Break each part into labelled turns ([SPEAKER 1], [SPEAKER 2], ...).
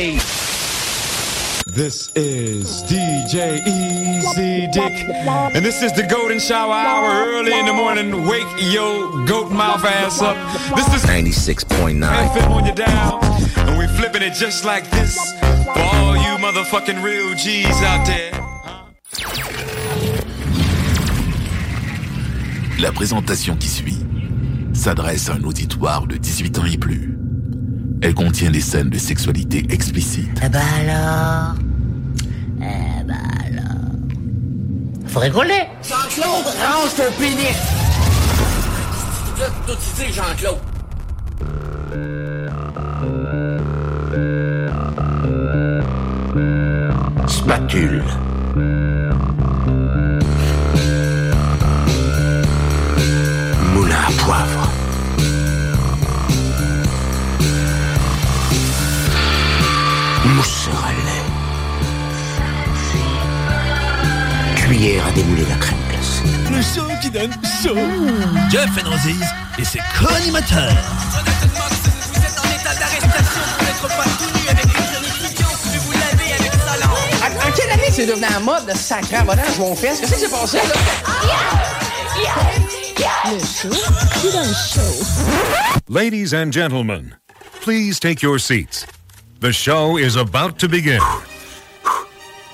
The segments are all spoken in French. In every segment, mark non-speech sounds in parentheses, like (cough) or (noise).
[SPEAKER 1] This is DJ Easy Dick, and this is the Golden Shower Hour. Early in the morning, wake your goat mouth ass up. This is
[SPEAKER 2] 96.9.
[SPEAKER 1] flip on you down, and we flipping it just like this for all you motherfucking real G's out there.
[SPEAKER 3] La présentation qui suit s'adresse à un auditoire de 18 ans et plus. Elle contient des scènes de sexualité explicite.
[SPEAKER 4] Eh ben alors? Eh ben alors? Faut rigoler
[SPEAKER 5] Jean-Claude, range ton pénis! Tout ici, Jean-Claude.
[SPEAKER 2] Spatule. Cuillère à démouler la crème glacée.
[SPEAKER 6] Le show qui donne chaud. Jeff Enrosiz et ses co-animateurs.
[SPEAKER 5] Vous êtes en état d'arrestation pour n'être pas tout nu avec une jeune étudiante que vous lavez avec talent.
[SPEAKER 7] En, en quelle année c'est devenu un mode de sacré en modèle mon fils? Qu'est-ce qui s'est passé là?
[SPEAKER 8] Le show qui donne chaud.
[SPEAKER 9] Ladies and gentlemen, please take your seats. The show is about to begin.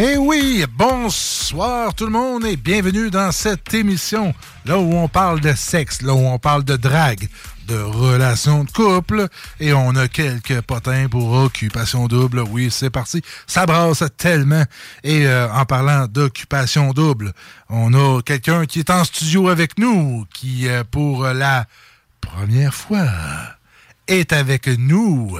[SPEAKER 10] Eh oui, bonsoir tout le monde et bienvenue dans cette émission, là où on parle de sexe, là où on parle de drague, de relations de couple et on a quelques potins pour occupation double. Oui, c'est parti. Ça brasse tellement. Et euh, en parlant d'occupation double, on a quelqu'un qui est en studio avec nous, qui euh, pour la première fois est avec nous,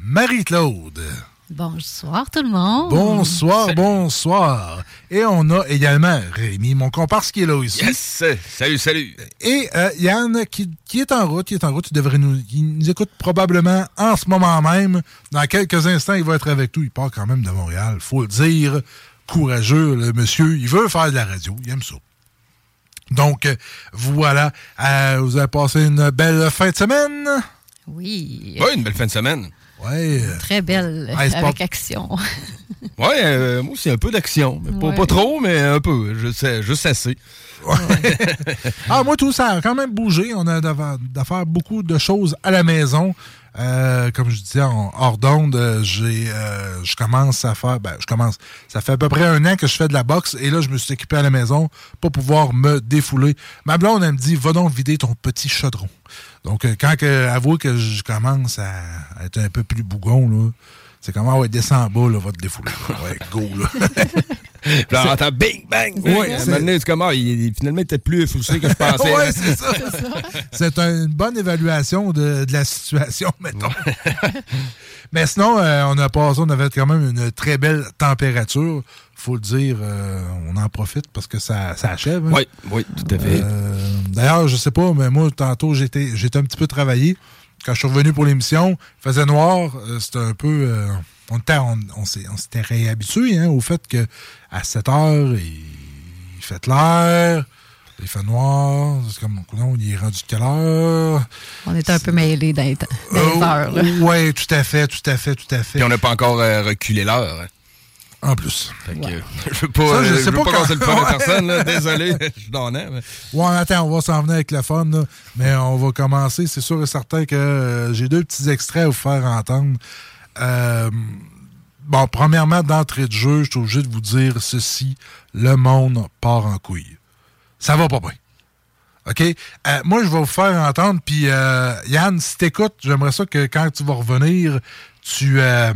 [SPEAKER 10] Marie-Claude.
[SPEAKER 8] Bonsoir tout le monde.
[SPEAKER 10] Bonsoir, bonsoir. Et on a également Rémi, mon comparse qui est là aussi.
[SPEAKER 11] Yes! Salut, salut!
[SPEAKER 10] Et euh, Yann qui, qui est en route, qui est en route, il devrait nous, il nous écoute probablement en ce moment même. Dans quelques instants, il va être avec nous. Il part quand même de Montréal, faut le dire. Courageux, le monsieur. Il veut faire de la radio, il aime ça. Donc, euh, voilà. Euh, vous avez passé une belle fin de semaine?
[SPEAKER 8] Oui.
[SPEAKER 11] Ouais, une belle fin de semaine.
[SPEAKER 10] Ouais.
[SPEAKER 8] Très belle,
[SPEAKER 10] Ouais, c'est
[SPEAKER 8] avec
[SPEAKER 10] pas-
[SPEAKER 8] action. (laughs)
[SPEAKER 11] Ouais, euh, moi aussi, un peu d'action. Pas,
[SPEAKER 8] Ouais.
[SPEAKER 11] pas trop, mais un peu. Je sais, juste assez. (laughs)
[SPEAKER 10] Ah, moi, tout ça a quand même bougé. On a d'affaire- d'affaire beaucoup de choses à la maison. Euh, comme je disais en hors d'onde, euh, j'ai, euh, je commence à faire, ben, je commence. Ça fait à peu près un an que je fais de la boxe et là, je me suis équipé à la maison pour pouvoir me défouler. Ma blonde, elle me dit, va donc vider ton petit chaudron. Donc, euh, quand que, avouez que je commence à être un peu plus bougon, là, c'est comment, ouais, descends en bas, là, va te défouler. (laughs) Ouais, go, là.
[SPEAKER 11] Puis là, on entend bing, bang, un
[SPEAKER 10] c'est-
[SPEAKER 11] moment donné, c'est comme, ah, il, finalement, il était plus frustré que je (laughs) pensais.
[SPEAKER 10] ouais, c'est ça. C'est une bonne évaluation de, de la situation, (laughs) mettons. Mais sinon, euh, on a passé, on avait quand même une très belle température. Faut le dire, euh, on en profite parce que ça, ça achève. hein.
[SPEAKER 11] Oui, oui, tout à fait.
[SPEAKER 10] Euh, D'ailleurs, je sais pas, mais moi, tantôt, j'étais j'étais un petit peu travaillé. Quand je suis revenu pour l'émission, il faisait noir. euh, C'était un peu. euh, on était- on, on s'est- on s'était réhabitué hein, au fait que à 7 heures, il, il fait clair. Il fait noir. C'est comme, non, il est rendu de quelle heure?
[SPEAKER 8] On est un peu mêlés dans les, temps- dans les heures. là.
[SPEAKER 10] Oui, tout à fait, tout à fait, tout à fait.
[SPEAKER 11] Puis on n'a pas encore euh, reculé l'heure. hein.
[SPEAKER 10] En plus.
[SPEAKER 11] Fait que, (laughs) je veux pas,
[SPEAKER 10] Ça, je
[SPEAKER 11] euh,
[SPEAKER 10] sais
[SPEAKER 11] veux
[SPEAKER 10] pas
[SPEAKER 11] pas
[SPEAKER 10] quand-
[SPEAKER 11] casser le fun
[SPEAKER 10] Ouais.
[SPEAKER 11] personne. là. Désolé, (laughs) je suis dans mais-
[SPEAKER 10] Ouais, attends, on va s'en venir avec le fun, là. mais on va commencer. C'est sûr et certain que euh, j'ai deux petits extraits à vous faire entendre. Euh, bon, premièrement, d'entrée de jeu, je suis obligé de vous dire ceci. Le monde part en couille. Ça va pas bien. OK? Euh, moi, je vais vous faire entendre, puis euh, Yann, si t'écoutes, j'aimerais ça que quand tu vas revenir, tu, euh,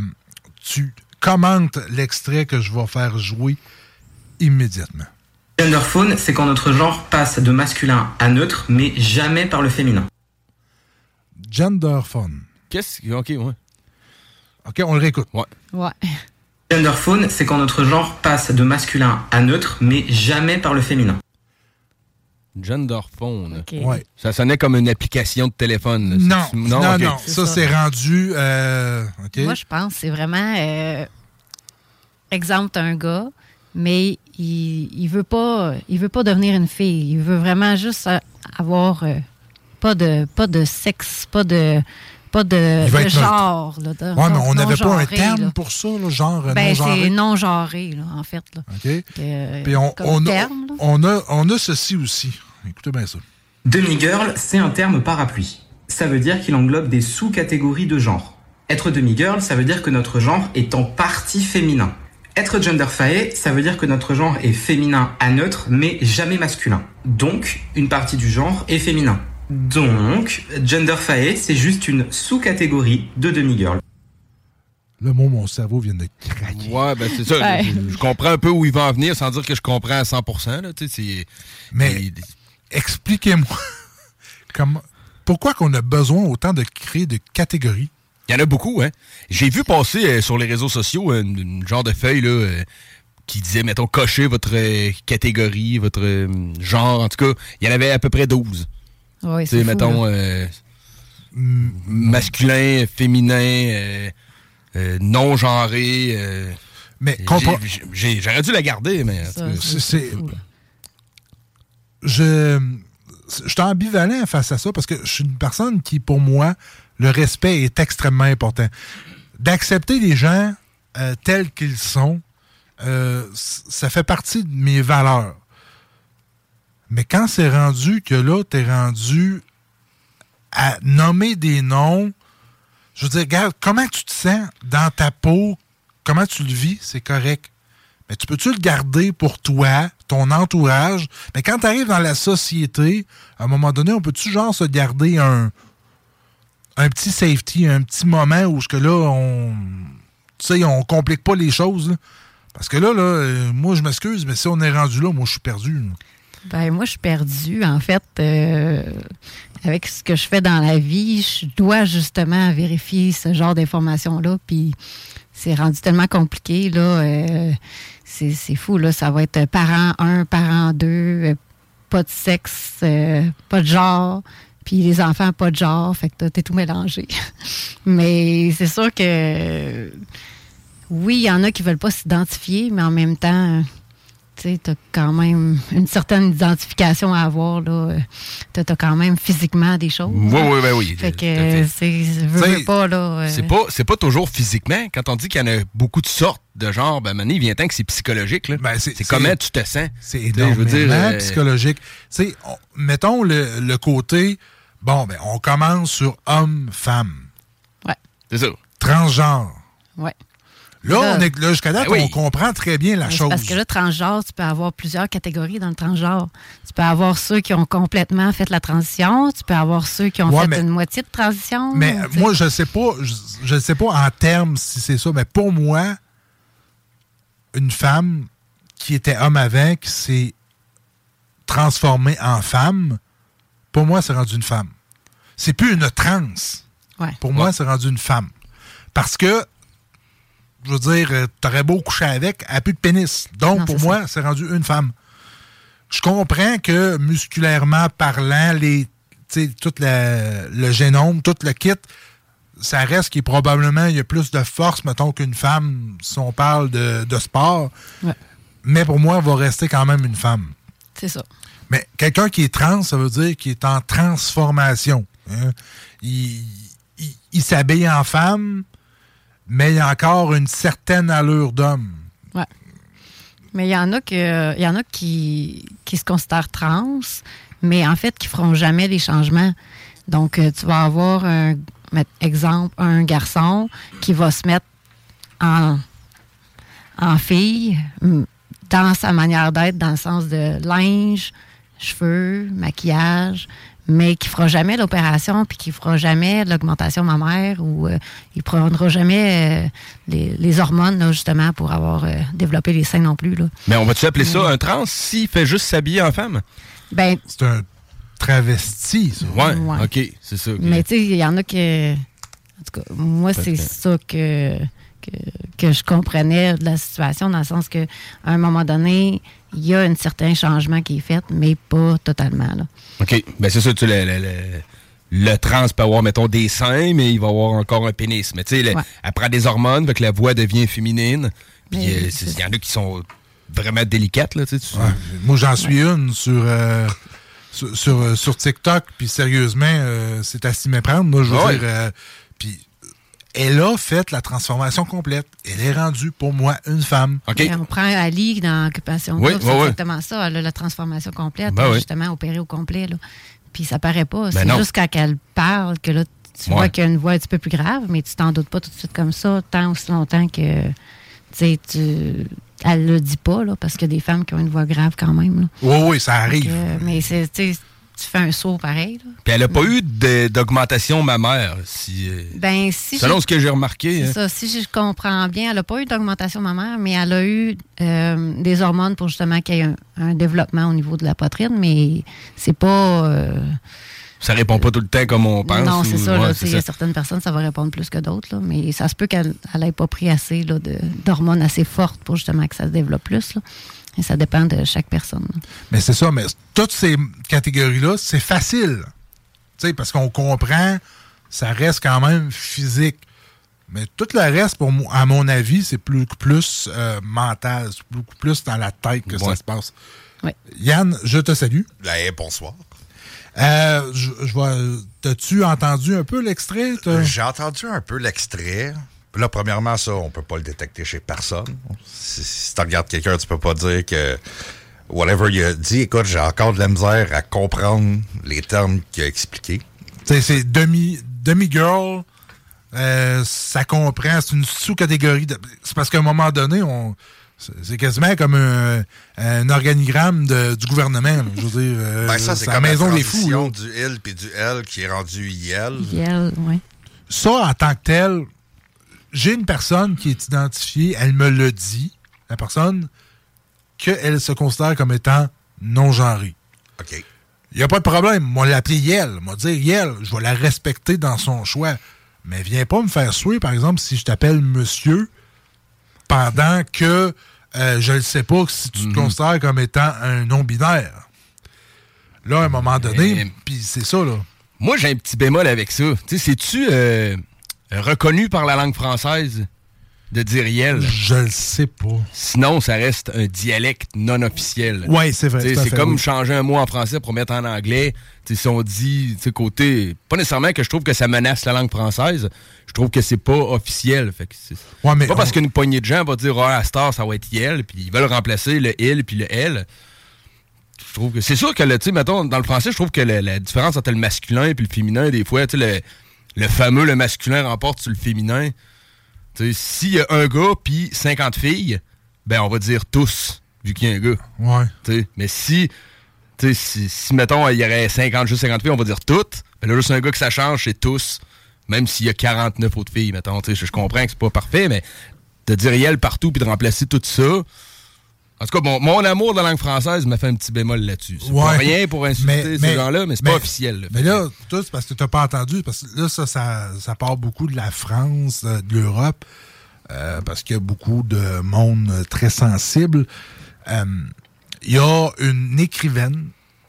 [SPEAKER 10] tu commentes l'extrait que je vais faire jouer immédiatement.
[SPEAKER 12] Genderphone, c'est quand notre genre passe de masculin à neutre, mais jamais par le féminin.
[SPEAKER 10] Genderphone.
[SPEAKER 11] Qu'est-ce que. Ok, ouais.
[SPEAKER 10] OK, on le réécoute.
[SPEAKER 11] Ouais.
[SPEAKER 8] Ouais.
[SPEAKER 12] Genderphone, c'est quand notre genre passe de masculin à neutre, mais jamais par le féminin.
[SPEAKER 11] Genderphone.
[SPEAKER 10] Ouais.
[SPEAKER 11] Ça sonnait comme une application de téléphone.
[SPEAKER 10] Non, non, non. Ça, c'est rendu. euh?
[SPEAKER 8] Moi, je pense que c'est vraiment. euh, exemple, un gars, mais il, il veut pas il veut pas devenir une fille. Il veut vraiment juste euh, avoir euh, pas de pas de sexe, pas de pas de, genre. Là, de-
[SPEAKER 10] Ouais, mais
[SPEAKER 8] non-
[SPEAKER 10] on n'avait pas un
[SPEAKER 8] non-genré,
[SPEAKER 10] terme
[SPEAKER 8] là.
[SPEAKER 10] pour ça, là, genre
[SPEAKER 8] Ben,
[SPEAKER 10] non-genré.
[SPEAKER 8] c'est non genré, là, en fait. Là.
[SPEAKER 10] OK?
[SPEAKER 8] Que-
[SPEAKER 10] Puis on,
[SPEAKER 8] comme
[SPEAKER 10] on, a,
[SPEAKER 8] terme,
[SPEAKER 10] on, a, on a ceci aussi. Écoutez bien ça.
[SPEAKER 12] Demi-girl, c'est un terme parapluie. Ça veut dire qu'il englobe des sous-catégories de genre. Être demi-girl, ça veut dire que notre genre est en partie féminin. Être genderfae, ça veut dire que notre genre est féminin à neutre, mais jamais masculin. Donc, une partie du genre est féminin. Donc, genderfae, c'est juste une sous-catégorie de demi-girl.
[SPEAKER 10] Le mot, mon cerveau vient de craquer.
[SPEAKER 11] Ouais, ben c'est ça.
[SPEAKER 8] Ouais.
[SPEAKER 11] Je, je comprends un peu où il va en venir sans dire que je comprends à 100%. Là, tu sais, c'est-
[SPEAKER 10] Mais
[SPEAKER 11] il-
[SPEAKER 10] expliquez-moi (laughs) comment, pourquoi qu'on a besoin autant de créer de catégories?
[SPEAKER 11] Il y en a beaucoup, hein. J'ai vu passer euh, sur les réseaux sociaux une, une genre de feuille là, euh, qui disait, mettons, cochez votre euh, catégorie, votre euh, genre. En tout cas, il y en avait à peu près 12.
[SPEAKER 8] Ouais,
[SPEAKER 11] Tu sais,
[SPEAKER 8] c'est
[SPEAKER 11] mettons,
[SPEAKER 8] là.
[SPEAKER 11] euh, m- masculin, féminin, euh, euh, non-genré. euh,
[SPEAKER 10] Mais
[SPEAKER 11] J'aurais dû la garder, mais...
[SPEAKER 10] c'est- je, je suis ambivalent face à ça parce que je suis une personne qui, pour moi, le respect est extrêmement important. D'accepter les gens euh, tels qu'ils sont, euh, ça fait partie de mes valeurs. Mais quand c'est rendu que là, tu es rendu à nommer des noms, je veux dire, regarde, comment tu te sens dans ta peau, comment tu le vis, c'est correct. Tu peux-tu le garder pour toi, ton entourage? Mais quand tu arrives dans la société, à un moment donné, on peut-tu genre se garder un, un petit safety, un petit moment où ce que là, on. Tu sais, on complique pas les choses. Parce que là, là, euh, moi je m'excuse, mais si on est rendu là, moi je suis perdu.
[SPEAKER 8] Ben, moi, je suis perdue. En fait, euh, avec ce que je fais dans la vie, je dois justement vérifier ce genre d'informations-là. Puis, c'est rendu tellement compliqué. Là, euh, c'est fou. Là. Ça va être parent 1, parent 2, euh, pas de sexe, euh, pas de genre. Puis les enfants, pas de genre. Fait que t'es tout mélangé. (laughs) mais c'est sûr que oui, il y en a qui veulent pas s'identifier, mais en même temps, tu sais, t'as quand même une certaine identification à avoir, là. T'as as quand même physiquement des choses.
[SPEAKER 11] Oui, oui, ben oui.
[SPEAKER 8] Fait que, c'est, veux,
[SPEAKER 11] T'sais,
[SPEAKER 8] veux pas, là. euh,
[SPEAKER 11] C'est pas, c'est pas toujours physiquement. Quand on dit qu'il y en a beaucoup de sortes de genre, ben, Mané, il vient temps que c'est psychologique. Là. c'est,
[SPEAKER 10] c'est-
[SPEAKER 11] comment tu te sens.
[SPEAKER 10] C'est
[SPEAKER 11] T'sais, je veux dire, euh,
[SPEAKER 10] psychologique. Tu sais, on- mettons le, le côté, bon, ben, on commence sur homme-femme.
[SPEAKER 8] Ouais.
[SPEAKER 11] C'est ça.
[SPEAKER 10] Transgenre.
[SPEAKER 8] Ouais.
[SPEAKER 10] Là,
[SPEAKER 8] Là-
[SPEAKER 10] on est, là jusqu'à date,
[SPEAKER 8] Ben oui.
[SPEAKER 10] on comprend très bien la
[SPEAKER 8] Mais c'est
[SPEAKER 10] chose.
[SPEAKER 8] Parce que là, transgenre, tu peux avoir plusieurs catégories dans le transgenre. Tu peux avoir ceux qui ont complètement fait la transition. Tu peux avoir ceux qui ont
[SPEAKER 10] Ouais,
[SPEAKER 8] fait
[SPEAKER 10] mais-
[SPEAKER 8] une moitié de transition.
[SPEAKER 10] Mais moi, je sais pas, je, je sais pas en termes si c'est ça, mais pour moi, une femme qui était homme avant, qui s'est transformée en femme, pour moi, c'est rendu une femme. C'est plus une trans.
[SPEAKER 8] Ouais.
[SPEAKER 10] Pour moi, c'est rendu une femme. Parce que, je veux dire, euh, t'aurais beau coucher avec, elle a plus de pénis. Donc,
[SPEAKER 8] Non,
[SPEAKER 10] pour moi, c'est rendu une femme. Je comprends que, musculairement parlant, les, tout le, le génome, tout le kit, ça reste qui probablement, il y a plus de force, mettons, qu'une femme, si on parle de, de sport.
[SPEAKER 8] Ouais.
[SPEAKER 10] Mais pour moi, elle va rester quand même une femme.
[SPEAKER 8] C'est ça.
[SPEAKER 10] Mais quelqu'un qui est trans, ça veut dire qu'il est en transformation. hein. Il, il- il s'habille en femme, mais il a encore une certaine allure d'homme.
[SPEAKER 8] Ouais. Mais il y en a que, y en a qui, qui se considèrent trans, mais en fait qui feront jamais les changements. Donc, euh, tu vas avoir un exemple un garçon qui va se mettre en, en fille dans sa manière d'être, dans le sens de linge, cheveux, maquillage, mais qui fera jamais l'opération puis qui fera jamais l'augmentation mammaire ou euh, il prendra jamais euh, les, les hormones là, justement pour avoir euh, développé les seins non plus là.
[SPEAKER 11] Mais on va-tu appeler ça un trans s'il fait juste s'habiller en femme?
[SPEAKER 8] Ben,
[SPEAKER 10] C'est un travesti, ça.
[SPEAKER 11] Ouais,
[SPEAKER 8] Ouais.
[SPEAKER 11] OK, c'est ça.
[SPEAKER 8] Mais tu sais, il y en a que. En tout cas, moi, c'est ça que, que, que je comprenais de la situation, dans le sens que à un moment donné, il y a un certain changement qui est fait, mais pas totalement. Là.
[SPEAKER 11] OK. Ben, c'est ça, tu sais, le, le, le- le trans peut avoir, mettons, des seins, mais il va avoir encore un pénis. Mais tu sais,
[SPEAKER 8] Ouais.
[SPEAKER 11] elle prend des hormones, fait que la voix devient féminine. Puis euh, il y en a qui sont vraiment délicates, là, tu sais. tu-
[SPEAKER 10] Moi, j'en suis une sur, euh, sur, sur, sur TikTok, puis sérieusement, euh, c'est à s'y méprendre. Moi, je veux
[SPEAKER 11] Ah ouais.
[SPEAKER 10] dire, euh, puis elle a fait la transformation complète. Elle est rendue, pour moi, une femme.
[SPEAKER 8] Et On prend Ali dans Occupation
[SPEAKER 10] Oui,
[SPEAKER 8] Double,
[SPEAKER 10] oui,
[SPEAKER 8] c'est
[SPEAKER 10] oui.
[SPEAKER 8] exactement ça. Elle a la transformation complète,
[SPEAKER 10] Ben oui.
[SPEAKER 8] justement, opérée au complet. Là. Puis ça paraît pas.
[SPEAKER 10] Ben
[SPEAKER 8] c'est juste quand elle parle que là, tu
[SPEAKER 10] Ouais.
[SPEAKER 8] vois qu'il y a une voix un petit peu plus grave, mais tu t'en doutes pas tout de suite comme ça, tant aussi longtemps que tu sais, tu. Elle le dit pas, là, parce qu'il y a des femmes qui ont une voix grave quand même. là.
[SPEAKER 10] Oui, oui, ça arrive.
[SPEAKER 8] Que, mais c'est, tu fais un saut pareil. là.
[SPEAKER 11] Puis elle a pas eu de- d'augmentation mammaire, si, euh,
[SPEAKER 8] Ben, si
[SPEAKER 11] selon ce que j'ai remarqué. Hein.
[SPEAKER 8] ça. Si je comprends bien, elle n'a pas eu d'augmentation mammaire, mais elle a eu euh, des hormones pour justement qu'il y ait un, un développement au niveau de la poitrine, mais c'est pas. euh,
[SPEAKER 11] Ça répond pas tout le temps comme on pense.
[SPEAKER 8] non, c'est ça.
[SPEAKER 11] ouais,
[SPEAKER 8] Il y a certaines personnes, ça va répondre plus que d'autres, mais ça se peut qu'elle n'ait pas pris assez d'hormones assez fortes pour justement que ça se développe plus. là. Et ça dépend de chaque personne.
[SPEAKER 10] Mais c'est ça, mais toutes ces catégories-là, c'est facile. Tu sais, parce qu'on comprend, ça reste quand même physique. Mais tout le reste, pour moi, à mon avis, c'est plus, plus euh, mental, c'est beaucoup plus dans la tête que ça se passe.
[SPEAKER 8] Ouais.
[SPEAKER 10] Yann, je te salue.
[SPEAKER 13] Bonsoir.
[SPEAKER 10] Euh, je, je vois. T'as-tu entendu un peu l'extrait?
[SPEAKER 13] J'ai entendu un peu l'extrait. Là, premièrement, ça, on peut pas le détecter chez personne. Si, si tu regardes quelqu'un, tu peux pas dire que whatever il a dit, écoute, j'ai encore de la misère à comprendre les termes qu'il a expliqués.
[SPEAKER 10] Tu sais, c'est demi, demi-girl. euh, ça comprend, c'est une sous-catégorie. de- C'est parce qu'à un moment donné, on. C'est c'est quasiment comme un, un organigramme de- du gouvernement. là. Je veux dire, euh,
[SPEAKER 13] Ben, ça, c'est
[SPEAKER 10] la
[SPEAKER 13] comme
[SPEAKER 10] maison
[SPEAKER 13] la
[SPEAKER 10] des fous.
[SPEAKER 13] du il puis du L qui est rendu IL.
[SPEAKER 8] Yel, ouais.
[SPEAKER 10] Ça, en tant que tel, j'ai une personne qui est identifiée, elle me le dit, la personne, qu'elle se considère comme étant non-genrée.
[SPEAKER 13] OK.
[SPEAKER 10] Il n'y a pas de problème. Moi, l'appeler Yel. Moi, dire Yel, je vais la respecter dans son choix. Mais viens pas me faire souiller, par exemple, si je t'appelle monsieur, pendant que euh, je ne sais pas si tu te considères comme étant un non-binaire. Là, à un moment donné, puis c'est ça, là.
[SPEAKER 11] Moi, j'ai un petit bémol avec ça. Tu sais, c'est-tu euh, reconnu par la langue française de dire yel?
[SPEAKER 10] Je le sais pas.
[SPEAKER 11] Sinon, ça reste un dialecte non officiel.
[SPEAKER 10] Ouais, c'est vrai,
[SPEAKER 11] C'est comme
[SPEAKER 10] oui.
[SPEAKER 11] changer un mot en français pour mettre en anglais. Tu sais, si on dit, côté. Pas nécessairement que je trouve que ça menace la langue française. Je trouve que c'est pas officiel. Fait que c'est
[SPEAKER 10] Ouais, mais
[SPEAKER 11] pas parce qu'une poignée de gens va dire, ah, à Star, ça va être yel, puis ils veulent remplacer le il puis le l. Je trouve que c'est sûr que le, tu sais, mettons, dans le français, je trouve que le- la différence entre le masculin et le féminin, des fois, tu sais, le, le fameux le masculin remporte sur le féminin. S'il y a un gars puis 50 filles, ben on va dire tous, vu qu'il y a un gars.
[SPEAKER 10] Ouais.
[SPEAKER 11] Mais si, si, si, mettons, il y aurait 50, juste 50 filles, on va dire toutes. Ben là, juste un gars que ça change, c'est tous. Même s'il y a 49 autres filles, mettons. Je comprends que c'est pas parfait, mais de dire Yel partout puis de remplacer tout ça. En tout cas, mon, mon amour de la langue française m'a fait un petit bémol là-dessus. C'est
[SPEAKER 10] Ouais.
[SPEAKER 11] rien pour insulter ces gens-là, mais c'est pas officiel. là.
[SPEAKER 10] Mais là, tout, c'est parce que tu n'as pas entendu. Parce que là, ça, ça, ça part beaucoup de la France, euh, de l'Europe, euh, parce qu'il y a beaucoup de monde euh, très sensible. Euh, Il y a une écrivaine,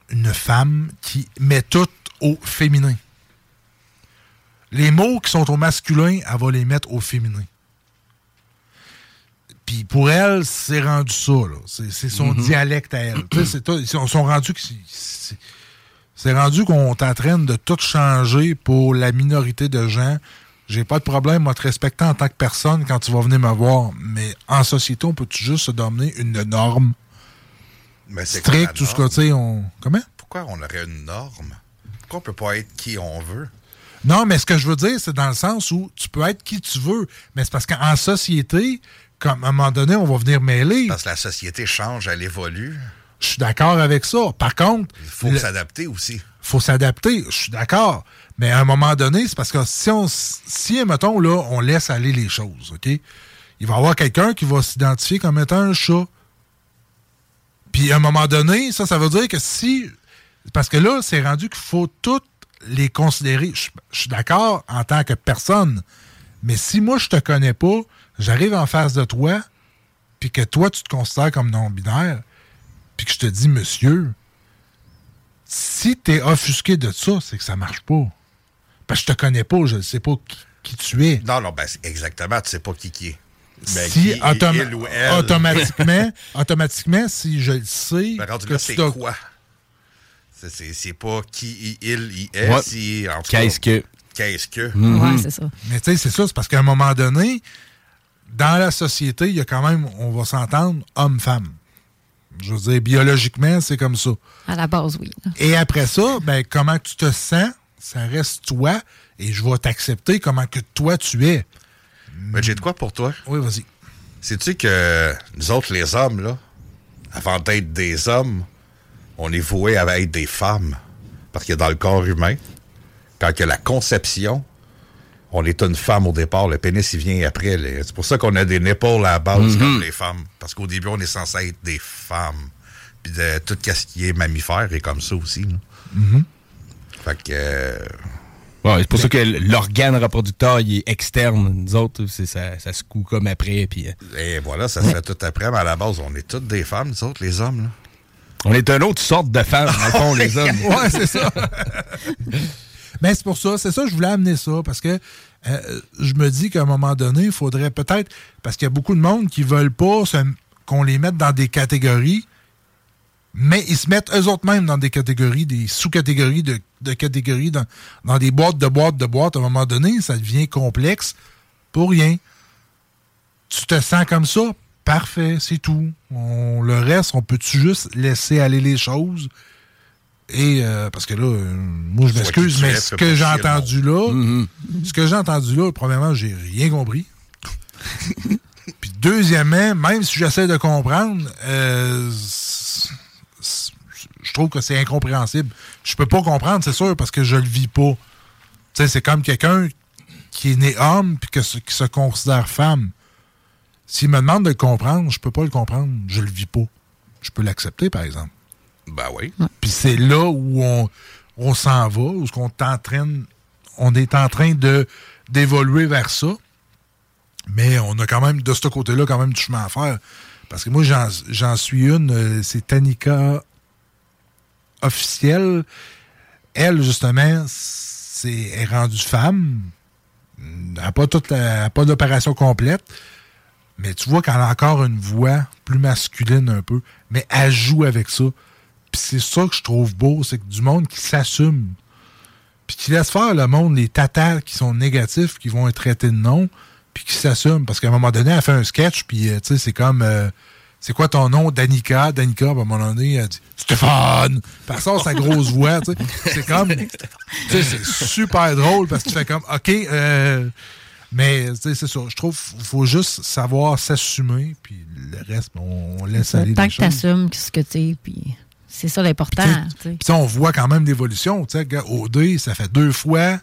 [SPEAKER 10] une femme, qui met tout au féminin. Les mots qui sont au masculin, elle va les mettre au féminin. Puis pour elle, c'est rendu ça. C'est son
[SPEAKER 11] Mhm.
[SPEAKER 10] dialecte à elle. Ils sont, rendus c'est- rendu qu'on t'entraîne de tout changer pour la minorité de gens. J'ai pas de problème à te respecter en tant que personne quand tu vas venir me voir. Mais en société, on peut-tu juste se donner une norme?
[SPEAKER 13] Mais
[SPEAKER 10] stricte, tout ce que, tu sais, on... Comment?
[SPEAKER 13] Pourquoi on aurait une norme? Pourquoi on peut pas être qui on veut?
[SPEAKER 10] Non, mais ce que je veux dire, c'est dans le sens où tu peux être qui tu veux. Mais c'est parce qu'en société, comme à un moment donné, on va venir mêler.
[SPEAKER 13] Parce que la société change, elle évolue.
[SPEAKER 10] Je suis d'accord avec ça. Par contre.
[SPEAKER 13] Il faut
[SPEAKER 10] le-
[SPEAKER 13] s'adapter aussi.
[SPEAKER 10] faut s'adapter. Je suis d'accord. Mais à un moment donné, c'est parce que si on, si, mettons, là, on laisse aller les choses, OK? Il va y avoir quelqu'un qui va s'identifier comme étant un chat. Puis à un moment donné, ça, ça veut dire que si. Parce que là, c'est rendu qu'il faut toutes les considérer. Je je suis d'accord en tant que personne. Mais si moi, je te connais pas, j'arrive en face de toi, puis que toi, tu te considères comme non-binaire, puis que je te dis monsieur, si t'es offusqué de ça, c'est que ça marche pas. Parce que je te connais pas, je ne sais pas qui, qui tu es.
[SPEAKER 13] Non, non, ben, c'est exactement, tu sais pas qui qui est. Ben,
[SPEAKER 10] si
[SPEAKER 13] qui est
[SPEAKER 10] autom-
[SPEAKER 13] il ou elle.
[SPEAKER 10] automatiquement, (laughs) automatiquement, si je le sais,
[SPEAKER 13] Ben,
[SPEAKER 10] que
[SPEAKER 13] c'est quoi? C'est- C'est c'est pas qui il, il, est,
[SPEAKER 10] Ouais.
[SPEAKER 13] si, en tout cas,
[SPEAKER 11] Qu'est-ce que?
[SPEAKER 13] Qu'est-ce que?
[SPEAKER 8] Ouais, c'est ça.
[SPEAKER 10] Mais tu sais, c'est ça, c'est parce qu'à un moment donné, dans la société, il y a quand même, on va s'entendre, homme-femme. Je veux dire, biologiquement, c'est comme ça.
[SPEAKER 8] À la base, oui.
[SPEAKER 10] Et après ça, ben, comment tu te sens, ça reste toi, et je vais t'accepter comment que toi tu es.
[SPEAKER 13] Mais j'ai de quoi pour toi?
[SPEAKER 10] Oui, vas-y.
[SPEAKER 13] Sais-tu que nous autres, les hommes, là, avant d'être des hommes, on est voué à être des femmes? Parce que dans le corps humain, quand il y a la conception, on est une femme au départ. Le pénis, il vient après. C'est pour ça qu'on a des nipples à la base,
[SPEAKER 11] Mhm.
[SPEAKER 13] comme les femmes. Parce qu'au début, on est censé être des femmes. Puis de, tout ce qui est mammifère est comme ça aussi.
[SPEAKER 10] Mhm.
[SPEAKER 13] Fait que... euh,
[SPEAKER 11] Ouais, c'est pour ça que l'organe reproducteur, il est externe. Nous autres, c'est- ça, ça se coud comme après. Puis, euh,
[SPEAKER 13] Et voilà, ça se fait tout après, mais à la base, on est toutes des femmes, nous autres, les hommes. Là.
[SPEAKER 11] on est une autre sorte de femme, dans le fond, les (laughs) hommes.
[SPEAKER 10] Ouais, c'est ça. (laughs) Mais c'est pour ça, c'est ça, je voulais amener ça, parce que euh, je me dis qu'à un moment donné, il faudrait peut-être, parce qu'il y a beaucoup de monde qui veulent pas qu'on les mette dans des catégories, mais ils se mettent eux autres mêmes dans des catégories, des sous-catégories de, catégories, dans, des boîtes de boîtes de boîtes. À un moment donné, ça devient complexe pour rien. Tu te sens comme ça? Parfait, c'est tout. Le reste, on peut-tu juste laisser aller les choses? Et euh, parce que là, euh, moi je m'excuse, mais ce que j'ai entendu là, ce que j'ai entendu là, premièrement, j'ai rien compris. (laughs) Puis deuxièmement, même si j'essaie de comprendre, euh, je trouve que c'est incompréhensible. Je peux pas comprendre, c'est sûr, parce que je le vis pas. Tu sais, c'est comme quelqu'un qui est né homme puis que, qui se considère femme. S'il me demande de le comprendre, je peux pas le comprendre. Je le vis pas. Je peux l'accepter, par exemple.
[SPEAKER 13] Ben oui.
[SPEAKER 10] Puis c'est là où on, on s'en va, où ce qu'on est en train, on est en train de d'évoluer vers ça. Mais on a quand même, de ce côté-là, quand même du chemin à faire. Parce que moi, j'en j'en suis une, euh, c'est Tanika officielle. Elle, justement, c'est est rendue femme. Elle n'a pas, toute la- elle a pas d'opération complète. Mais tu vois qu'elle a encore une voix plus masculine un peu. Mais elle joue avec ça. Puis c'est ça que je trouve beau, c'est que du monde qui s'assume. Puis qui laisse faire le monde, les tatas qui sont négatifs, qui vont être traités de non, puis qui s'assument. Parce qu'à un moment donné, elle fait un sketch, puis euh, tu sais, c'est comme. euh, c'est quoi ton nom? Danica. Danica, à un moment donné, elle dit Stéphane! Puis elle sort sa grosse (laughs) voix, tu sais. C'est comme. Tu sais, c'est super drôle parce que tu fais comme, OK, euh, mais tu sais, c'est ça. Je trouve qu'il faut juste savoir s'assumer, puis le reste, on, on laisse aller
[SPEAKER 8] Tant que tu assumes ce que tu es, puis c'est ça l'important.
[SPEAKER 10] Puis ça, on voit quand même l'évolution. Tu sais, regarde, OD, ça fait deux fois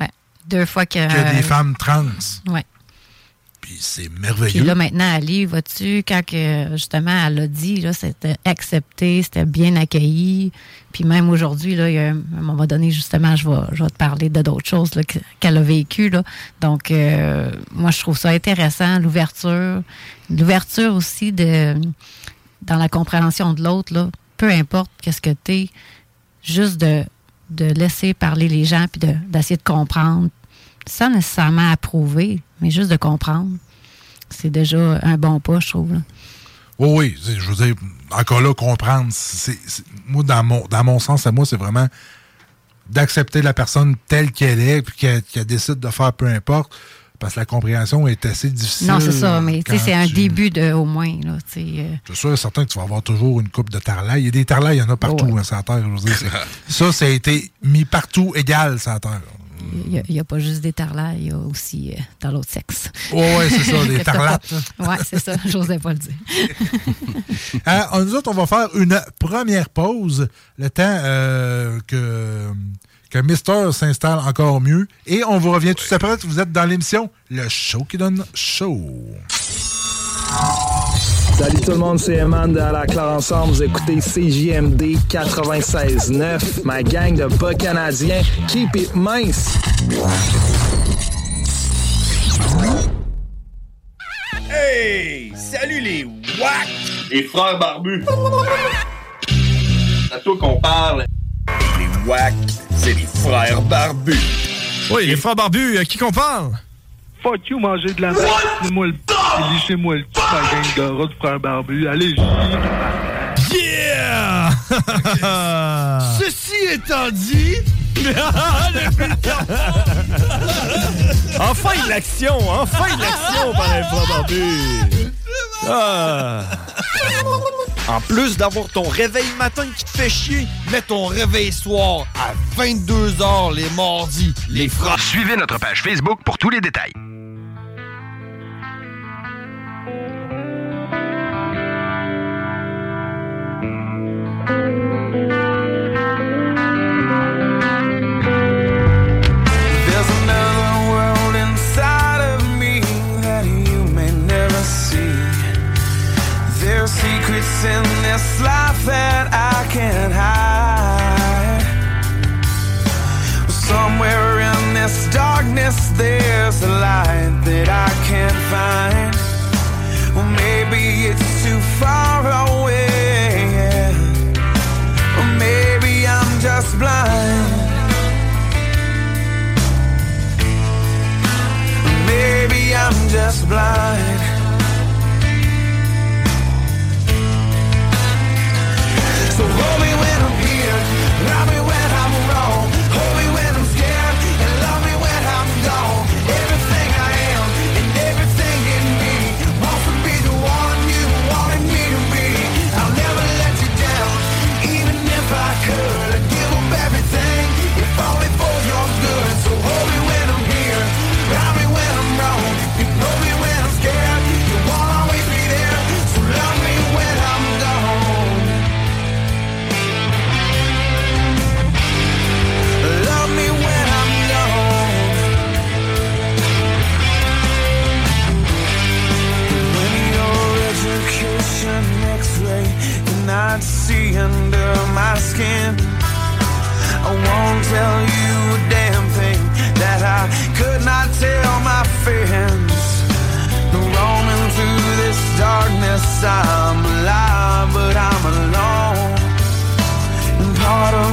[SPEAKER 8] Ouais. Deux fois que.
[SPEAKER 10] a des femmes trans.
[SPEAKER 8] Ouais.
[SPEAKER 10] Puis c'est
[SPEAKER 8] Puis
[SPEAKER 10] merveilleux.
[SPEAKER 8] là, maintenant, Ali, vois-tu, quand que, justement, elle l'a dit, c'était accepté, c'était bien accueilli. Puis même aujourd'hui, là, il y a un, à un moment donné, justement, je vais, je vais te parler de d'autres choses que- qu'elle a vécues. Là. Donc, euh, moi, je trouve ça intéressant, l'ouverture. L'ouverture aussi de dans la compréhension de l'autre, là, peu importe qu'est-ce que tu es, juste de, de laisser parler les gens puis de- d'essayer de comprendre sans nécessairement approuver, mais juste de comprendre. c'est déjà un bon pas, je trouve. là.
[SPEAKER 10] Oui, oui, je veux dire, encore là, comprendre. c'est moi, dans mon, dans mon sens à moi, c'est vraiment d'accepter la personne telle qu'elle est, puis qu'elle décide de faire peu importe, parce que la compréhension est assez difficile.
[SPEAKER 8] Non, c'est ça, mais c'est un
[SPEAKER 10] tu-
[SPEAKER 8] début de, au moins. Là, euh,
[SPEAKER 10] Je suis sûr et certain que tu vas avoir toujours une coupe de tarlailles. Il y a des tarlailles, il y en a partout, hein, sur la Terre. je veux dire, c'est- ça, ça a été mis partout égal sur la Terre.
[SPEAKER 8] il n'y a, pas juste des tarlailles, il y a aussi euh, dans l'autre sexe.
[SPEAKER 10] Oh, ouais, c'est ça, des (laughs) tarlates, (laughs)
[SPEAKER 8] Ouais, c'est ça, (laughs) j'osais pas le dire.
[SPEAKER 10] Euh, nous autres, on va faire une première pause, le temps euh, que, que Mister s'installe encore mieux. Et on vous revient tout après. Vous êtes dans l'émission Le Show qui donne chaud.
[SPEAKER 14] Salut tout le monde, c'est Eman de À la Claire Ensemble. Vous écoutez CJMD 96.9, ma gang de bas canadiens. Keep it mince.
[SPEAKER 2] Hey! Salut les WAC! Les frères barbus! C'est à toi qu'on parle. Les WAC, c'est les frères barbus.
[SPEAKER 15] Oui, les frères barbus, à qui qu'on parle?
[SPEAKER 16] Fuck you, manger de la merde. Lissez-moi le p. Lissez-moi le p, ma gang de rats de frères barbus. Allez,
[SPEAKER 15] Yeah! (laughs)
[SPEAKER 2] Ceci étant dit.
[SPEAKER 15] enfin de l'action! Enfin de l'action par les frères barbus! Ah. (laughs)
[SPEAKER 2] En plus d'avoir ton réveil matin qui te fait chier, mets ton réveil soir à 22h les mardis. Les frères.
[SPEAKER 17] Suivez notre page Facebook pour tous les détails.
[SPEAKER 5] Secrets in this life that I can't hide. Somewhere in this darkness, there's a light that I can't find. Well, maybe it's too far away. Or maybe I'm just blind. Maybe I'm just blind. tell you a damn thing that I could not tell my friends. Roaming through this darkness, I'm alive, but I'm alone. And part of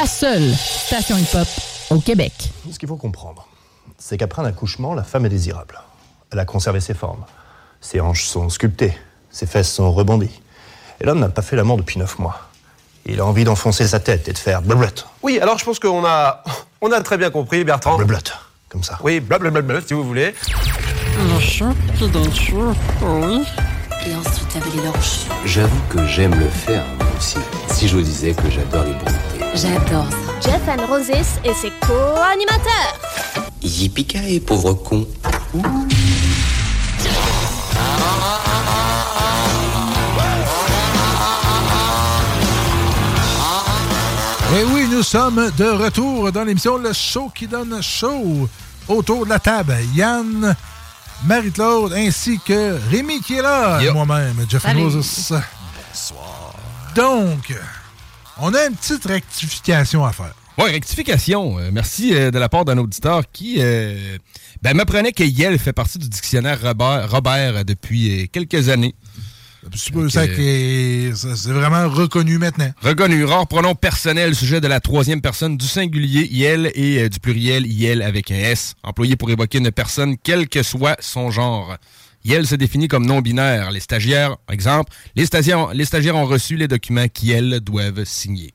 [SPEAKER 18] La seule station hip-hop au Québec.
[SPEAKER 19] Ce qu'il faut comprendre, c'est qu'après un accouchement, la femme est désirable. Elle a conservé ses formes. Ses hanches sont sculptées, ses fesses sont rebondies. Et l'homme n'a pas fait l'amour depuis neuf mois. Il a envie d'enfoncer sa tête et de faire blablabla.
[SPEAKER 20] Oui, alors je pense qu'on a, on a très bien compris, Bertrand.
[SPEAKER 19] Blablabla, comme ça.
[SPEAKER 20] Oui, blablabla, si vous voulez.
[SPEAKER 21] Le chat qui donne chaud, oui.
[SPEAKER 22] Et ensuite avaler leur chien.
[SPEAKER 23] J'avoue que j'aime le faire, moi aussi. Si je vous disais que j'adore les brouter.
[SPEAKER 22] J'adore ça.
[SPEAKER 24] Jeff and Roses et ses co-animateurs.
[SPEAKER 23] Yippee pauvre con.
[SPEAKER 10] Et oui, nous sommes de retour dans l'émission Le Show qui donne chaud. Autour de la table, Yann, Marie-Claude ainsi que Rémi qui est là,
[SPEAKER 11] Yo.
[SPEAKER 10] moi-même, Jeff
[SPEAKER 11] Salut.
[SPEAKER 10] Moses. Donc, on a une petite rectification à faire.
[SPEAKER 11] Oui, rectification. Euh, merci euh, de la part d'un auditeur qui euh, ben, m'apprenait que Yel fait partie du dictionnaire Robert, Robert depuis quelques années.
[SPEAKER 10] C'est vraiment reconnu maintenant.
[SPEAKER 11] Reconnu, rare pronom personnel, sujet de la troisième personne du singulier Yel et du pluriel Yel avec un S, employé pour évoquer une personne quel que soit son genre. Yel se définit comme non-binaire. Les stagiaires, exemple, les stagiaires, les stagiaires ont reçu les documents qu'Yel doivent signer.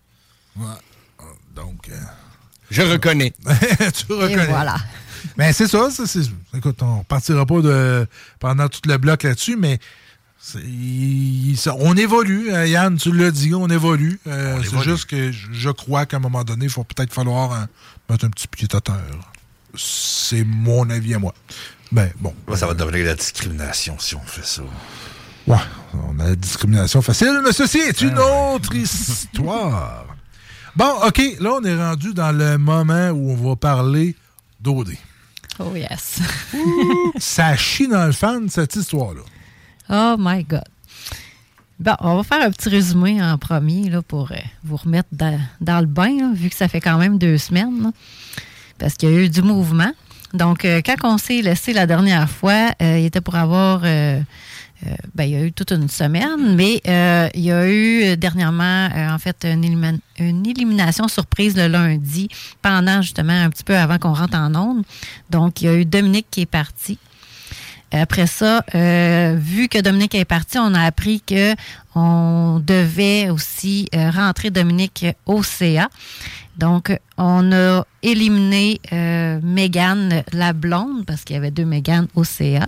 [SPEAKER 10] Ouais. Donc, euh,
[SPEAKER 11] Je reconnais. (laughs)
[SPEAKER 10] tu reconnais.
[SPEAKER 8] voilà.
[SPEAKER 10] Mais c'est ça, écoute, on repartira pas de, pendant tout le bloc là-dessus, mais c'est- il- ça- on évolue. hein, Yann, tu l'as dit, on évolue. Euh, c'est juste que je- je crois qu'à un moment donné, il faut peut-être falloir hein, mettre un petit pied à terre. C'est mon avis à moi. Ben, bon.
[SPEAKER 13] Ça va devenir la discrimination si on fait ça.
[SPEAKER 10] Ouais, on a la discrimination facile, mais ceci est une autre histoire. Bon, OK, là, on est rendu dans le moment où on va parler d'OD.
[SPEAKER 8] Oh yes.
[SPEAKER 10] Ça chie dans le fan, cette histoire-là.
[SPEAKER 8] Oh my God. Bon, on va faire un petit résumé en premier là, pour euh, vous remettre dans, dans le bain, là, vu que ça fait quand même deux semaines. là, parce qu'il y a eu du mouvement. Donc, euh, quand on s'est laissé la dernière fois, euh, il était pour avoir. euh, euh, ben, il y a eu toute une semaine, mais euh, il y a eu dernièrement, en fait, une, élimination surprise le lundi, pendant justement un petit peu avant qu'on rentre en onde. Donc, il y a eu Dominique qui est parti. Après ça, vu que Dominique est parti, on a appris que on devait aussi rentrer Dominique au CA. Donc, on a éliminé euh, Mégane la blonde, parce qu'il y avait deux Mégane au CA.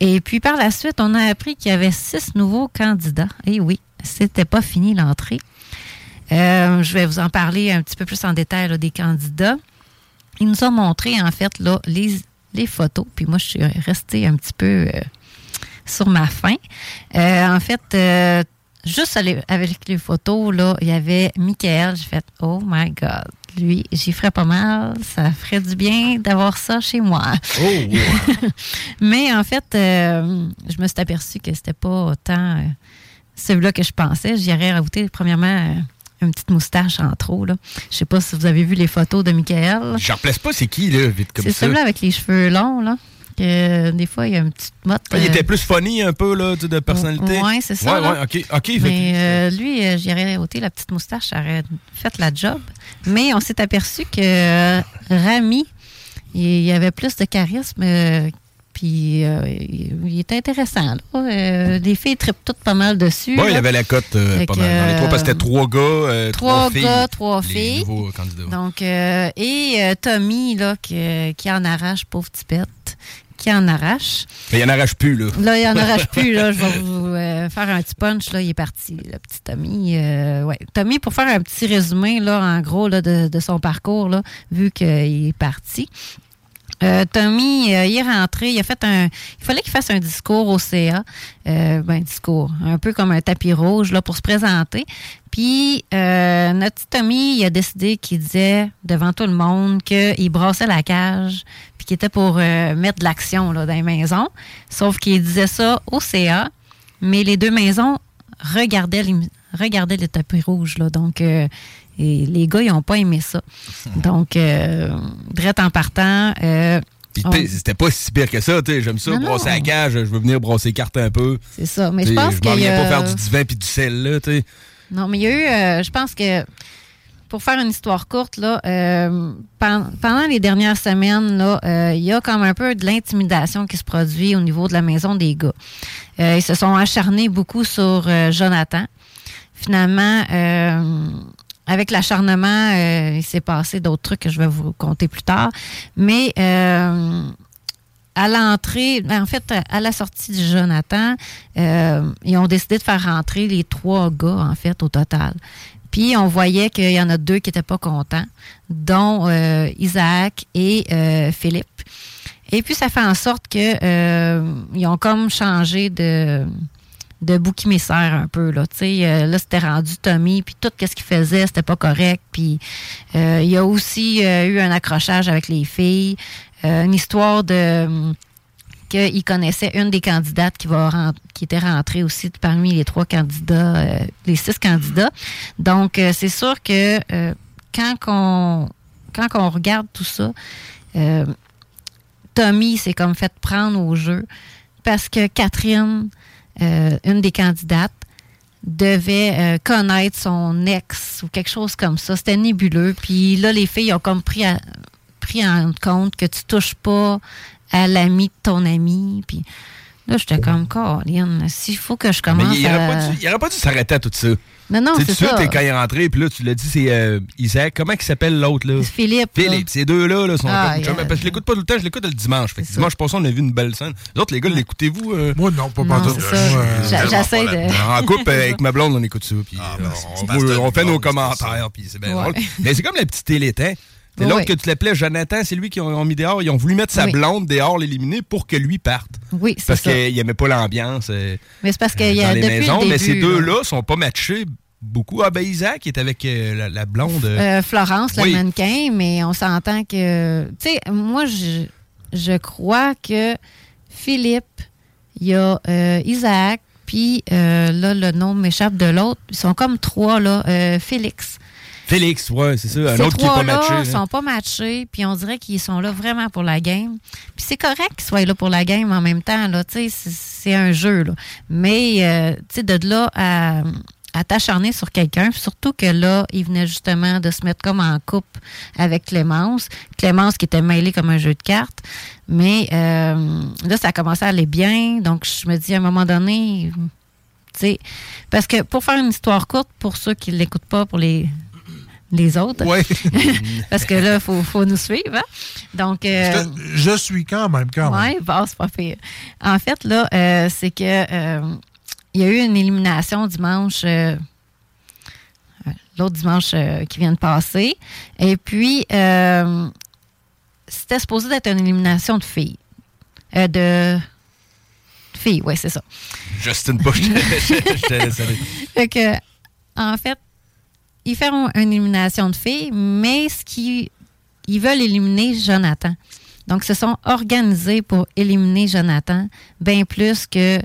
[SPEAKER 8] Et puis, par la suite, on a appris qu'il y avait six nouveaux candidats. Et oui, c'était pas fini l'entrée. Euh, je vais vous en parler un petit peu plus en détail des candidats. Ils nous ont montré, en fait, les, photos. Puis moi, je suis restée un petit peu euh, sur ma faim. Euh, en fait, juste avec les photos, là, il y avait Michael. J'ai fait Oh my God. Lui, j'y ferais pas mal. Ça ferait du bien d'avoir ça chez moi. (laughs) Mais en fait, euh, je me suis aperçue que c'était pas autant euh, celui-là que je pensais. J'y aurais rajouté, premièrement, euh, une petite moustache en trop. Là. Je sais pas si vous avez vu les photos de Michael.
[SPEAKER 11] J'en replace pas, c'est qui, là, vite comme
[SPEAKER 8] C'est
[SPEAKER 11] ça?
[SPEAKER 8] celui-là avec les cheveux longs, là. Que des fois, il y a une petite motte.
[SPEAKER 11] Ah, il
[SPEAKER 8] euh,
[SPEAKER 11] était plus funny un peu, là, de personnalité?
[SPEAKER 8] Ouais, c'est ça,
[SPEAKER 11] Ouais,
[SPEAKER 8] là.
[SPEAKER 11] ouais, ok,
[SPEAKER 8] Mais euh, lui, euh, aurais ôté la petite moustache, ça aurait fait la job. Mais on s'est aperçu que euh, Rami, il il avait plus de charisme. euh, puis euh, il, était intéressant. Là. Euh, les filles trippent toutes pas mal dessus.
[SPEAKER 11] Bon, il avait la cote euh, pas mal dans les trois, parce que
[SPEAKER 8] euh,
[SPEAKER 11] c'était trois gars, euh,
[SPEAKER 8] trois
[SPEAKER 11] trois filles.
[SPEAKER 8] gars, trois
[SPEAKER 11] les
[SPEAKER 8] filles.
[SPEAKER 11] nouveaux candidats.
[SPEAKER 8] Donc, euh, et euh, Tommy, là, qui en arrache, pauvre tipette, qui en arrache.
[SPEAKER 11] Mais il en arrache plus, là.
[SPEAKER 8] Là, il en arrache plus. Là, je vais (laughs) vous euh, faire un petit punch. Là, il est parti, le petit Tommy. Euh, ouais. Tommy, pour faire un petit résumé, là, en gros, là, de, de son parcours, là, vu qu'il est parti. Euh, Tommy, euh, il est rentré, il a fait un. Il fallait qu'il fasse un discours au CA. Euh, ben, discours, un peu comme un tapis rouge là, pour se présenter. Puis, notre petit Tommy, il a décidé qu'il disait devant tout le monde qu'il brassait la cage, puis qu'il était pour euh, mettre de l'action là, dans les maisons. Sauf qu'il disait ça au CA, mais les deux maisons regardaient les, regardaient les tapis rouges. Là, donc, euh, et les gars, ils n'ont pas aimé ça. (laughs) Donc, euh, direct en partant. euh, on-
[SPEAKER 11] c'était pas si pire que ça, tu sais. J'aime ça,
[SPEAKER 8] Non,
[SPEAKER 11] brosser
[SPEAKER 8] non.
[SPEAKER 11] la cage, je veux venir brosser les cartes un peu.
[SPEAKER 8] C'est ça. Mais je pense
[SPEAKER 11] Je
[SPEAKER 8] qu'il
[SPEAKER 11] m'en viens pas faire du divin puis du sel, là, tu sais.
[SPEAKER 8] Non, mais il y a eu, je pense que pour faire une histoire courte, là, euh, pen- pendant les dernières semaines, euh, il y a comme un peu de l'intimidation qui se produit au niveau de la maison des gars. Euh, ils se sont acharnés beaucoup sur Jonathan. Finalement, avec l'acharnement, il s'est passé d'autres trucs que je vais vous conter plus tard. Mais à l'entrée, ben, en fait, à la sortie du Jonathan, ils ont décidé de faire rentrer les trois gars, en fait, au total. Puis on voyait qu'il y en a deux qui n'étaient pas contents, dont euh, Isaac et euh, Philippe. Et puis ça fait en sorte que euh, ils ont comme changé de de bouc émissaire un peu là. Tu sais euh, là c'était rendu Tommy puis tout ce qu'il faisait c'était pas correct. Puis il y a aussi eu un accrochage avec les filles. Une histoire de qu'il connaissait une des candidates qui était rentrée aussi parmi les trois candidats, euh, les six candidats. Donc, euh, c'est sûr que euh, quand on quand regarde tout ça, Tommy s'est comme fait prendre au jeu parce que Catherine, une des candidates, devait connaître son ex ou quelque chose comme ça. C'était nébuleux. Puis là, les filles ont comme pris, pris en compte que tu touches pas à l'ami de ton ami. Puis là, j'étais comme, Caroline, s'il faut que je
[SPEAKER 11] Mais
[SPEAKER 8] commence
[SPEAKER 11] il
[SPEAKER 8] à...
[SPEAKER 11] aurait pas dû- il aurait pas dû s'arrêter à tout ça.
[SPEAKER 8] Non, non,
[SPEAKER 11] Tu sais,
[SPEAKER 8] c'est
[SPEAKER 11] tout de suite,
[SPEAKER 8] ça.
[SPEAKER 11] quand il est rentré, puis là, tu l'as dit, c'est euh, Isaac. Comment il s'appelle l'autre, là?
[SPEAKER 8] Philippe. là.
[SPEAKER 11] Philippe. Ces deux-là, là, sont
[SPEAKER 8] Ah, yeah.
[SPEAKER 11] Parce que je l'écoute pas tout le temps, je l'écoute le dimanche. Fait que dimanche passé, on a vu une belle scène. Les autres, les gars, l'écoutez-vous? euh?
[SPEAKER 10] Moi, non, pas partout. euh,
[SPEAKER 8] J'essaie de...
[SPEAKER 11] En couple avec ma blonde, on écoute ça. Puis euh, on,
[SPEAKER 13] parce que
[SPEAKER 11] on fait nos commentaires. Puis c'est bien drôle. Mais c'est comme la petite télétin. C'est
[SPEAKER 8] Ouais.
[SPEAKER 11] l'autre que tu l'appelais Jonathan, c'est lui qui ont, mis dehors. Ils ont voulu mettre sa
[SPEAKER 8] Oui.
[SPEAKER 11] blonde dehors, l'éliminer pour que lui parte.
[SPEAKER 8] Oui, c'est
[SPEAKER 11] Parce qu'il aimait pas l'ambiance euh,
[SPEAKER 8] Mais c'est parce qu'il y a
[SPEAKER 11] les
[SPEAKER 8] depuis
[SPEAKER 11] maisons.
[SPEAKER 8] le début,
[SPEAKER 11] mais ces
[SPEAKER 8] là,
[SPEAKER 11] deux-là sont pas matchés beaucoup. Ah ben Isaac est avec euh, la, la blonde.
[SPEAKER 8] euh, Florence,
[SPEAKER 11] Oui.
[SPEAKER 8] le mannequin, mais on s'entend que... Tu sais, moi, je, je crois que Philippe, il y a euh, Isaac, puis là, le nom m'échappe de l'autre. Ils sont comme trois, là. Félix.
[SPEAKER 11] Félix, ouais, c'est ça. Un
[SPEAKER 8] Ces
[SPEAKER 11] autre qui est pas
[SPEAKER 8] trois-là
[SPEAKER 11] matché. hein.
[SPEAKER 8] sont pas matchés, puis on dirait qu'ils sont là vraiment pour la game. Puis c'est correct qu'ils soient là pour la game en même temps, là, tu sais, c'est- un jeu, là. Mais, euh, tu sais, de là à, à t'acharner sur quelqu'un, surtout que là, il venait justement de se mettre comme en couple avec Clémence. Clémence qui était mêlée comme un jeu de cartes. Mais euh, là, ça a commencé à aller bien, donc je me dis à un moment donné... tu sais, Parce que pour faire une histoire courte, pour ceux qui ne l'écoutent pas, pour les, les autres.
[SPEAKER 10] Ouais. (laughs)
[SPEAKER 8] Parce que là, il faut, faut nous suivre. hein. Donc, euh,
[SPEAKER 10] Je, je suis quand même, quand même.
[SPEAKER 8] oui, bon, c'est pas pire. En fait, là, euh, c'est que euh, il y a eu une élimination dimanche, euh, l'autre dimanche qui vient de passer. Et puis, c'était supposé d'être une élimination de filles. De filles, oui, c'est ça.
[SPEAKER 11] Justin Bush, (laughs) je laisse aller.
[SPEAKER 8] Fait que, en fait, ils font une élimination de filles, mais ce qui, ils veulent éliminer Jonathan. Donc, se sont organisés pour éliminer Jonathan, bien plus que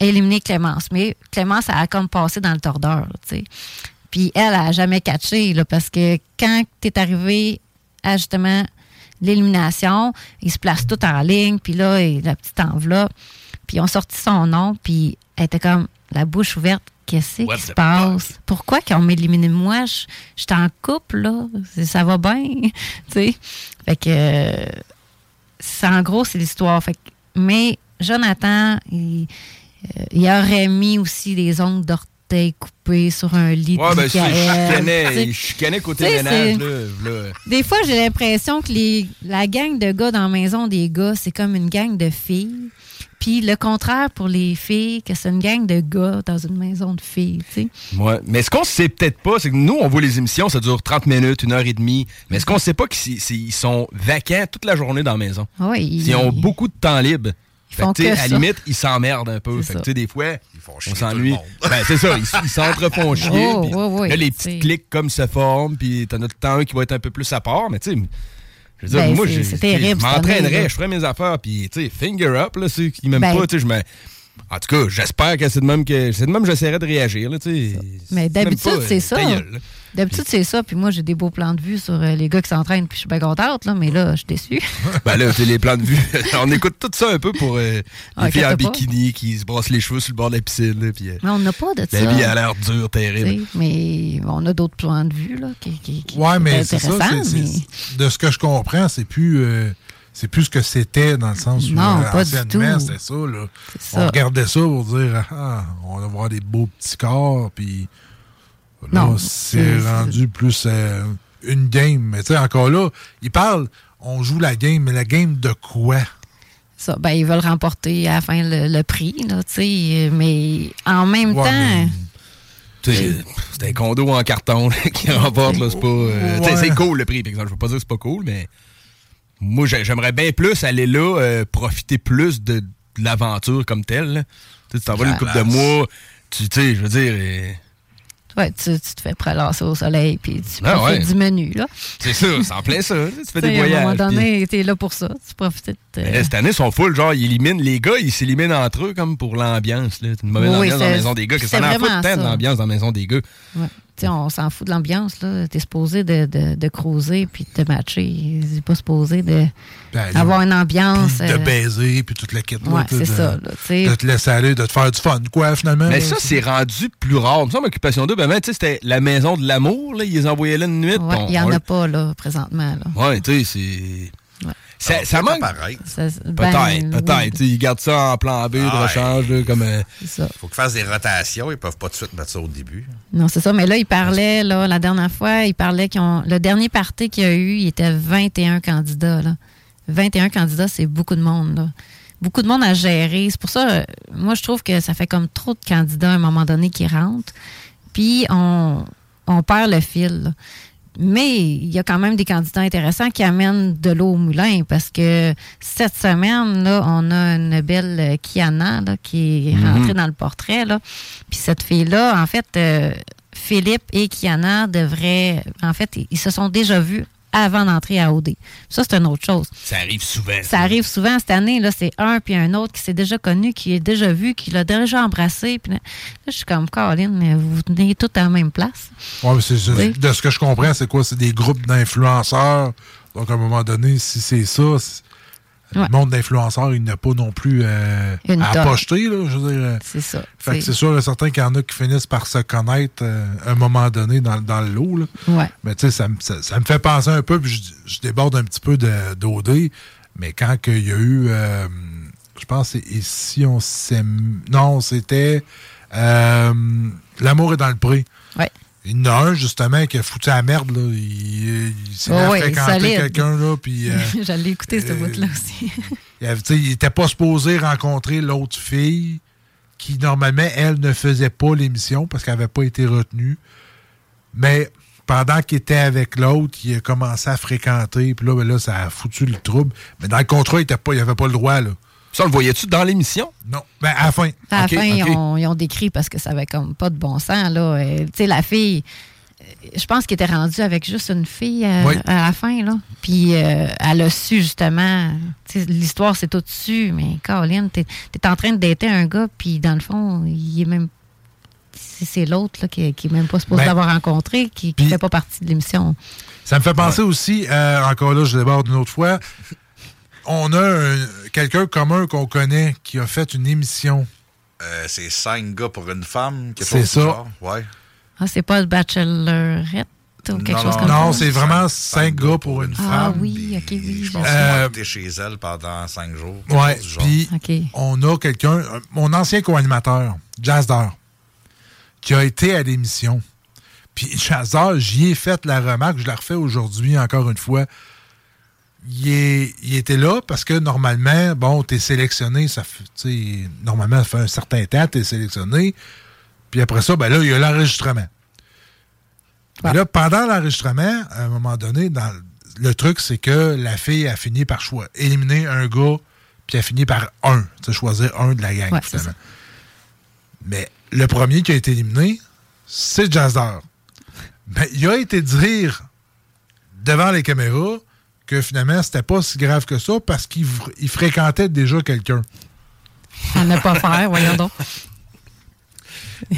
[SPEAKER 8] éliminer Clémence. Mais Clémence, elle a comme passé dans le tordeur, tu sais. Puis elle, elle a jamais catché, parce que quand tu es arrivé à justement l'élimination, ils se placent tout en ligne, puis là, et la petite enveloppe, puis ils ont sorti son nom, puis elle était comme la bouche ouverte. Qu'est-ce qui se passe? Pourquoi qu'ils ont éliminé moi? Je suis en couple, là. Ça va bien. (laughs) tu sais. Fait que. c'est- en gros, c'est l'histoire. Fait que- mais Jonathan, il, euh, il aurait mis aussi des ongles d'orteil coupés sur un lit
[SPEAKER 11] Ouais,
[SPEAKER 8] de
[SPEAKER 11] ben, chicanait, il chicanait côté ménage,
[SPEAKER 8] c'est-
[SPEAKER 11] là. là.
[SPEAKER 8] Des fois, j'ai l'impression que les, la gang de gars dans la maison des gars, c'est comme une gang de filles. Puis le contraire pour les filles, que c'est une gang de gars dans une maison de filles, tu sais.
[SPEAKER 11] Ouais. Mais ce qu'on sait peut-être pas, c'est que nous, on voit les émissions, ça dure 30 minutes, une heure et demie. Mais ce qu'on sait pas, c'est qu'ils sont vacants toute la journée dans la maison.
[SPEAKER 8] Ouais, ils-
[SPEAKER 11] Ils ont beaucoup de temps libre. Fait
[SPEAKER 8] font
[SPEAKER 11] que, à la limite, ils s'emmerdent un peu. Fait que,
[SPEAKER 8] ça.
[SPEAKER 11] tu sais, des fois,
[SPEAKER 13] chier
[SPEAKER 11] on
[SPEAKER 13] tout le
[SPEAKER 11] s'ennuie.
[SPEAKER 13] monde.
[SPEAKER 11] Ben, c'est ça, ils ils s'entrefont (laughs) chier.
[SPEAKER 8] Oh, ouais,
[SPEAKER 11] là, les petites clics comme se forment, puis t'en as tout le temps un qui va être un peu plus à part. Mais tu sais, je veux dire,
[SPEAKER 8] Ben,
[SPEAKER 11] moi,
[SPEAKER 8] c'est- terrible,
[SPEAKER 11] je m'entraînerais, je ferais mes affaires, puis tu sais, finger up, là, ceux qui m'aiment
[SPEAKER 8] Ben-
[SPEAKER 11] pas, tu sais, je me. En tout cas, j'espère que c'est de même que c'est de même que j'essaierai de réagir. Là, tu sais.
[SPEAKER 8] Mais
[SPEAKER 11] t'aimes
[SPEAKER 8] d'habitude, c'est ça. D'habitude, c'est ça. Puis moi, j'ai des beaux plans de vue sur euh, les gars qui s'entraînent. Puis je suis bien contente, là. Mais là, je suis déçue. (laughs)
[SPEAKER 11] Ben là, c'est les plans de vue. (laughs) on écoute tout ça un peu pour euh,
[SPEAKER 8] Ah,
[SPEAKER 11] les filles en
[SPEAKER 8] pas.
[SPEAKER 11] bikini qui se brassent les cheveux sur le bord de la piscine. là, puis, euh,
[SPEAKER 8] Mais on n'a pas de ça.
[SPEAKER 11] la vie a l'air dure, terrible.
[SPEAKER 8] Mais on a d'autres plans de vue, là, qui, qui, qui
[SPEAKER 10] Ouais, mais
[SPEAKER 8] est
[SPEAKER 10] c'est ça.
[SPEAKER 8] mais-
[SPEAKER 10] De ce que je comprends, c'est plus. euh, c'est plus ce que c'était dans le sens où
[SPEAKER 8] Non, pas du
[SPEAKER 10] anciennement,
[SPEAKER 8] tout.
[SPEAKER 10] c'était ça. Là.
[SPEAKER 8] ça.
[SPEAKER 10] On regardait ça pour dire ah, on va voir des beaux petits corps, puis là,
[SPEAKER 8] Non,
[SPEAKER 10] c'est rendu plus euh, une game. Mais tu sais, encore là, ils parlent, on joue la game, mais la game de quoi?
[SPEAKER 8] Ça, ben, ils veulent remporter à la fin le, le prix, là, tu sais. Mais en même
[SPEAKER 10] Ouais,
[SPEAKER 8] temps.
[SPEAKER 10] mais-
[SPEAKER 11] C'est un condo en carton là, (laughs) qui remporte, là, c'est pas... euh,
[SPEAKER 10] Ouais.
[SPEAKER 11] C'est cool le prix, par exemple. Je veux pas dire que c'est pas cool, mais moi, j'ai- j'aimerais bien plus aller là, euh, profiter plus de, de l'aventure comme telle. Tu sais, tu t'en vas une couple de mois, tu tu sais, je veux dire...
[SPEAKER 8] Ouais, tu, tu te fais prélasser au soleil, puis tu
[SPEAKER 11] Ah
[SPEAKER 8] profites
[SPEAKER 11] ouais.
[SPEAKER 8] du menu, là.
[SPEAKER 11] C'est ça, c'est en plein ça. Tu fais des (laughs)
[SPEAKER 8] sais, À un
[SPEAKER 11] voyages.
[SPEAKER 8] moment
[SPEAKER 11] puis-
[SPEAKER 8] donné, t'es là pour ça. Tu profites. euh,
[SPEAKER 11] Mais là, cette année, ils sont full, genre, ils éliminent les gars, ils s'éliminent entre eux comme pour l'ambiance. là. C'est une mauvaise
[SPEAKER 8] Oui,
[SPEAKER 11] ambiance dans la maison des gars.
[SPEAKER 8] C'est
[SPEAKER 11] qu'on en
[SPEAKER 8] vraiment
[SPEAKER 11] de temps de
[SPEAKER 8] ça.
[SPEAKER 11] l'ambiance dans la maison des gars?
[SPEAKER 8] ouais. Tu sais, on s'en fout de l'ambiance, là. T'es supposé de, de, de cruiser puis de te matcher. C'est pas supposé de
[SPEAKER 10] Ben,
[SPEAKER 8] avoir une ambiance.
[SPEAKER 10] Puis de
[SPEAKER 8] euh,
[SPEAKER 10] baiser, puis toute la là,
[SPEAKER 8] Ouais,
[SPEAKER 10] tu
[SPEAKER 8] c'est
[SPEAKER 10] de-
[SPEAKER 8] ça, là, tu.
[SPEAKER 10] De te laisser aller, de te faire du fun, quoi, finalement.
[SPEAKER 11] Mais ça, c'est rendu plus rare. Semble Occupation 2, ben, ben, tu c'était la maison de l'amour, là. Ils les envoyaient là une nuit.
[SPEAKER 8] Ouais, il n'y
[SPEAKER 11] on-
[SPEAKER 8] en a pas, là, présentement, là.
[SPEAKER 11] Ouais, tu sais, c'est. Ça, ça manque.
[SPEAKER 8] Ça-
[SPEAKER 13] Ben,
[SPEAKER 11] Peut-être,
[SPEAKER 8] ben,
[SPEAKER 11] peut-être.
[SPEAKER 8] oui.
[SPEAKER 11] Sais, Ils gardent ça en plan B de
[SPEAKER 13] Ah,
[SPEAKER 11] rechange, là, comme. euh,
[SPEAKER 13] faut qu'ils fassent des rotations. Ils peuvent pas tout de suite mettre ça au début.
[SPEAKER 8] Non, c'est ça. Mais là, il parlait, là, la dernière fois, il parlait qu'ils ont. Le dernier parti qu'il y a eu, il était 21 candidats, là. 21 candidats, c'est beaucoup de monde, là. Beaucoup de monde à gérer. C'est pour ça, euh, moi, je trouve que ça fait comme trop de candidats à un moment donné qui rentrent. Puis, on, on perd le fil, là. Mais il y a quand même des candidats intéressants qui amènent de l'eau au moulin parce que cette semaine, là, on a une belle Kiana là, qui est
[SPEAKER 25] Mhm.
[SPEAKER 8] rentrée dans le portrait. Là. Puis cette fille-là, en fait, euh, Philippe et Kiana devraient. En fait, ils se sont déjà vus avant d'entrer à OD. Ça, c'est une autre chose.
[SPEAKER 11] Ça arrive souvent.
[SPEAKER 8] Ça arrive souvent cette année, là, c'est un puis un autre qui s'est déjà connu, qui est déjà vu, qui l'a déjà embrassé. Puis là, là, je suis comme Caroline, vous tenez tous à la même place.
[SPEAKER 10] Ouais, mais
[SPEAKER 8] Oui.
[SPEAKER 10] De ce que je comprends, c'est quoi? C'est des groupes d'influenceurs. Donc, à un moment donné, si c'est ça, le monde d'influenceurs, il n'a pas non plus euh, à pocheter. Là, je veux dire, euh,
[SPEAKER 8] C'est ça.
[SPEAKER 10] Fait
[SPEAKER 8] C'est-
[SPEAKER 10] sûr, certain qu'il y en a qui finissent par se connaître euh, à un moment donné dans, dans le lot. là.
[SPEAKER 8] Ouais.
[SPEAKER 10] Mais tu sais, ça, me- ça, ça me fait penser un peu, puis je, je déborde un petit peu d'OD, mais quand il y a eu, euh, je pense, ici on s'aime. Non, c'était L'amour est dans le pré.
[SPEAKER 8] Ouais.
[SPEAKER 10] Il y en a un, justement, qui a foutu la merde. Là. Il, il s'est
[SPEAKER 8] Oh, solide.
[SPEAKER 10] quelqu'un, là, puis... euh, (laughs)
[SPEAKER 8] J'allais écouter ce bout-là aussi. (laughs)
[SPEAKER 10] il avait- tu sais, il était pas supposé rencontrer l'autre fille qui, normalement, elle ne faisait pas l'émission parce qu'elle n'avait pas été retenue. Mais pendant qu'il était avec l'autre, il a commencé à fréquenter. Puis là, ben là, ça a foutu le trouble. Mais dans le contrat, il n'avait pas le droit. Là.
[SPEAKER 11] Ça, on le voyait-tu dans l'émission?
[SPEAKER 10] Non. Ben, à la fin.
[SPEAKER 8] À la fin, ils, ont, ils ont décrit parce que ça avait comme pas de bon sens. Là. Euh, tu sais, la fille, euh, je pense qu'elle était rendue avec juste une fille euh,
[SPEAKER 10] Oui.
[SPEAKER 8] à la fin. Là. Puis euh, elle a su justement. tu sais, L'histoire, c'est tout dessus. Mais Caroline, t'es es en train de dater un gars, puis dans le fond, il est même. C'est c'est l'autre là, qui, qui est même pas supposé
[SPEAKER 10] Ben,
[SPEAKER 8] l'avoir rencontré, qui, qui fait pas partie de l'émission.
[SPEAKER 10] Ça me fait penser aussi, euh, encore là, je déborde une autre fois. On a un- quelqu'un commun qu'on connaît qui a fait une émission.
[SPEAKER 13] Euh, c'est cinq gars pour une femme.
[SPEAKER 10] C'est ça.
[SPEAKER 13] genre. Ouais.
[SPEAKER 8] Ah, c'est pas le Bachelorette ou quelque
[SPEAKER 13] Non,
[SPEAKER 8] chose
[SPEAKER 13] non,
[SPEAKER 8] comme
[SPEAKER 10] Non,
[SPEAKER 8] ça?
[SPEAKER 10] c'est vraiment cinq gars pour une
[SPEAKER 8] Ah
[SPEAKER 10] femme.
[SPEAKER 8] oui, ok, oui.
[SPEAKER 13] Je pense qu'ils
[SPEAKER 10] Euh,
[SPEAKER 13] chez elle pendant cinq jours.
[SPEAKER 10] Ouais, puis on a quelqu'un, euh, mon ancien co-animateur, Jazzer, qui a été à l'émission. Puis Jazzer, j'y ai fait la remarque, je la refais aujourd'hui encore une fois. Il, est- il était là parce que normalement, bon, t'es sélectionné, ça fait, normalement, ça fait un certain temps, t'es sélectionné. Puis après ça, ben là, il y a l'enregistrement. Mais là, pendant l'enregistrement, à un moment donné, dans le truc, c'est que la fille a fini par choix, éliminer un gars, puis a fini par un, choisir un de la gang,
[SPEAKER 8] Ouais,
[SPEAKER 10] finalement. Mais le premier qui a été éliminé, c'est Jazzer. Ben, il a été dire devant les caméras que finalement, c'était pas si grave que ça parce qu'il fr- il fréquentait déjà quelqu'un.
[SPEAKER 8] À ne pas faire, voyons donc.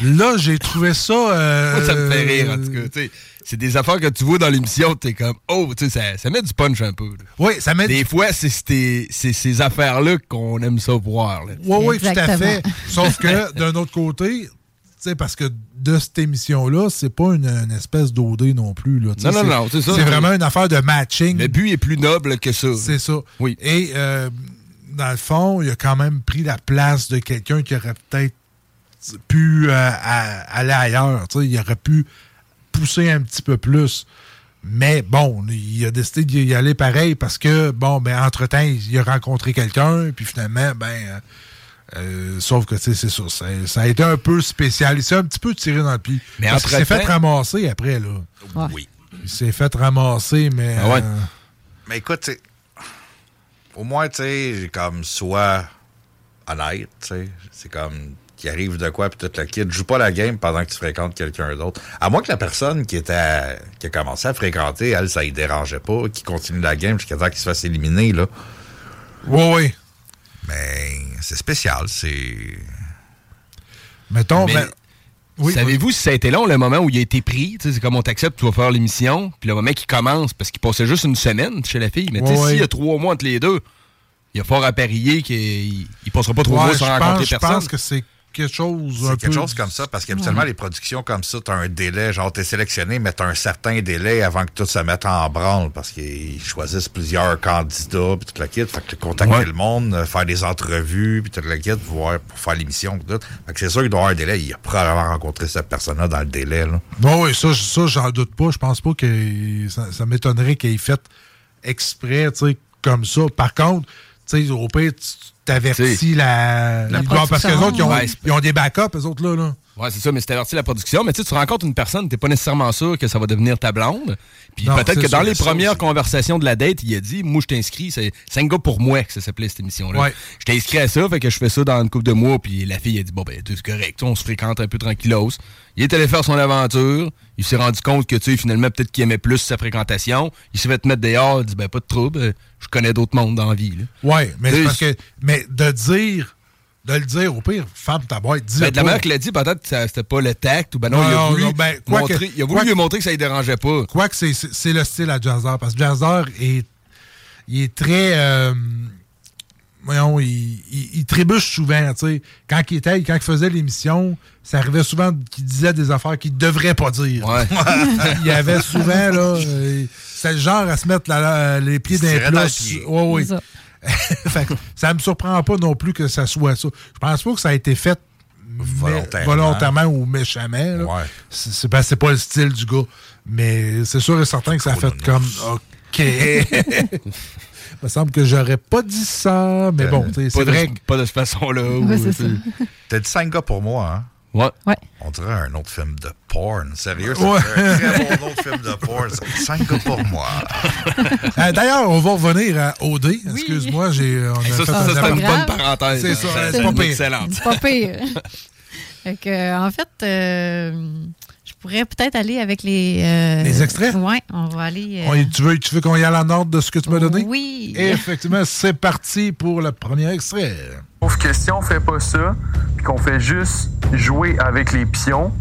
[SPEAKER 10] Là, j'ai trouvé ça. euh,
[SPEAKER 11] Moi, ça me fait rire, en tout cas. C'est des affaires que tu vois dans l'émission, t'es comme, oh, tu sais, ça, ça met du punch un peu. là.
[SPEAKER 10] Oui, ça met
[SPEAKER 11] Des fois, c'est ces- affaires-là qu'on aime ça voir. là.
[SPEAKER 10] Oui, oui, tout à fait. Sauf que, (laughs) d'un autre côté, tu sais, parce que de cette émission-là, c'est pas une, une espèce d'OD non plus. Là,
[SPEAKER 11] Non, non, non, c'est ça.
[SPEAKER 10] C'est vraiment une affaire de matching.
[SPEAKER 11] Le but est plus noble que ça.
[SPEAKER 10] C'est ça.
[SPEAKER 11] Oui.
[SPEAKER 10] Et euh, dans le fond, il a quand même pris la place de quelqu'un qui aurait peut-être pu euh, à- aller ailleurs. Il aurait pu pousser un petit peu plus. Mais bon, il a décidé d'y aller pareil parce que, bon, ben, entre-temps, il a rencontré quelqu'un, puis finalement, ben, euh, euh, sauf que, tu sais, c'est ça, ça. ça a été un peu spécial. Il s'est un petit peu tiré dans le pied.
[SPEAKER 11] Mais
[SPEAKER 10] parce qu'il s'est fait ramasser après, là.
[SPEAKER 13] Oui.
[SPEAKER 10] Il s'est fait ramasser, mais.
[SPEAKER 11] Ah ouais.
[SPEAKER 10] euh,
[SPEAKER 13] Mais écoute, tu sais, au moins, tu sais, j'ai comme soit honnête, tu sais. C'est comme qui arrive de quoi, puis toute la kit. Joue pas la game pendant que tu fréquentes quelqu'un d'autre. À moins que la personne qui était à- qui a commencé à fréquenter, elle, ça y dérangeait pas, qui continue la game jusqu'à temps qu'il se fasse éliminer, là.
[SPEAKER 10] Oui, oui.
[SPEAKER 13] Mais c'est spécial, c'est.
[SPEAKER 10] Mettons,
[SPEAKER 11] Mais
[SPEAKER 10] ben, oui,
[SPEAKER 11] Savez-vous si ça a été long, le moment où il a été pris? Tu sais, C'est comme on t'accepte, tu vas faire l'émission, puis le moment qui commence, parce qu'il passait juste une semaine chez la fille. Mais tu sais, s'il y a trois mois entre les deux, il y a fort à parier qu'il il passera pas trois mois
[SPEAKER 10] je
[SPEAKER 11] sans
[SPEAKER 10] pense-
[SPEAKER 11] rencontrer
[SPEAKER 10] Je
[SPEAKER 11] personne.
[SPEAKER 10] pense que c'est quelque chose
[SPEAKER 13] C'est quelque
[SPEAKER 10] peu-
[SPEAKER 13] chose comme ça, parce qu'habituellement, les productions comme ça, t'as un délai, genre t'es sélectionné, mais t'as un certain délai avant que tout se mette en branle, parce qu'ils choisissent plusieurs candidats, puis toute la kit, fait que contacter
[SPEAKER 11] Ouais.
[SPEAKER 13] le monde, euh, faire des entrevues, puis toute la kit, voir, pour faire l'émission, tout. Fait que c'est sûr qu'il doit y avoir un délai. Il a probablement rencontré cette personne-là dans le délai, là.
[SPEAKER 10] Bon, oui, ça, ça j'en doute pas. Je pense pas que ça, ça m'étonnerait qu'il ait fait exprès, tu sais, comme ça. Par contre, tu sais, au pire, tu t'avertis la.
[SPEAKER 11] la
[SPEAKER 10] doivent- parce que les
[SPEAKER 11] production,
[SPEAKER 10] autres, ils ont,
[SPEAKER 11] ouais,
[SPEAKER 10] ils ont des backups, eux autres, là. là.
[SPEAKER 11] Ouais, c'est ça, mais c'est averti la production. Mais tu sais, tu rencontres une personne, t'es pas nécessairement sûr que ça va devenir ta blonde. Puis peut-être que dans les premières
[SPEAKER 10] aussi.
[SPEAKER 11] conversations de la date, il a dit Moi, je t'inscris, c'est c'est un gars pour moi que ça s'appelait cette émission-là.
[SPEAKER 10] Ouais.
[SPEAKER 11] Je t'ai inscrit à ça, fait que je fais ça dans une couple de mois. Puis la fille a dit Bon, ben, c'est correct, on se fréquente un peu tranquillos. Il est allé faire son aventure. Il s'est rendu compte que, tu sais, finalement, peut-être qu'il aimait plus sa fréquentation. Il s'est fait te mettre dehors. Il dit Ben, pas de trouble, je connais d'autres mondes dans la vie. là.
[SPEAKER 10] Ouais, mais c'est parce que. Mais de dire. De le dire, au pire, ferme ta boîte, dis
[SPEAKER 11] Ben, de la manière qu'il l'a dit, peut-être que ça- c'était pas le tact ou ben non,
[SPEAKER 10] Non,
[SPEAKER 11] il a voulu,
[SPEAKER 10] non, ben, quoi
[SPEAKER 11] montrer,
[SPEAKER 10] que-
[SPEAKER 11] il a voulu
[SPEAKER 10] quoi
[SPEAKER 11] lui
[SPEAKER 10] que-
[SPEAKER 11] montrer que ça ne dérangeait pas.
[SPEAKER 10] Quoique c'est- c'est c'est le style à Jazzer, parce que Jazzer est, il est très. euh, voyons, il, il- il trébuche souvent, tu sais. Quand il était, quand il faisait l'émission, ça arrivait souvent qu'il disait des affaires qu'il devrait pas dire. (laughs) il y avait souvent, là. euh, c'est le genre à se mettre la- la- les pieds d'un plat.
[SPEAKER 13] le
[SPEAKER 10] su- Ouais, ouais.
[SPEAKER 13] Ça.
[SPEAKER 10] Fait que ça me surprend pas non plus que ça soit ça. Je pense pas que ça a été fait
[SPEAKER 13] Volontairement.
[SPEAKER 10] volontairement ou méchamment. là. C'est pas, c'est pas le style du gars. Mais c'est sûr et certain que ça a fait comme OK. Il (laughs) me semble que j'aurais pas dit ça, mais bon, tu sais,
[SPEAKER 11] Pas
[SPEAKER 10] c'est
[SPEAKER 11] de-
[SPEAKER 10] vrai.
[SPEAKER 11] Pas de cette façon-là. ou-
[SPEAKER 10] Ouais, c'est ça.
[SPEAKER 13] T'as dit 5 gars pour moi, hein?
[SPEAKER 11] Ouais.
[SPEAKER 8] Ouais.
[SPEAKER 13] On dirait un autre film de porn. Sérieux,
[SPEAKER 10] Ouais.
[SPEAKER 13] serait un très bon autre film de porn. 5 gars pour moi. (laughs)
[SPEAKER 10] Euh, D'ailleurs, on va revenir à OD. Excuse-moi, j'ai. euh,
[SPEAKER 11] Ça, ça,
[SPEAKER 10] un
[SPEAKER 11] c'est une bonne parenthèse.
[SPEAKER 10] C'est ça, c'est
[SPEAKER 11] c'est
[SPEAKER 10] pas pire.
[SPEAKER 11] excellent.
[SPEAKER 8] C'est pas pire. (laughs) Fait que, euh, en fait, euh, pourrais peut-être aller avec les. euh,
[SPEAKER 10] Les extraits?
[SPEAKER 8] Oui, on va aller. euh,
[SPEAKER 10] On tu veux, tu veux qu'on y aille en ordre de ce que tu m'as donné?
[SPEAKER 8] Oui.
[SPEAKER 10] Et effectivement, (laughs) c'est parti pour le premier extrait.
[SPEAKER 25] Sauf que si on fait pas ça, puis qu'on fait juste jouer avec les pions,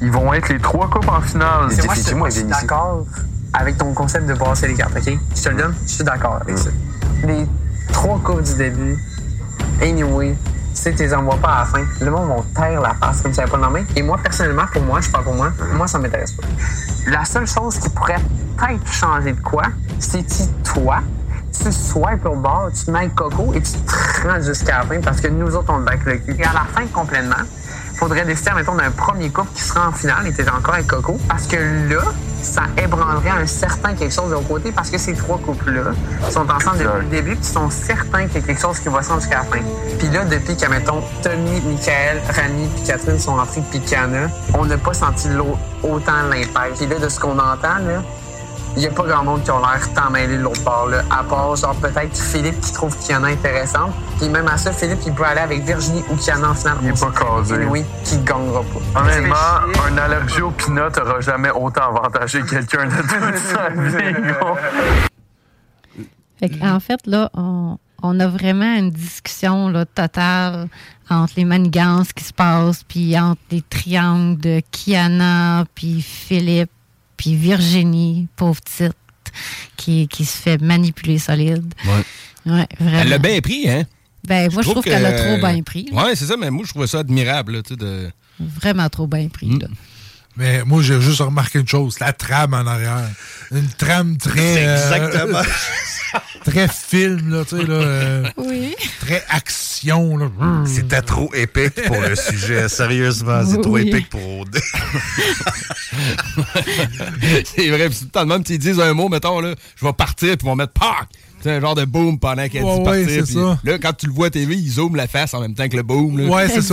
[SPEAKER 25] ils vont être les trois coupes en finale.
[SPEAKER 26] C'est moi, je- moi, je suis d'accord avec ton concept de brasser les cartes, OK? Je te le donne, je suis d'accord avec ça. Les trois coupes du début, anyway, tu sais, tu les envoies pas à la fin. Le monde va taire la face comme ça pas nommé. Et moi, personnellement, pour moi, je parle pour moi, moi, ça m'intéresse pas. La seule chose qui pourrait peut-être changer de quoi, c'est si toi, tu swipes au bord, tu mets avec Coco et tu te rends jusqu'à la fin parce que nous autres, on le back le cul. Et à la fin, complètement, faudrait décider, mettons, d'un premier couple qui sera en finale et t'es encore avec Coco. Parce que là, ça ébranlerait un certain quelque chose de l'autre côté parce que ces trois couples-là sont ensemble depuis le début puis sont certains qu'il y a quelque chose qui va se rendre jusqu'à la fin. Puis là, depuis que, mettons, Tommy, Michael, Rani puis Catherine sont rentrés puis Kiana, on n'a pas senti l'eau autant l'impact. Puis là, de ce qu'on entend, là, il n'y a pas grand monde qui a l'air tant mêlé de l'autre part, là. À part, genre, peut-être Philippe qui trouve Kiana intéressante. Puis même à ça, Philippe, il peut aller avec Virginie ou Kiana en finale. Il n'est pas casé. Oui, qui ne gagnera pas.
[SPEAKER 25] Honnêtement, un allergie au peanut n'aura jamais autant avantagé quelqu'un de toute (laughs) sa vie. gros.
[SPEAKER 8] Fait en fait, là, on, on a vraiment une discussion là, totale entre les manigances qui se passent, puis entre les triangles de Kiana, puis Philippe, puis Virginie, pauvre petite, qui, qui se fait manipuler solide.
[SPEAKER 11] Ouais.
[SPEAKER 8] Ouais, vraiment.
[SPEAKER 11] Elle l'a bien pris, hein?
[SPEAKER 8] Ben, moi, je trouve qu'elle a trop bien pris.
[SPEAKER 11] Ouais, c'est ça, mais moi, je trouvais ça admirable, là, de...
[SPEAKER 8] Vraiment trop bien pris. là.
[SPEAKER 10] Mais moi, j'ai juste remarqué une chose, la trame en arrière. Une trame très... Euh,
[SPEAKER 13] exactement. (laughs)
[SPEAKER 10] très film, là, tu sais, là. euh,
[SPEAKER 8] Oui.
[SPEAKER 10] Très action, là.
[SPEAKER 13] C'était trop épique pour le sujet. Sérieusement, c'est trop épique pour. (laughs)
[SPEAKER 11] c'est vrai, puis tout le temps, même s'ils disent un mot, mettons, là, je vais partir, puis ils vont mettre PAC! C'est un genre de boom pendant qu'elle
[SPEAKER 10] Ouais,
[SPEAKER 11] dit partir.
[SPEAKER 10] ça.
[SPEAKER 11] Là, quand tu le vois à TV, ils zooment la face en même temps que le boom. Là.
[SPEAKER 10] Ouais, c'est ça.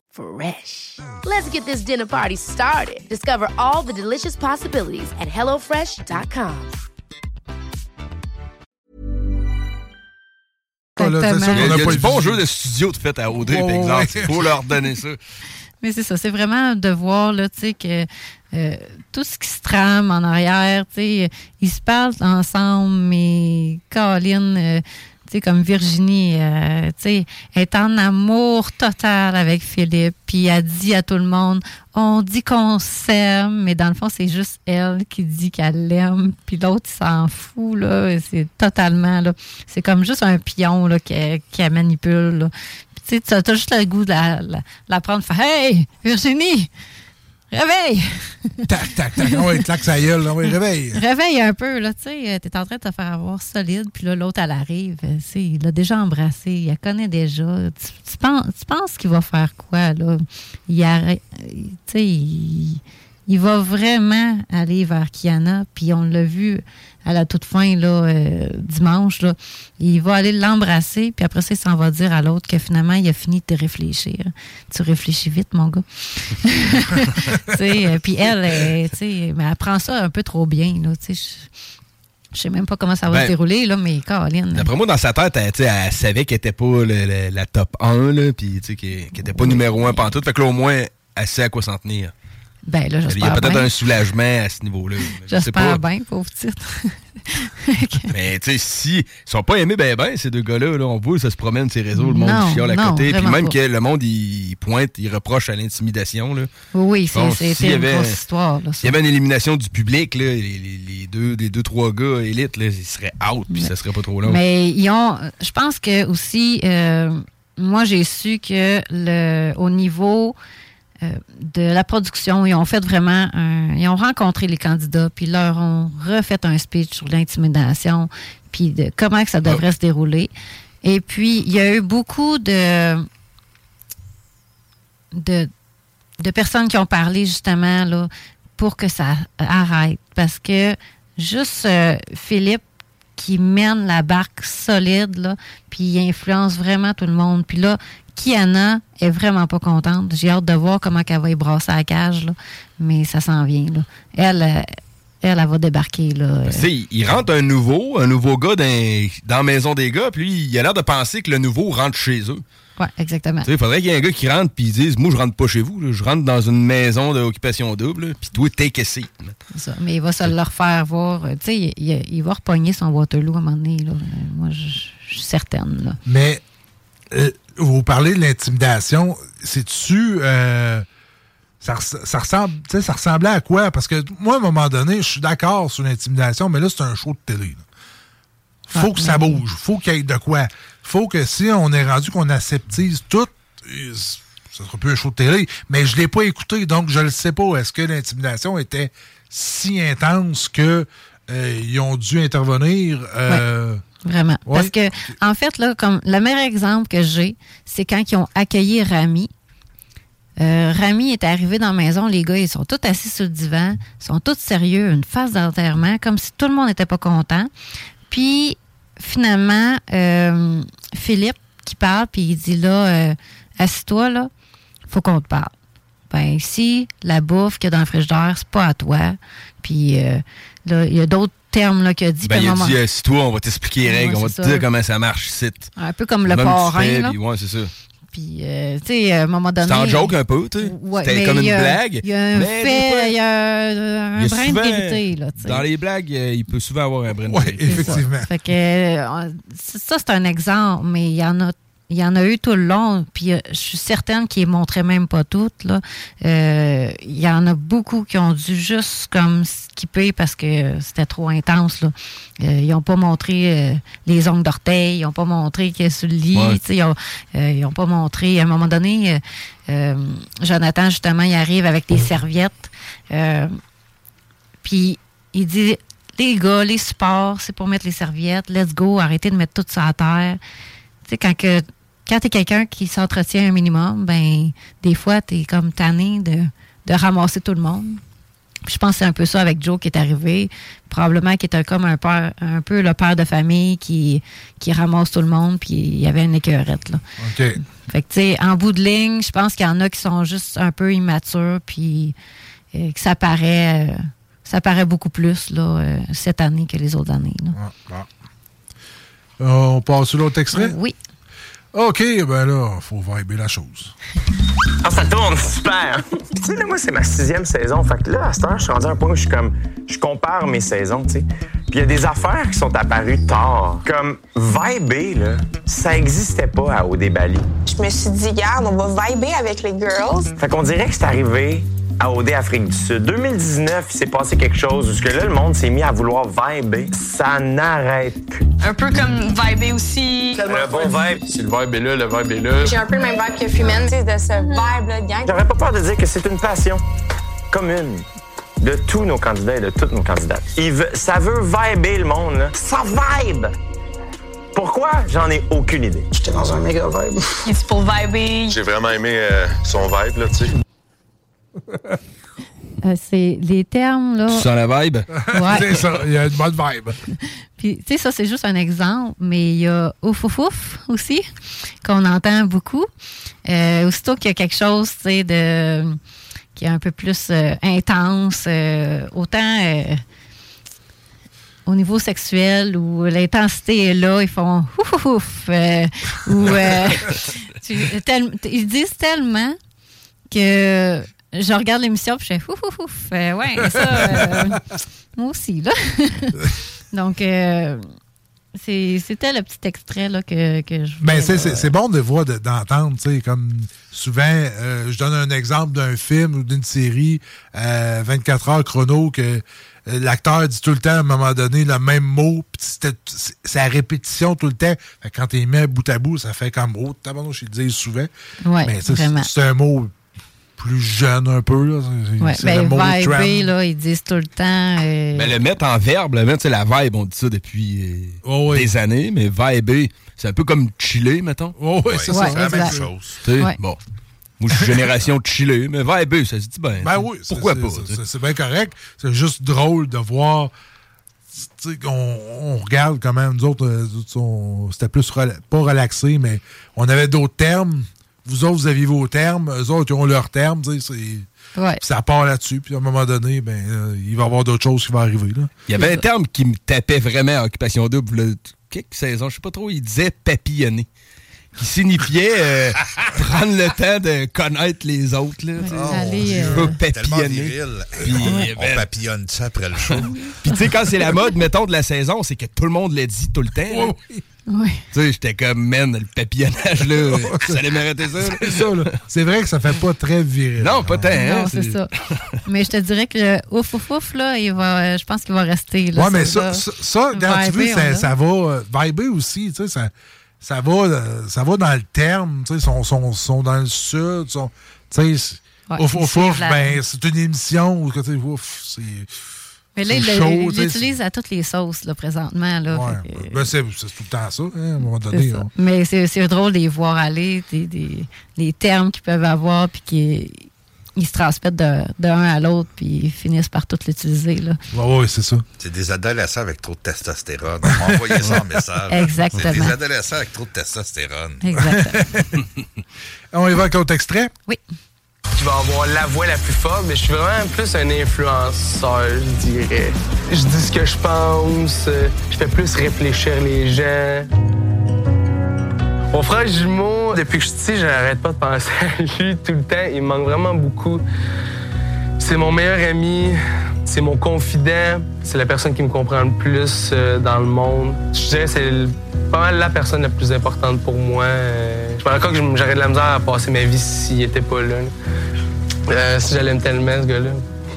[SPEAKER 4] Fresh. Let's get this dinner party started. Discover all the delicious possibilities at hellofresh.com.
[SPEAKER 10] là, c'est sûr
[SPEAKER 11] Il y a,
[SPEAKER 10] qu'on
[SPEAKER 11] il y
[SPEAKER 10] n'a
[SPEAKER 11] a
[SPEAKER 10] pas
[SPEAKER 11] du bon jeu de studio de fait à OD, par
[SPEAKER 10] Ouais,
[SPEAKER 11] exemple.
[SPEAKER 10] ouais.
[SPEAKER 11] Il faut leur donner ça. (laughs)
[SPEAKER 8] Mais c'est ça, c'est vraiment de voir là, tu sais, que euh, tout ce qui se trame en arrière, tu sais, ils se parlent ensemble, mais Colin, euh, sais, comme Virginie, euh, tu sais, est en amour total avec Philippe, puis elle dit à tout le monde, on dit qu'on s'aime, mais dans le fond, c'est juste elle qui dit qu'elle l'aime, puis l'autre s'en fout, là, c'est totalement, là, c'est comme juste un pion, là, qui, qui manipule, là. Tu sais, t'as juste le goût de la, la, la prendre, faire Hey, Virginie, réveille!
[SPEAKER 10] Tac, tac, tac. Ah ouais, claque sa gueule. Ouais, réveille.
[SPEAKER 8] réveille un peu, là, tu sais, t'es en train de te faire avoir solide, puis là, l'autre, elle arrive, euh, tu sais, il l'a déjà embrassé, il la connaît déjà. Tu, tu penses, tu penses qu'il va faire quoi, là? Il arrête, tu sais, il, il va vraiment aller vers Kiana, puis on l'a vu à la toute fin, là, euh, dimanche, là. Il va aller l'embrasser, puis après ça, il s'en va dire à l'autre que finalement, il a fini de réfléchir. Tu réfléchis vite, mon gars. (laughs) Euh, puis elle, euh, sais, mais elle prend ça un peu trop bien, là. Je- Je sais même pas comment ça va
[SPEAKER 11] Ben,
[SPEAKER 8] se dérouler, là, mais Caroline.
[SPEAKER 11] D'après moi, dans sa tête, elle, elle savait qu'elle était pas le- le- la top 1, là, puis qu'elle qu'elle était pas numéro 1 pantoute. Fait que là, au moins, elle sait à quoi s'en tenir.
[SPEAKER 8] Ben là,
[SPEAKER 11] Il y a peut-être un soulagement à ce niveau-là. Je sais
[SPEAKER 8] J'espère bien, pauvre titre. (laughs)
[SPEAKER 11] Mais tu sais, si ils sont pas aimés ben ben, ces deux gars-là, là, on voit, ça se promène ces réseaux, le monde
[SPEAKER 8] Non,
[SPEAKER 11] chiale à
[SPEAKER 8] non,
[SPEAKER 11] côté. Puis même
[SPEAKER 8] pas.
[SPEAKER 11] que le monde, il pointe, il reproche à l'intimidation.
[SPEAKER 8] Oui, c'est- une grosse histoire,
[SPEAKER 11] S'il y avait une élimination du public, là, les, les- les deux, les deux, trois gars élites, là, ils seraient out, puis ça serait pas trop long.
[SPEAKER 8] Mais ils ont. Je pense que aussi, euh, moi, j'ai su que le, au niveau de la production, ils ont fait vraiment un, Ils ont rencontré les candidats, puis leur ont refait un speech sur l'intimidation, puis de comment que ça devrait se dérouler. Et puis, il y a eu beaucoup de. de, de personnes qui ont parlé justement là, pour que ça arrête. Parce que juste euh, Philippe qui mène la barque solide, là, puis il influence vraiment tout le monde. Puis là, Kiana est vraiment pas contente. J'ai hâte de voir comment elle va y la cage, là. mais ça s'en vient. Là. Elle, euh, elle, elle va débarquer. Là.
[SPEAKER 11] Tu sais, il- rentre un nouveau, un nouveau gars dans, dans la maison des gars, puis lui, il a l'air de penser que le nouveau rentre chez eux.
[SPEAKER 8] Ouais, exactement.
[SPEAKER 11] Il faudrait qu'il y ait un gars qui rentre puis il dise Moi, je rentre pas chez vous, là. je rentre dans une maison d'occupation double, puis toi, take a seat.
[SPEAKER 8] C'est ça. Mais il va se le refaire voir. Euh, Tu sais, il, il- il va repogner son Waterloo à un moment donné. Là. Euh, Moi, je je suis certaine. Là.
[SPEAKER 10] Mais euh, vous parlez de l'intimidation, c'est-tu. euh, ça, res- ça ressemble, ça ressemblait à quoi? Parce que moi, à un moment donné, je suis d'accord sur l'intimidation, mais là, c'est un show de télé. là. Faut que ça bouge. Faut qu'il y ait de quoi. Faut que si on est rendu qu'on aseptise tout, euh, ça sera plus un show de télé, mais je l'ai pas écouté, donc je ne sais pas. Est-ce que l'intimidation était si intense que euh, ils ont dû intervenir? euh,
[SPEAKER 8] Vraiment.
[SPEAKER 10] Ouais.
[SPEAKER 8] Parce que, en fait, là, comme le meilleur exemple que j'ai, c'est quand ils ont accueilli Rami. Euh, Rami est arrivé dans la maison, les gars, ils sont tous assis sur le divan, ils sont tous sérieux, une phase d'enterrement, comme si tout le monde n'était pas content. Puis, finalement, euh, Philippe qui parle, puis il dit là, euh, assis-toi, là, faut qu'on te parle. Ben, ici, la bouffe qu'il y a dans le frigidaire, c'est pas à toi. Puis, euh, là, il y a d'autres termes là, qu'il a dit.
[SPEAKER 11] Ben, il a
[SPEAKER 8] moment-
[SPEAKER 11] dit, euh, si toi, on va t'expliquer les
[SPEAKER 8] Ouais,
[SPEAKER 11] règles, on va te dire comment ça marche ici.
[SPEAKER 8] Un peu comme le parrain,
[SPEAKER 11] fais,
[SPEAKER 8] là.
[SPEAKER 11] ouais, c'est ça.
[SPEAKER 8] Puis, euh, tu sais, à un moment donné.
[SPEAKER 11] C'était en joke un peu, tu sais.
[SPEAKER 8] Ouais,
[SPEAKER 11] C'était comme
[SPEAKER 8] il
[SPEAKER 11] une
[SPEAKER 8] y a-
[SPEAKER 11] blague.
[SPEAKER 8] Il y a un
[SPEAKER 11] mais
[SPEAKER 8] fait, il y a un,
[SPEAKER 11] il y a
[SPEAKER 8] brin de
[SPEAKER 11] souvent-
[SPEAKER 8] vérité, là, tu sais.
[SPEAKER 11] Dans les blagues, euh, il peut souvent avoir un brin de vérité.
[SPEAKER 8] C'est ça. Fait que, euh, ça, c'est un exemple, mais il y en a. Il y en a eu tout le long, puis euh, je suis certaine qu'ils ne montraient même pas toutes. Là. Euh, il y en a beaucoup qui ont dû juste comme skipper parce que c'était trop intense. Là. Euh, ils n'ont pas montré euh, les ongles d'orteil, ils n'ont pas montré qu'il est sur le lit,
[SPEAKER 27] Ouais.
[SPEAKER 8] ils n'ont pas montré. À un moment donné, Jonathan, justement, il arrive avec des serviettes. puis il dit les gars, les supports, c'est pour mettre les serviettes. Let's go, arrêtez de mettre tout ça à terre. Tu sais, quand que quand t'es quelqu'un qui s'entretient un minimum, ben des fois, t'es comme tanné de, de ramasser tout le monde. Puis je pense que c'est un peu ça avec Joe qui est arrivé. Probablement qu'il était comme un, père, un peu le père de famille qui, qui ramasse tout le monde, puis il y avait une écœurette. Là.
[SPEAKER 10] OK.
[SPEAKER 8] Fait que, tu sais, en bout de ligne, je pense qu'il y en a qui sont juste un peu immatures, puis euh, que ça paraît, euh, ça paraît beaucoup plus là, euh, cette année que les autres années. là.
[SPEAKER 10] Euh, on passe sur l'autre extrait?
[SPEAKER 8] Oui.
[SPEAKER 10] OK, ben là, faut vibrer la chose.
[SPEAKER 28] Ah, ça tourne, super! Tu sais, là, moi, c'est ma sixième saison. Fait que là, à cette heure, je suis rendu à un point où je suis comme. Je compare mes saisons, tu sais. Puis, il y a des affaires qui sont apparues tard. Comme Viber, là, ça existait pas à OD Bali.
[SPEAKER 29] Je me suis dit, garde, on va vibrer avec les girls.
[SPEAKER 28] Fait qu'on dirait que c'est arrivé à OD Afrique du Sud. 2019, il s'est passé quelque chose où ce que là, le monde s'est mis à vouloir vibrer. Ça n'arrête plus.
[SPEAKER 29] Un peu comme vibrer aussi.
[SPEAKER 28] Le bon vibe. Si le vibe est là, le vibe est là.
[SPEAKER 29] J'ai un peu le même vibe que Fumen, tu sais, de ce vibe-là de gang.
[SPEAKER 28] J'aurais pas peur de dire que c'est une passion commune de tous nos candidats et de toutes nos candidates. Il veut- ça veut vibrer le monde, là. Ça vibe! Pourquoi? J'en ai aucune idée. J'étais dans un méga vibe.
[SPEAKER 29] C'est pour vibrer.
[SPEAKER 30] J'ai vraiment aimé euh, son vibe, là, tu sais.
[SPEAKER 8] Euh, c'est les termes, là.
[SPEAKER 11] Tu sens la vibe?
[SPEAKER 8] Ouais.
[SPEAKER 10] c'est ça, il y a une bonne vibe. (laughs)
[SPEAKER 8] Puis, tu sais, ça, c'est juste un exemple, mais il y a ouf ouf ouf aussi, qu'on entend beaucoup. Euh, aussitôt qu'il y a quelque chose, tu sais, de qui est un peu plus euh, intense, euh, autant euh, au niveau sexuel où l'intensité est là, ils font ouf ouf ouf. euh, ou euh, (laughs) tu- tel- ils disent tellement que je regarde l'émission puis je fais ouf ouf ouf. Euh, ouais, ça, euh, (laughs) moi aussi, là. (laughs) Donc, euh, c'est- c'était le petit extrait là, que, que je
[SPEAKER 10] Ben,
[SPEAKER 8] voulais,
[SPEAKER 10] c'est-
[SPEAKER 8] là.
[SPEAKER 10] c'est c'est bon de voir, de- d'entendre, tu sais, comme souvent, euh, je donne un exemple d'un film ou d'une série, euh, 24 heures chrono, que l'acteur dit tout le temps, à un moment donné, le même mot, puis c'était- c'est à répétition tout le temps. Fait que quand les mets bout à bout, ça fait comme, oh, tabarnouche, ils le disent souvent.
[SPEAKER 8] Ouais,
[SPEAKER 10] Mais ça,
[SPEAKER 8] vraiment.
[SPEAKER 10] c'est un mot plus jeune un peu, là. C'est-
[SPEAKER 8] Ouais,
[SPEAKER 10] c'est
[SPEAKER 8] ben,
[SPEAKER 10] le trend.
[SPEAKER 8] là, ils disent tout le temps. euh,
[SPEAKER 11] Mais le mettre en verbe, le mettre, c'est la vibe, on dit ça depuis euh,
[SPEAKER 10] Oh,
[SPEAKER 11] des années, mais vibrer, c'est un peu comme chiller, mettons.
[SPEAKER 10] Oh, oui, c'est ça, c'est la même chose.
[SPEAKER 11] Tu sais,
[SPEAKER 8] Ouais.
[SPEAKER 11] Bon. Moi, je suis (laughs) génération de chiller, mais vibrer, ça se dit bien.
[SPEAKER 10] Ben oui, c'est-
[SPEAKER 11] Pourquoi
[SPEAKER 10] c'est-
[SPEAKER 11] pas?
[SPEAKER 10] c'est- c'est- C'est bien correct. C'est juste drôle de voir. tu sais, On, on regarde comment nous autres, euh, nous autres, on- c'était plus rela- pas relaxé, mais on avait d'autres termes. Vous autres, vous aviez vos termes. Eux autres, ils ont leurs termes.
[SPEAKER 8] Ouais.
[SPEAKER 10] Ça part là-dessus. Puis à un moment donné, ben, euh, il va y avoir d'autres choses qui vont arriver. Là.
[SPEAKER 11] Il y avait un terme qui me tapait vraiment à Occupation Double, là, quelques saisons, je sais pas trop, il disait papillonner. Qui signifiait euh, (laughs) prendre le temps de connaître les autres. Là, je
[SPEAKER 8] euh,
[SPEAKER 11] veux papillonner.
[SPEAKER 13] on
[SPEAKER 11] ben,
[SPEAKER 13] papillonne ça après le show. (laughs)
[SPEAKER 11] Puis tu sais, quand c'est la mode, mettons, de la saison, c'est que tout le monde le dit tout le temps.
[SPEAKER 8] Oui.
[SPEAKER 11] Tu sais, j'étais comme, man, le papillonnage, là, (laughs) ça allait m'arrêter ça.
[SPEAKER 10] C'est ça, là. C'est vrai que ça fait pas très viril.
[SPEAKER 11] Non, pas tant. hein,
[SPEAKER 8] Non, c'est ça. Mais je te dirais que ouf ouf ouf, là, il va, je pense qu'il va rester. Là,
[SPEAKER 10] Ouais, mais ça,
[SPEAKER 8] là.
[SPEAKER 10] ça, ça, tu veux, ça, va euh, vibrer aussi. Tu sais, ça, ça va, euh, ça va dans le terme. tu sais, Ils sont, sont, sont dans le sud. sont- tu sais,
[SPEAKER 8] Ouais,
[SPEAKER 10] ouf, ouf, ouf, ben, c'est une émission où, tu sais, ouf, c'est.
[SPEAKER 8] Mais là, il l'utilise à toutes les sauces, là, présentement. Là,
[SPEAKER 10] Ouais, ben, c'est tout le temps ça, hein, à un moment donné. hein.
[SPEAKER 8] Mais c'est c'est drôle de les voir aller, des, des- les termes qu'ils peuvent avoir, puis qu'ils ils se transmettent de- d'un à l'autre, puis ils finissent par tout l'utiliser. là.
[SPEAKER 10] Ouais, ouais, c'est ça.
[SPEAKER 13] C'est des adolescents avec trop de testostérone. On m'a envoyé ça en message.
[SPEAKER 8] Exactement.
[SPEAKER 13] C'est des adolescents avec trop de testostérone.
[SPEAKER 8] Exactement. (laughs)
[SPEAKER 10] On y va avec l'autre extrait?
[SPEAKER 8] Oui.
[SPEAKER 27] Qui va avoir la voix la plus forte, mais je suis vraiment plus un influenceur, je dirais. Je dis ce que je pense, euh, je fais plus réfléchir les gens. Mon frère jumeau, depuis que je suis petit, j'arrête pas de penser (laughs) à lui tout le temps. Il me manque vraiment beaucoup. C'est mon meilleur ami, c'est mon confident, c'est la personne qui me comprend le plus euh, dans le monde. Je dirais c'est pas mal la personne la plus importante pour moi. Euh, je me rends que j'aurais de la misère à passer ma vie s'il était pas là. Euh, si l'aime tellement, ce gars-là.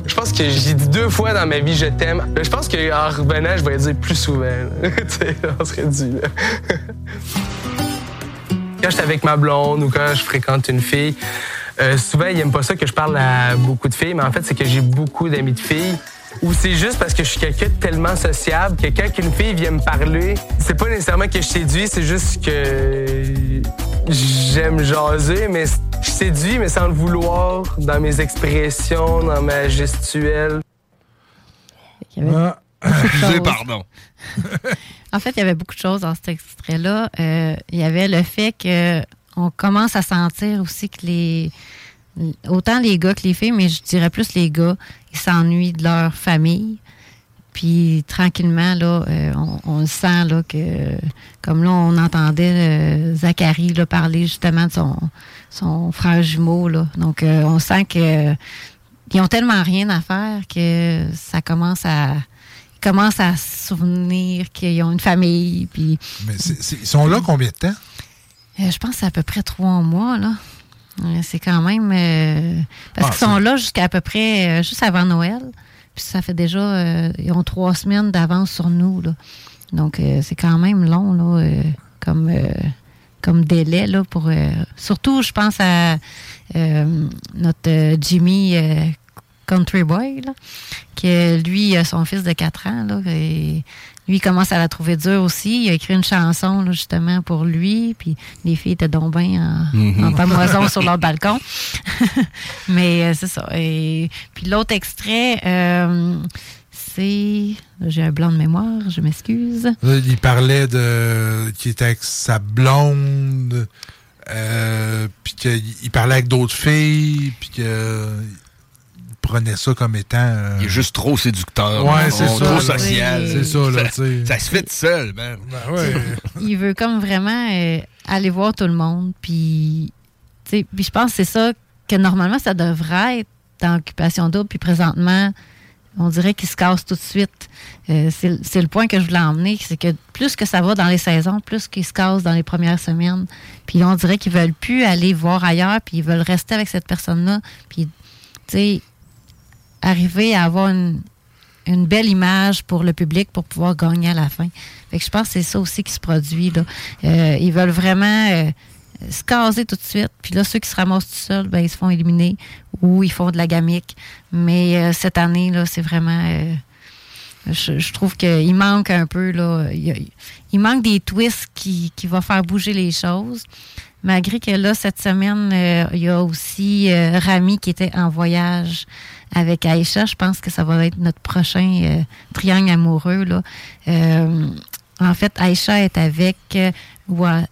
[SPEAKER 27] Je pense que j'ai dit deux fois dans ma vie je t'aime. Je pense qu'en revenant, je vais le dire plus souvent. (laughs) on serait dû. là. (laughs) quand je suis avec ma blonde ou quand je fréquente une fille, euh, souvent, ils n'aiment pas ça que je parle à beaucoup de filles, mais en fait, c'est que j'ai beaucoup d'amis de filles. Ou c'est juste parce que je suis quelqu'un de tellement sociable que quand une fille vient me parler, c'est pas nécessairement que je séduis, c'est juste que j'aime jaser, mais je séduis, mais sans le vouloir, dans mes expressions, dans ma gestuelle.
[SPEAKER 10] Ah. (laughs)
[SPEAKER 11] pardon.
[SPEAKER 8] En fait, il y avait beaucoup de choses dans cet extrait-là. Euh, il y avait le fait que on commence à sentir aussi que les autant les gars que les filles, mais je dirais plus les gars, ils s'ennuient de leur famille. Puis tranquillement, là, euh, on, sent là, que comme là, on entendait euh, Zachary parler justement de son, frère jumeau. Là. Donc euh, on sent que ils ont tellement rien à faire que ça commence à ils commencent à se souvenir qu'ils ont une famille. Puis,
[SPEAKER 10] Mais c'est- ils sont là combien de temps?
[SPEAKER 8] Euh, je pense que c'est à peu près trois mois, là. Euh, C'est quand même. euh, parce
[SPEAKER 10] Ah,
[SPEAKER 8] qu'ils sont là jusqu'à à peu près euh, juste avant Noël. Puis ça fait déjà. euh, ils ont trois semaines d'avance sur nous, là. Donc euh, c'est quand même long, là, euh, comme, euh, comme délai, là, pour. euh, surtout, je pense à euh, notre Jimmy Country Boy, là, que lui, a son fils de 4 ans, là, et lui, il commence à la trouver dure aussi. Il a écrit une chanson, là, justement, pour lui, puis les filles étaient donc bien en,
[SPEAKER 11] Mhm.
[SPEAKER 8] en pamoison sur leur balcon. (laughs) Mais euh, c'est ça. Et puis l'autre extrait, euh, c'est... J'ai un blanc de mémoire, je m'excuse.
[SPEAKER 10] Là, il parlait de. qui était avec sa blonde, euh, puis qu'il il parlait avec d'autres filles, puis que. Il prenait ça comme étant. euh,
[SPEAKER 11] Il est juste trop séducteur.
[SPEAKER 10] Ouais,
[SPEAKER 11] man.
[SPEAKER 10] c'est
[SPEAKER 11] Trop
[SPEAKER 10] ça, là.
[SPEAKER 11] social.
[SPEAKER 10] C'est ça, là, sais.
[SPEAKER 11] Ça se fait tout seul, man.
[SPEAKER 10] Ben ouais. (laughs)
[SPEAKER 8] il veut comme vraiment euh, aller voir tout le monde. Puis, tu sais, puis je pense que c'est ça que normalement, ça devrait être dans Occupation Double. Puis présentement, on dirait qu'il se casse tout de suite. Euh, c'est c'est le point que je voulais emmener, c'est que plus que ça va dans les saisons, plus qu'il se casse dans les premières semaines. Puis on dirait qu'ils veulent plus aller voir ailleurs, puis ils veulent rester avec cette personne-là. Puis, tu sais, arriver à avoir une, belle image pour le public pour pouvoir gagner à la fin. Fait que je pense que c'est ça aussi qui se produit. Euh, ils veulent vraiment euh, se caser tout de suite. Puis là, ceux qui se ramassent tout seuls, ben, ils se font éliminer ou ils font de la gamique. Mais euh, cette année, là, c'est vraiment. je, trouve qu'il manque un peu. Il, manque des twists qui, vont faire bouger les choses. Malgré que là, cette semaine, il y a aussi Rami qui était en voyage avec Aïcha. Je pense que ça va être notre prochain euh, triangle amoureux. Là. Euh, en fait, Aïcha est avec euh, Wa-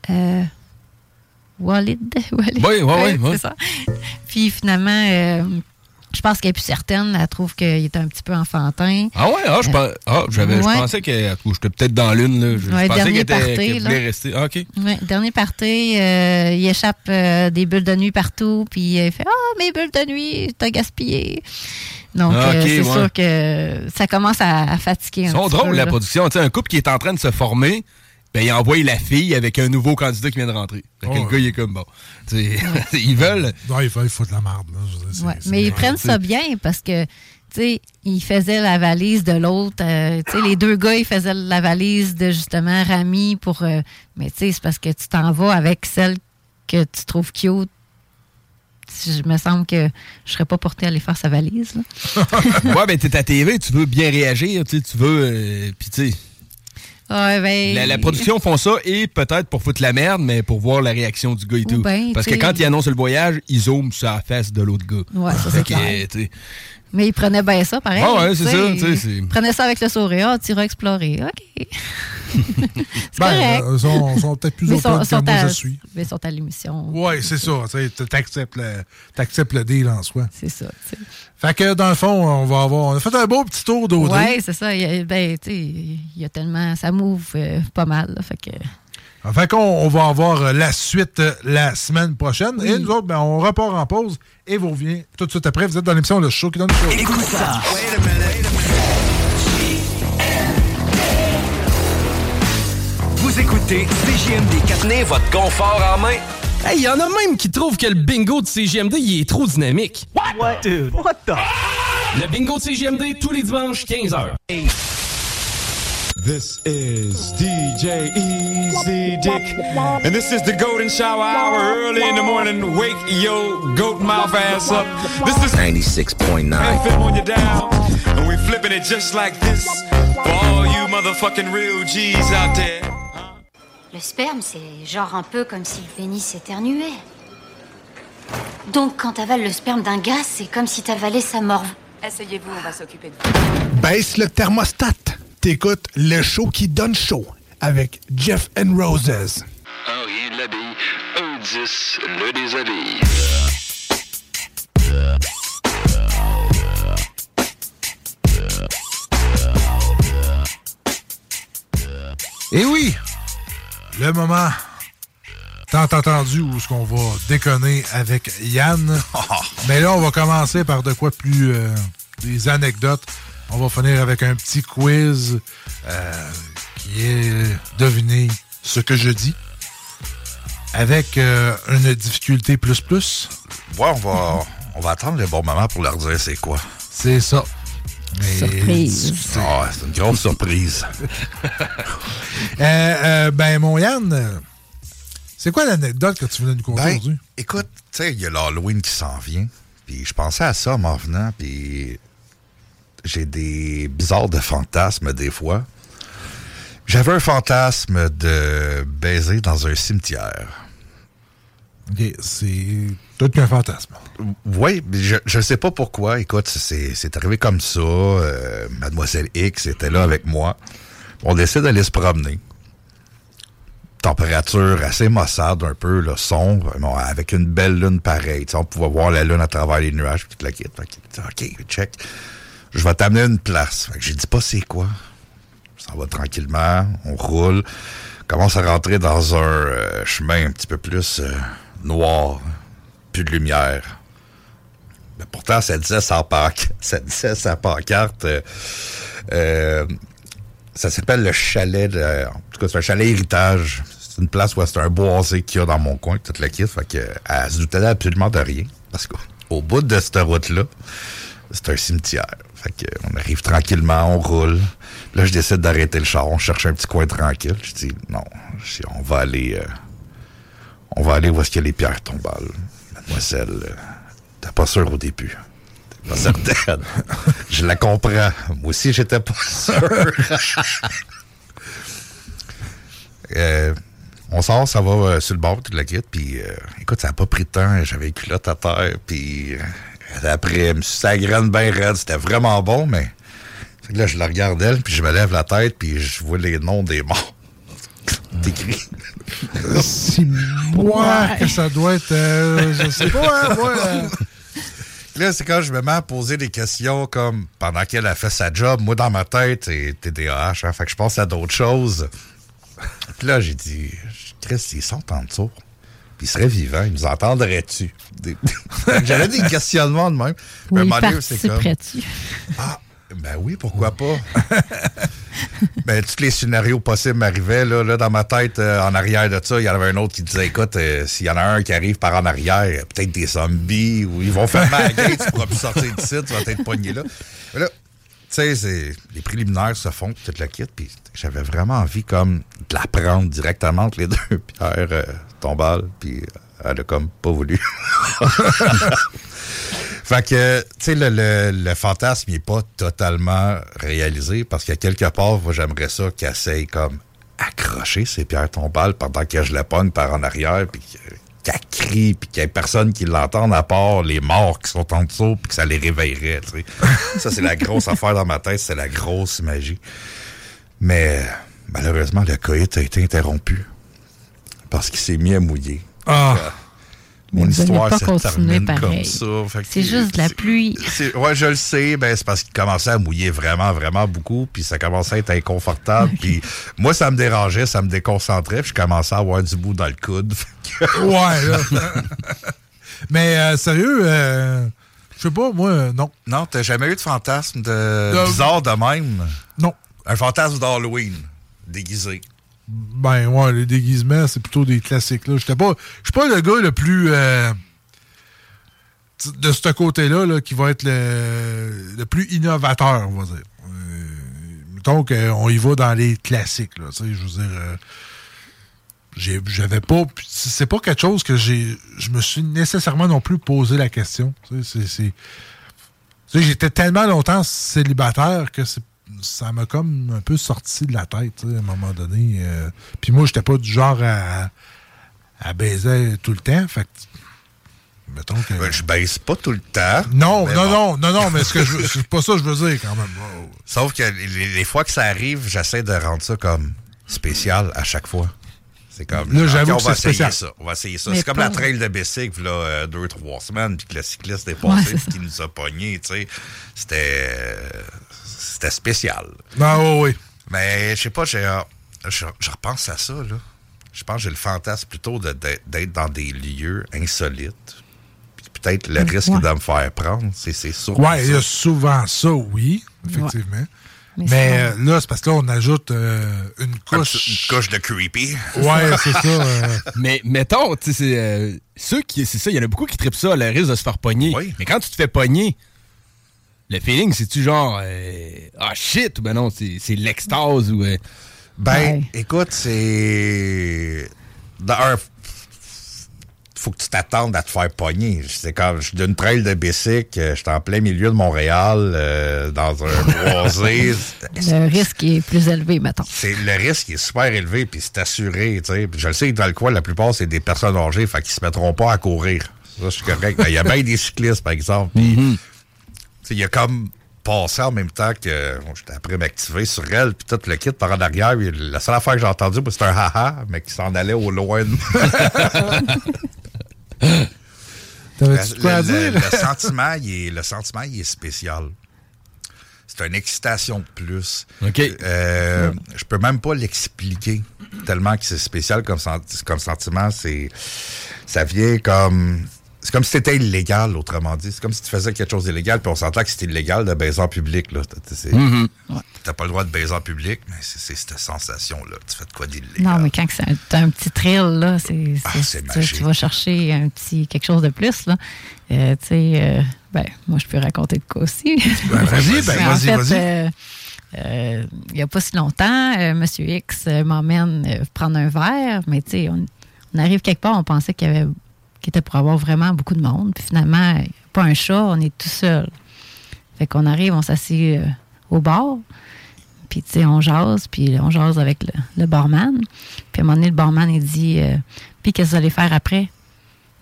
[SPEAKER 8] Walid? (laughs) Walid?
[SPEAKER 11] Oui, oui, oui, oui.
[SPEAKER 8] C'est ça. Puis finalement, je pense qu'elle est plus certaine. Elle trouve qu'il est un petit peu enfantin.
[SPEAKER 11] Ah ouais, ah, je,
[SPEAKER 8] Euh,
[SPEAKER 11] ah, j'avais, je
[SPEAKER 8] ouais.
[SPEAKER 11] pensais que ou j'étais peut-être dans l'une. Là. Je, pensais qu'elle, était,
[SPEAKER 8] party,
[SPEAKER 11] qu'elle
[SPEAKER 8] là.
[SPEAKER 11] voulait rester. Ah, OK.
[SPEAKER 8] Ouais, dernier party, euh, il échappe euh, des bulles de nuit partout, puis il fait Ah, mes bulles de nuit, t'as gaspillé. Donc,
[SPEAKER 11] Ah,
[SPEAKER 8] c'est sûr que ça commence à, à fatiguer
[SPEAKER 11] Ils
[SPEAKER 8] un
[SPEAKER 11] sont
[SPEAKER 8] petit
[SPEAKER 11] drôles,
[SPEAKER 8] peu,
[SPEAKER 11] la
[SPEAKER 8] là.
[SPEAKER 11] production. Tu sais, un couple qui est en train de se former, ben, il envoie la fille avec un nouveau candidat qui vient de rentrer. Fait que
[SPEAKER 10] Oh,
[SPEAKER 11] le gars, il est comme bon. Tu sais, (laughs) ils veulent.
[SPEAKER 10] Non, il faut, il faut de la merde. Là. Dire,
[SPEAKER 8] Ouais, mais ils prennent ça bien parce que, tu tu sais, il faisait la valise de l'autre. euh, tu sais, les deux gars, ils faisaient la valise de justement Rami pour. euh, mais tu sais, c'est parce que tu t'en vas avec celle que tu trouves cute. Je me semble que je serais pas portée à aller faire sa valise. Là. (laughs)
[SPEAKER 11] ouais, ben t'es à TV, tu veux bien réagir, tu veux. euh, Puis tu sais,
[SPEAKER 8] Ouais, ben,
[SPEAKER 11] la, la production font ça et peut-être pour foutre la merde, mais pour voir la réaction du gars et tout.
[SPEAKER 8] ben,
[SPEAKER 11] Parce que quand ils annoncent le voyage, ils zooment sur la face de l'autre gars.
[SPEAKER 8] Ouais, ça, c'est clair. Mais il prenait bien ça, pareil.
[SPEAKER 11] Ouais, ouais, c'est ça,
[SPEAKER 8] Il prenait ça avec le sourire. Ah, tu iras explorer. OK. (laughs) c'est
[SPEAKER 10] Ben,
[SPEAKER 8] correct.
[SPEAKER 10] euh, ils sont, sont peut-être plus open que
[SPEAKER 8] sont
[SPEAKER 10] moi
[SPEAKER 8] à,
[SPEAKER 10] je suis.
[SPEAKER 8] Mais ils sont à l'émission.
[SPEAKER 10] Oui, c'est ça. tu sais, T'acceptes le, deal en soi.
[SPEAKER 8] C'est ça.
[SPEAKER 10] Fait que dans le fond, on va avoir. On a fait un beau petit tour d'Audrey.
[SPEAKER 8] Ouais, c'est ça. Il y a, ben, tu sais, il y a tellement. Ça move euh, pas mal. là, fait que.
[SPEAKER 10] Fait qu'on on va avoir euh, la suite euh, la semaine prochaine. Et nous autres, ben, on repart en pause et vous revient tout de suite après. Vous êtes dans l'émission Le Show qui donne le show.
[SPEAKER 5] Écoute ça. Vous écoutez CJMD 4.
[SPEAKER 31] Tenez votre confort en main. Hey, y en a même qui trouvent que le bingo de CGMD il est trop dynamique. What? Dude, what the? Le bingo de CGMD tous les dimanches 15h.
[SPEAKER 32] This is DJ Easy Dick, and this is the Golden Shower Hour early in the morning. Wake your goat mouth ass up. This is
[SPEAKER 23] 96.9.
[SPEAKER 32] FM on your dial, and we flipping it just like this for all you motherfucking real G's out there.
[SPEAKER 33] Le sperme, c'est genre un peu comme si le pénis éternuait. Donc, quand t'avales le sperme d'un gars, c'est comme si t'avalais sa morve.
[SPEAKER 34] Asseyez-vous, on va s'occuper de vous.
[SPEAKER 35] Baisse le thermostat. T'écoutes le show qui donne chaud avec Jeff and Roses.
[SPEAKER 36] De l'habille, un 10 le déshabille.
[SPEAKER 10] Et oui, le moment tant attendu où ce qu'on va déconner avec Yann. (laughs) Mais là, on va commencer par de quoi plus euh, des anecdotes. On va finir avec un petit quiz euh, qui est deviner ce que je dis. Avec euh, une difficulté plus plus.
[SPEAKER 13] Ouais, on va, on va attendre le bon moment pour leur dire c'est quoi.
[SPEAKER 10] C'est ça. Mais-
[SPEAKER 13] Surprise. Ah, c'est une grosse surprise. (laughs)
[SPEAKER 10] Euh, euh, ben, mon Yann, c'est quoi l'anecdote que tu venais nous conter
[SPEAKER 13] Ben,
[SPEAKER 10] aujourd'hui?
[SPEAKER 13] écoute, tu sais, il y a l'Halloween qui s'en vient. Puis je pensais à ça en m'en venant. Puis j'ai des bizarres de fantasmes des fois. J'avais un fantasme de baiser dans un cimetière.
[SPEAKER 10] OK, c'est tout qu'un fantasme.
[SPEAKER 13] Oui, je, je sais pas pourquoi. Écoute, c'est arrivé comme ça. Euh, Mademoiselle X était là avec moi. On décide d'aller se promener. Température assez maussade, un peu, là, sombre, bon, avec une belle lune pareille. On pouvait voir la lune à travers les nuages, toute la kit. OK, check. Je vais t'amener une place. Fait que j'ai dit pas c'est quoi. Ça va tranquillement, on roule. Commence à rentrer dans un euh, chemin un petit peu plus euh, noir, plus de lumière. Mais pourtant, ça disait sa. (laughs) Ça disait sa pancarte. euh, euh, ça s'appelle le chalet. De, en tout cas, c'est un chalet héritage. C'est une place où c'est un boisé qu'il y a dans mon coin, toute la kit. Fait que, elle se doutait absolument de rien. Parce qu'au bout de cette route-là, c'est un cimetière. Fait que, on arrive tranquillement, on roule. Là, je décide d'arrêter le char. On cherche un petit coin tranquille. Je dis, non, on va aller. euh, on va aller où est-ce qu'il y a les pierres tombales. Mademoiselle, euh, t'es pas sûr au début. T'es pas certaine. (laughs) je la comprends. Moi aussi, j'étais pas (laughs) sûr. (laughs) Euh, on sort, ça va euh, sur le bord, toute la kit, puis écoute, ça n'a pas pris de temps, j'avais les culottes à terre, puis après, la graine bien raide, c'était vraiment bon, mais fait que là, je la regarde elle, puis je me lève la tête, puis je vois les noms des morts. (laughs) T'écris.
[SPEAKER 10] Si moi que ça doit être. euh, je sais pas, hein, moi. euh, (laughs)
[SPEAKER 13] Là, c'est quand je me mets à poser des questions comme pendant qu'elle a fait sa job, moi dans ma tête, c'est TDAH, hein, fait que je pense à d'autres choses. Puis là, j'ai dit, Chris, ils sont en dessous. Puis ils seraient vivants, ils nous entendraient-tu? Des- (laughs) J'avais des questionnements de même.
[SPEAKER 8] Oui,
[SPEAKER 13] donné, c'est comme. Ah, ben oui, pourquoi pas? (laughs) ben, tous les scénarios possibles m'arrivaient. Là, là, dans ma tête, euh, en arrière de ça, il y en avait un autre qui disait Écoute, euh, s'il y en a un qui arrive par en arrière, il y a peut-être des zombies ou ils vont fermer la gate, tu pourras plus sortir d'ici, tu vas être pogné là. Mais là, tu sais, les préliminaires se font, toute la kit, puis j'avais vraiment envie comme de la prendre directement entre les (laughs) deux pierres euh, tombales, puis elle a comme pas voulu. (laughs) Fait que, tu sais, le, le- fantasme n'est pas totalement réalisé parce qu'à quelque part, j'aimerais ça qu'il essaye comme accrocher ses pierres tombales pendant que je la pogne par en arrière, puis que- qu'elle crie, puis qu'il n'y ait personne qui l'entende à part les morts qui sont en dessous, puis que ça les réveillerait. Ça, c'est la grosse affaire dans ma tête, c'est la grosse magie. Mais malheureusement, le coït a été interrompu parce qu'il s'est mis à mouiller.
[SPEAKER 10] Ah!
[SPEAKER 8] Mais
[SPEAKER 13] Mon histoire
[SPEAKER 8] pas
[SPEAKER 13] se
[SPEAKER 8] continuer
[SPEAKER 13] termine comme
[SPEAKER 8] pareil.
[SPEAKER 13] ça. Fait que
[SPEAKER 8] C'est juste de la pluie.
[SPEAKER 13] c'est- Ouais, je le sais. Ben, c'est parce qu'il commençait à mouiller vraiment, vraiment beaucoup. Puis ça commençait à être inconfortable. Puis moi, ça me dérangeait, ça me déconcentrait. Puis je commençais à avoir du bout dans le coude. (laughs)
[SPEAKER 10] Ouais, là. (laughs) Mais euh, sérieux, euh, je sais pas, moi, euh, non.
[SPEAKER 13] Non, t'as jamais eu de fantasme de
[SPEAKER 10] Euh,
[SPEAKER 13] bizarre de même?
[SPEAKER 10] Non.
[SPEAKER 13] Un fantasme d'Halloween, déguisé.
[SPEAKER 10] Ben ouais, les déguisements, c'est plutôt des classiques. là. J'étais pas. Je suis pas le gars le plus. euh, de ce côté-là, là, qui va être le, le plus innovateur, on va dire. Euh, mettons qu'on y va dans les classiques, là. Je veux dire. euh, j'avais pas. C'est pas quelque chose que j'ai. Je me suis nécessairement non plus posé la question. C'est- J'étais tellement longtemps célibataire que c'est- ça m'a comme un peu sorti de la tête, tu sais, à un moment donné. euh. Puis moi, j'étais pas du genre à, à baiser tout le temps. Fait que, mettons que.
[SPEAKER 13] Ben, je baisse pas tout le temps.
[SPEAKER 10] non, non,
[SPEAKER 13] bon.
[SPEAKER 10] non, non, non, mais ce que je, c'est pas ça que je veux dire quand même. Oh.
[SPEAKER 13] Sauf que les, les fois que ça arrive, j'essaie de rendre ça comme spécial à chaque fois. C'est comme.
[SPEAKER 10] Là, j'avoue
[SPEAKER 13] on va
[SPEAKER 10] c'est
[SPEAKER 13] essayer
[SPEAKER 10] spécial.
[SPEAKER 13] ça. On va essayer ça. C'est comme la trail de bicycle, là, euh, deux, trois semaines, puis que le cycliste est
[SPEAKER 8] Ouais,
[SPEAKER 13] passé,
[SPEAKER 8] c'est
[SPEAKER 13] puis qui nous a pognés, tu sais. C'était. euh, C'était spécial.
[SPEAKER 10] Non, oui, oui.
[SPEAKER 13] Mais je sais pas, j'ai, euh, je, je repense à ça, là. Je pense que j'ai le fantasme plutôt de- de- d'être dans des lieux insolites. Puis peut-être le risque
[SPEAKER 10] Ouais.
[SPEAKER 13] de me faire prendre, c'est, c'est sûr.
[SPEAKER 10] Ouais, il y a souvent ça, oui, effectivement.
[SPEAKER 8] Mais
[SPEAKER 10] euh, là, c'est parce que là, on ajoute euh, une couche.
[SPEAKER 13] Une couche de creepy.
[SPEAKER 10] Ouais, c'est ça. euh, (laughs)
[SPEAKER 11] Mais mettons, tu sais, c'est, euh, ceux qui. C'est ça, il y en a beaucoup qui trippent ça, le risque de se faire pogner. Mais quand tu te fais pogner, le feeling, c'est-tu genre. euh, ah shit, ou ben non, c'est, c'est l'extase ou. euh,
[SPEAKER 13] Ben, écoute, c'est. Un. Faut que tu t'attendes à te faire pogner. C'est comme. Je suis d'une trail de bicycle, euh, je suis en plein milieu de Montréal, euh, dans un (laughs) boisé.
[SPEAKER 8] Le risque est plus élevé, mettons.
[SPEAKER 13] c'est le risque est super élevé puis c'est assuré, tu sais. Je le sais que dans le coin, la plupart c'est des personnes âgées, fait qu'ils se mettront pas à courir. Ça, je suis correct. Mais Il y a bien des cyclistes, par exemple. tu sais, Il y a comme passé en même temps que bon, j'étais après m'activer sur elle, puis tout le kit par en arrière. la seule affaire que j'ai entendue, c'était un haha, mais qui s'en allait au loin. (laughs)
[SPEAKER 10] T'avais-tu
[SPEAKER 13] Le-
[SPEAKER 10] quoi à
[SPEAKER 13] le-
[SPEAKER 10] dire?
[SPEAKER 13] Le, sentiment, il est, le sentiment, il est spécial. C'est une excitation de plus. Euh, Je peux même pas l'expliquer tellement que c'est spécial comme, senti- comme sentiment. C'est, ça vient comme, c'est comme si c'était illégal, autrement dit. C'est comme si tu faisais quelque chose d'illégal, puis on s'entend que c'était illégal de baiser en public. C'est-
[SPEAKER 8] Mhm.
[SPEAKER 13] T'as pas le droit de baiser en public, mais c'est, cette sensation-là. Tu fais de quoi d'illégal?
[SPEAKER 8] Non, mais quand c'est un, un petit thrill, là, c'est,
[SPEAKER 13] Ah,
[SPEAKER 8] tu, tu vas chercher un petit quelque chose de plus, là. Euh, tu sais, euh, ben, moi, je peux raconter de quoi aussi.
[SPEAKER 10] Ben, vas-y, ben, (laughs)
[SPEAKER 8] en
[SPEAKER 10] vas-y,
[SPEAKER 8] fait,
[SPEAKER 10] vas-y.
[SPEAKER 8] euh, il n'y a pas si longtemps, Monsieur X m'emmène prendre un verre, mais tu sais, on, on arrive quelque part, on pensait qu'il y avait qu'il était pour avoir vraiment beaucoup de monde, puis finalement, pas un chat, on est tout seul. Fait qu'on arrive, on s'assied euh, au bar, puis tu sais, on jase, puis on jase avec le, barman. Puis à un moment donné, le barman, il dit euh, Puis qu'est-ce que vous allez faire après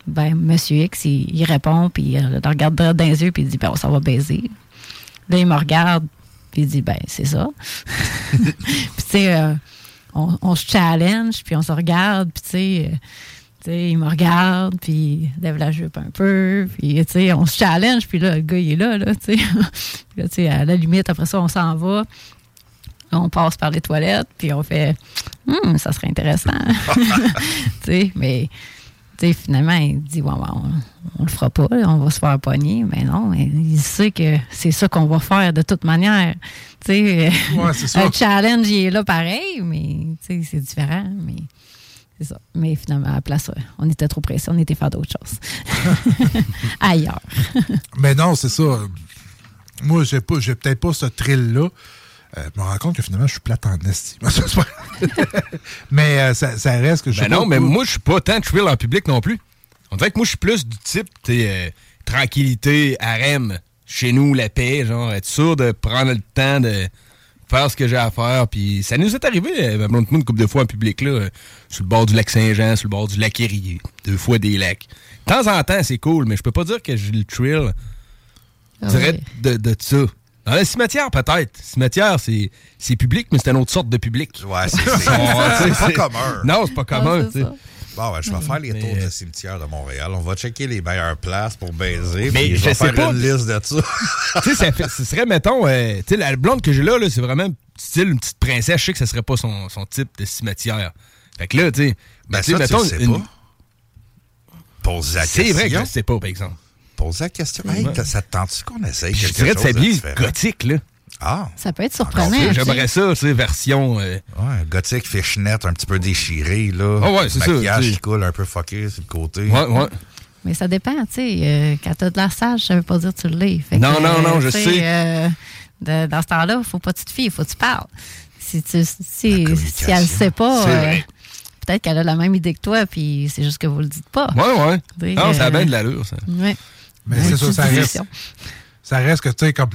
[SPEAKER 8] Ben, Monsieur X, il, répond, puis il regarde droit dans les yeux, puis il dit Ben, s'en va baiser. Là, il me regarde, puis il dit Ben, c'est ça. (laughs) puis tu sais, euh, on, on se challenge, puis on se regarde, puis tu sais. Euh, tu sais, il me regarde, puis il lève la jupe un peu, puis on se challenge, puis là, le gars, il est là, là, tu sais. (laughs) À la limite, après ça, on s'en va. On passe par les toilettes, puis on fait Hum, ça serait intéressant. (laughs) (laughs) tu sais, mais sais, finalement, il dit, ouais, on, on le fera pas, là, on va se faire pogner. Mais non, il sait que c'est ça qu'on va faire de toute manière. Tu sais,
[SPEAKER 10] Ouais, c'est ça.
[SPEAKER 8] un challenge, il est là pareil, mais c'est différent. Mais c'est ça. Mais finalement, à la place, on était trop pressés, on était faire d'autres choses. (laughs) Ailleurs. (laughs)
[SPEAKER 10] Mais non, c'est ça. Moi, j'ai pas, j'ai peut-être pas ce thrill-là. Euh, je me rends compte que finalement, je suis plate en esti. (laughs) C'est pas- mais euh, ça, ça reste que je
[SPEAKER 11] Ben non,
[SPEAKER 10] pas,
[SPEAKER 11] mais moi, je suis pas tant thrill en public non plus. On dirait que moi, je suis plus du type, t'es, euh, tranquillité, harem, chez nous, la paix, genre, être sûr de prendre le temps de faire ce que j'ai à faire. Puis ça nous est arrivé, euh, une couple de fois en public, là, euh, sur le bord du lac Saint-Jean, sur le bord du lac Érié, deux fois des lacs. De temps en temps, c'est cool, mais je peux pas dire que j'ai le thrill
[SPEAKER 8] Ah
[SPEAKER 11] direct de, de ça. Dans le cimetière, peut-être. Cimetière, c'est c'est public, mais c'est une autre sorte de public.
[SPEAKER 13] Ouais, c'est
[SPEAKER 11] Ouais, (laughs)
[SPEAKER 13] c'est pas commun.
[SPEAKER 11] Non, c'est pas commun. tu sais.
[SPEAKER 13] Bon, ben, je vais faire les tours de cimetière de Montréal. On va checker les meilleures places pour baiser.
[SPEAKER 11] Mais je
[SPEAKER 13] vais faire
[SPEAKER 11] pas.
[SPEAKER 13] une liste de ça.
[SPEAKER 11] tu sais, ça ce serait, mettons, euh, tu sais, la blonde que j'ai là, là c'est vraiment style une petite princesse. Je sais que ça serait pas son, son type de cimetière. Fait que là, tu sais,
[SPEAKER 13] Ben,
[SPEAKER 11] tu sais,
[SPEAKER 13] ça, tu sais
[SPEAKER 11] une-
[SPEAKER 13] pas. Pose la question.
[SPEAKER 11] C'est vrai que je sais pas, par exemple.
[SPEAKER 13] Pose la question. Hey,
[SPEAKER 11] Ouais.
[SPEAKER 13] ça te tente-tu qu'on essaye
[SPEAKER 11] Je
[SPEAKER 13] quelque
[SPEAKER 11] dirais de s'habiller gothique, là.
[SPEAKER 13] Ah.
[SPEAKER 8] Ça peut être surprenant.
[SPEAKER 11] J'aimerais ça, tu sais, version. euh,
[SPEAKER 13] Ouais, gothique, fishnet, un petit peu déchiré, là.
[SPEAKER 11] Ah ouais, c'est ça,
[SPEAKER 13] Maquillage qui coule un peu fucké sur le côté.
[SPEAKER 11] Ouais, ouais.
[SPEAKER 8] Mais ça dépend, tu sais. euh, quand t'as de la sage, ça veut pas dire que tu l'es.
[SPEAKER 11] Non,
[SPEAKER 8] que,
[SPEAKER 11] non, non, je
[SPEAKER 8] sais, euh, de- dans ce temps-là, faut pas que tu te fies, faut que tu parles. Si, tu, si, si elle le sait pas, peut-être qu'elle a la même idée que toi, puis c'est juste que vous le dites pas.
[SPEAKER 11] Ouais, ouais. Non, ça a bien de l'allure, ça.
[SPEAKER 8] Ouais.
[SPEAKER 10] Mais c'est ça, ça reste. Ça reste que, tu sais, comme.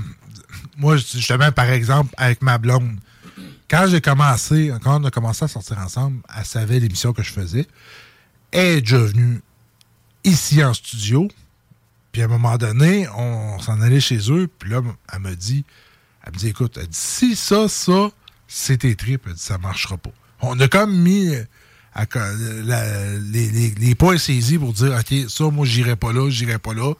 [SPEAKER 10] Moi, justement, par exemple, avec ma blonde, quand j'ai commencé, quand on a commencé à sortir ensemble, elle savait l'émission que je faisais. Elle est déjà venue ici en studio. Puis à un moment donné, on s'en allait chez eux. Puis là, elle me dit, elle me dit, écoute, elle dit, si ça, ça, c'est tes tripes, elle dit, ça marchera pas. On a comme mis euh, les points saisis pour dire, OK, ça, moi, j'irai pas là, j'irai pas là.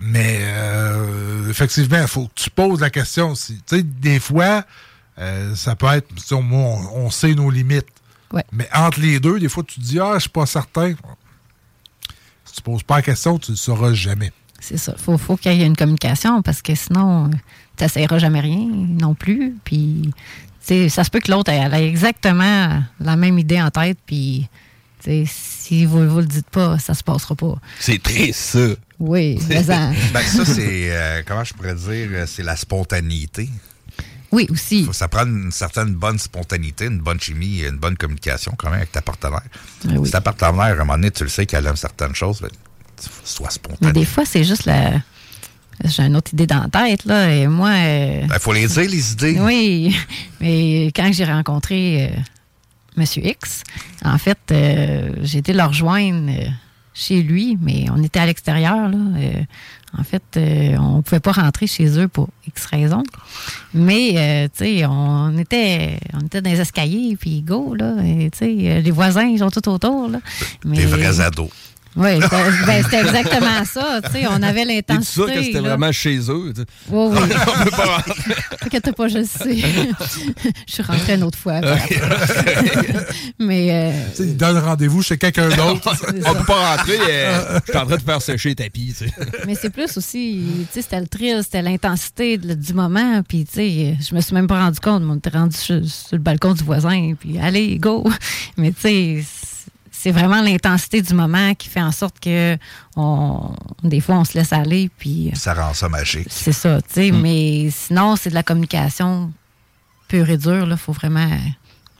[SPEAKER 10] Mais euh, effectivement, il faut que tu poses la question. aussi. Tu sais, des fois, euh, ça peut être, tu sais, on, sait nos limites.
[SPEAKER 8] Ouais.
[SPEAKER 10] Mais entre les deux, des fois, tu te dis, ah, je suis pas certain. Si tu poses pas la question, tu ne le sauras jamais.
[SPEAKER 8] C'est ça. Faut, faut qu'il y ait une communication parce que sinon, tu n'essayeras jamais rien non plus. Puis, ça se peut que l'autre, elle a exactement la même idée en tête. Puis, si vous ne le dites pas, ça se passera pas.
[SPEAKER 11] C'est triste, ça.
[SPEAKER 8] Oui, mais en- (laughs)
[SPEAKER 13] Ben, ça, c'est. euh, comment je pourrais dire? euh, C'est la spontanéité.
[SPEAKER 8] oui, aussi.
[SPEAKER 13] Faut, ça prend une certaine bonne spontanéité, une bonne chimie, une bonne communication quand même avec ta partenaire.
[SPEAKER 8] Ah oui.
[SPEAKER 13] Si ta partenaire, à un moment donné, tu le sais qu'elle aime certaines choses, ben, faut que tu sois
[SPEAKER 8] Mais
[SPEAKER 13] spontané.
[SPEAKER 8] des fois, c'est juste la. J'ai une autre idée dans la tête, là. Et moi. euh,
[SPEAKER 13] Il faut les dire, les idées.
[SPEAKER 8] Oui, mais quand j'ai rencontré euh, Monsieur X, en fait, euh, j'ai été le rejoindre euh, chez lui, mais on était à l'extérieur. Euh, en fait, euh, on ne pouvait pas rentrer chez eux pour X raisons. Mais, euh, tu sais, on était, on était dans les escaliers, puis go, là. et, Tu sais, les voisins, ils sont tout autour, là. Mais-
[SPEAKER 13] Des vrais ados.
[SPEAKER 8] Oui, c'était ben, c'était exactement ça. Tu sais, on avait l'intensité.
[SPEAKER 11] sûr que c'était vraiment chez eux?
[SPEAKER 8] Oui, oui. (laughs)
[SPEAKER 11] On peut pas rentrer.
[SPEAKER 8] T'inquiète pas, je le sais. (laughs) je suis rentrée une autre fois. après. (laughs) Mais euh,
[SPEAKER 10] Tu sais, il donne rendez-vous chez quelqu'un d'autre.
[SPEAKER 11] On peut pas rentrer. euh, je suis en train de faire sécher les tapis. tu sais.
[SPEAKER 8] mais c'est plus aussi, tu sais, c'était le thrill, c'était l'intensité du moment. Puis, tu sais, je me suis même pas rendu compte. mais On était rendu sur, sur le balcon du voisin. Puis, allez, go. Mais, tu sais, c'est vraiment l'intensité du moment qui fait en sorte que on, des fois, on se laisse aller. Puis,
[SPEAKER 13] Ça rend ça magique.
[SPEAKER 8] c'est ça, tu sais. Mais sinon, c'est de la communication pure et dure. Il faut vraiment.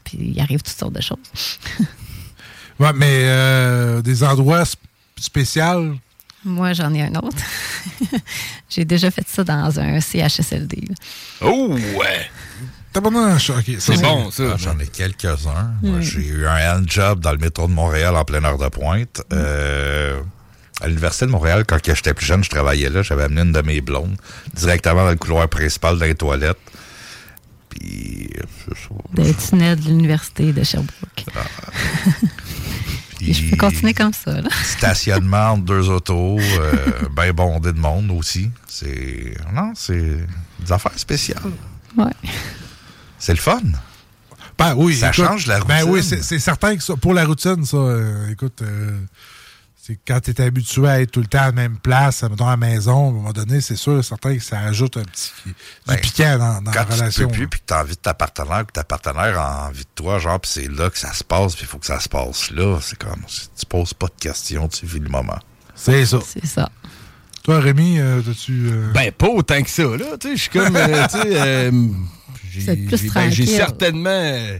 [SPEAKER 8] Puis, il arrive toutes sortes de choses. (laughs)
[SPEAKER 10] Ouais, mais euh, des endroits sp- spéciaux?
[SPEAKER 8] Moi, j'en ai un autre. (laughs) J'ai déjà fait ça dans un CHSLD. là.
[SPEAKER 11] Oh, ouais.
[SPEAKER 10] Tabarnouche, ok,
[SPEAKER 11] C'est bon, ça.
[SPEAKER 13] Ah, J'en ai quelques-uns. Moi,
[SPEAKER 8] Mm.
[SPEAKER 13] J'ai eu un hand job dans le métro de Montréal en pleine heure de pointe. Euh, à l'Université de Montréal, quand j'étais plus jeune, je travaillais là. J'avais amené une de mes blondes directement dans le couloir principal dans les toilettes. Puis, c'est ça.
[SPEAKER 8] Des tunnels de l'Université de Sherbrooke. Puis (laughs) je peux continuer comme ça. Là. (laughs)
[SPEAKER 13] Stationnement entre deux autos, euh, (laughs) bien bondé de monde aussi. C'est. Non, c'est des affaires spéciales.
[SPEAKER 8] Ouais.
[SPEAKER 13] C'est le fun.
[SPEAKER 10] Ben oui,
[SPEAKER 13] Ça
[SPEAKER 10] écoute,
[SPEAKER 13] change la
[SPEAKER 10] Ben
[SPEAKER 13] routine.
[SPEAKER 10] oui, c'est certain que ça, pour la routine, ça, euh, écoute, euh, C'est quand tu es habitué à être tout le temps à la même place, mettons à la maison, à un moment donné, c'est sûr, certain que ça ajoute un petit du piquant dans, dans la
[SPEAKER 13] Ben, quand
[SPEAKER 10] relation.
[SPEAKER 13] tu peux plus, puis que tu as envie de ta partenaire, que ta partenaire a envie de toi, genre, puis c'est là que ça se passe, puis il faut que ça se passe là. C'est comme, tu poses pas de questions, tu vis le moment.
[SPEAKER 10] C'est ça.
[SPEAKER 8] C'est ça.
[SPEAKER 10] Toi, Rémi, euh, as-tu. euh,
[SPEAKER 11] Ben, pas autant que ça, là. Tu sais, je suis comme. euh, tu sais, euh, j'ai- ben, j'ai certainement. euh,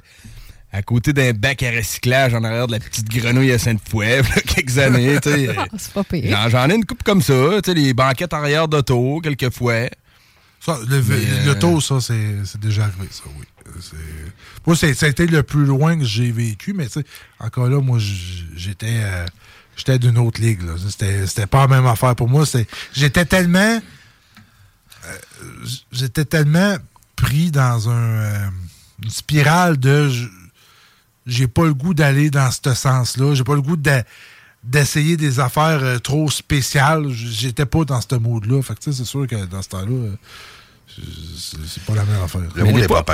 [SPEAKER 11] à côté d'un bac à recyclage en arrière de la petite grenouille à a quelques années, tu sais. (laughs)
[SPEAKER 8] Ah, c'est pas pire.
[SPEAKER 11] J'en ai une coupe comme ça, tu sais, les banquettes arrière d'auto, quelquefois.
[SPEAKER 10] Ça, le,
[SPEAKER 11] Mais,
[SPEAKER 10] le
[SPEAKER 11] euh,
[SPEAKER 10] taux, ça, c'est c'est déjà arrivé, ça, oui. Moi, ça a été le plus loin que j'ai vécu, mais tu sais, encore là, moi, j'étais euh, j'étais d'une autre ligue. là. C'était c'était pas la même affaire pour moi. C'est- J'étais tellement. euh, j'étais tellement pris dans un, euh, une spirale de. J'ai pas le goût d'aller dans ce sens-là. J'ai pas le goût de- d'essayer des affaires euh, trop spéciales. J'étais pas dans ce mood-là. Fait que tu sais, c'est sûr que dans ce temps-là, euh, c'est pas la même affaire.
[SPEAKER 11] Mais les pas-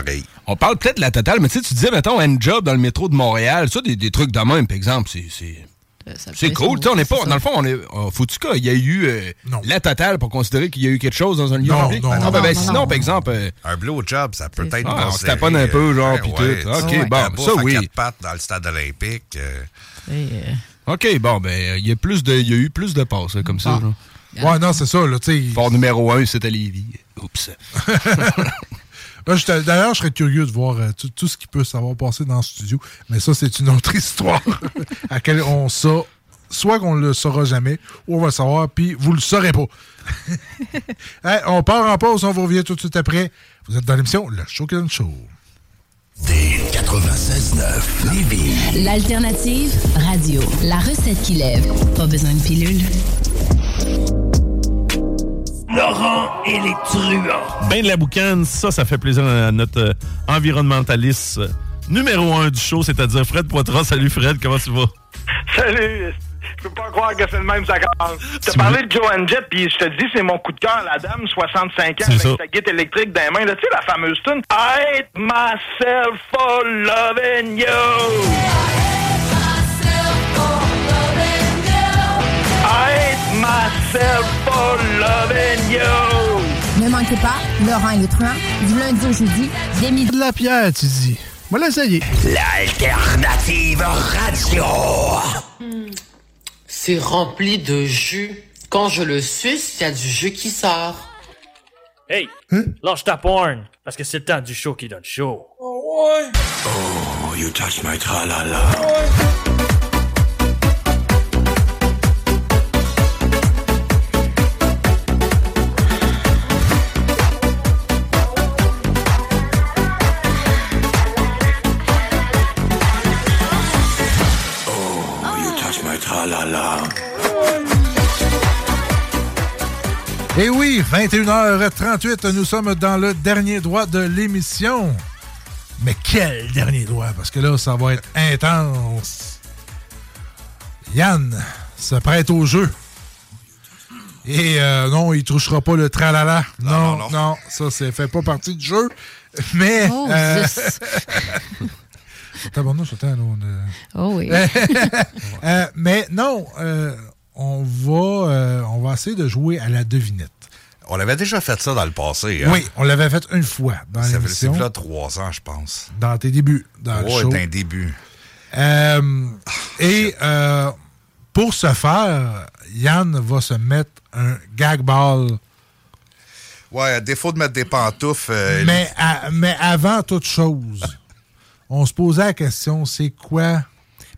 [SPEAKER 11] On parle peut-être de la totale, mais tu sais, tu disais, mettons, un job dans le métro de Montréal, ça, des, des trucs de même, par exemple, c'est. C'est- C'est cool, tu sais, on n'est pas. Dans le fond, on est. oh, Faut-tu qu'il y a eu euh, la totale pour considérer qu'il y a eu quelque chose dans un lieu
[SPEAKER 13] Non,
[SPEAKER 11] public?
[SPEAKER 13] non,
[SPEAKER 11] Ah,
[SPEAKER 13] non,
[SPEAKER 11] ben, ben,
[SPEAKER 13] non,
[SPEAKER 11] sinon,
[SPEAKER 13] non.
[SPEAKER 11] par exemple. euh,
[SPEAKER 13] Un blowjob, ça peut être
[SPEAKER 11] Ah, on se taponne un peu, genre,
[SPEAKER 13] euh,
[SPEAKER 11] puis
[SPEAKER 13] ouais,
[SPEAKER 11] tout. Ok,
[SPEAKER 13] sais,
[SPEAKER 11] bon,
[SPEAKER 13] un
[SPEAKER 11] ça, oui.
[SPEAKER 13] quatre pattes dans le stade olympique. euh,
[SPEAKER 11] OK, bon, ben, il y, a plus de- il y a eu plus de passes, comme ça.
[SPEAKER 10] Ah. Ouais, non, c'est ça, là, tu sais.
[SPEAKER 11] Port numéro un, c'était Lévis. Oups. (laughs)
[SPEAKER 10] D'ailleurs, je serais curieux de voir euh, tout, tout ce qui peut savoir passer dans le studio. Mais ça, c'est une autre (laughs) histoire (laughs) à laquelle on sait. Soit qu'on le saura jamais, ou on va le savoir, puis vous le saurez pas. (laughs) Hey, on part en pause, on vous revient tout de suite après. Vous êtes dans l'émission Le Shogun Show.
[SPEAKER 37] 96.9 Lévis.
[SPEAKER 38] L'alternative radio. La recette qui lève. Pas besoin de pilule.
[SPEAKER 39] Laurent et les truands. Ben de la boucane, ça, ça fait plaisir à notre euh, environnementaliste euh, numéro un du show, c'est-à-dire Fred Poitras. Salut Fred, comment tu vas?
[SPEAKER 40] Salut! Je peux pas croire que c'est le même, ça commence.
[SPEAKER 39] Tu
[SPEAKER 40] parlé
[SPEAKER 39] veux-
[SPEAKER 40] de Joan Jett, puis je te dis, c'est mon coup de cœur, la dame, 65 ans, avec
[SPEAKER 39] ça.
[SPEAKER 40] sa guitare électrique dans les mains. là. Tu sais, la fameuse tune I hate myself for loving you. I hate myself for loving you.
[SPEAKER 41] Ne manquez pas, Laurent et les truands, du lundi au jeudi, dès midi.
[SPEAKER 35] De la pierre, tu dis. Moi, l'essayer.
[SPEAKER 37] L'alternative radio.
[SPEAKER 42] C'est rempli de jus. Quand je le suce, il y a du jus qui sort.
[SPEAKER 43] Hey, lâche ta porn, parce que c'est le temps du show qui donne chaud.
[SPEAKER 37] Oh, you touch my tra-la-la. Oh, tra-la-la.
[SPEAKER 10] Et Eh oui, 21h38, nous sommes dans le dernier droit de l'émission. Mais quel dernier droit? Parce que là, ça va être intense. Yann se prête au jeu. Et euh, non, il touchera pas le tralala. Non, non, ça, ça fait pas partie du jeu. Mais.
[SPEAKER 8] Oh,
[SPEAKER 10] euh. (laughs) Tabarnouche, on a-
[SPEAKER 8] Oh oui. (laughs)
[SPEAKER 10] Euh, (laughs) mais non, euh, on, va, euh, on va essayer de jouer à la devinette.
[SPEAKER 13] On avait déjà fait ça dans le passé. hein?
[SPEAKER 10] Oui, on l'avait fait une fois dans
[SPEAKER 13] Ça fait
[SPEAKER 10] l'émission.
[SPEAKER 13] c'est là trois ans, je pense.
[SPEAKER 10] Dans tes débuts, dans le
[SPEAKER 13] Ouais,
[SPEAKER 10] show.
[SPEAKER 13] d'un début.
[SPEAKER 10] Euh, et euh, pour ce faire, Yann va se mettre un gag ball.
[SPEAKER 13] Ouais, à défaut de mettre des pantoufles. euh,
[SPEAKER 10] Mais, à- mais avant toute chose, on se posait la question, c'est quoi...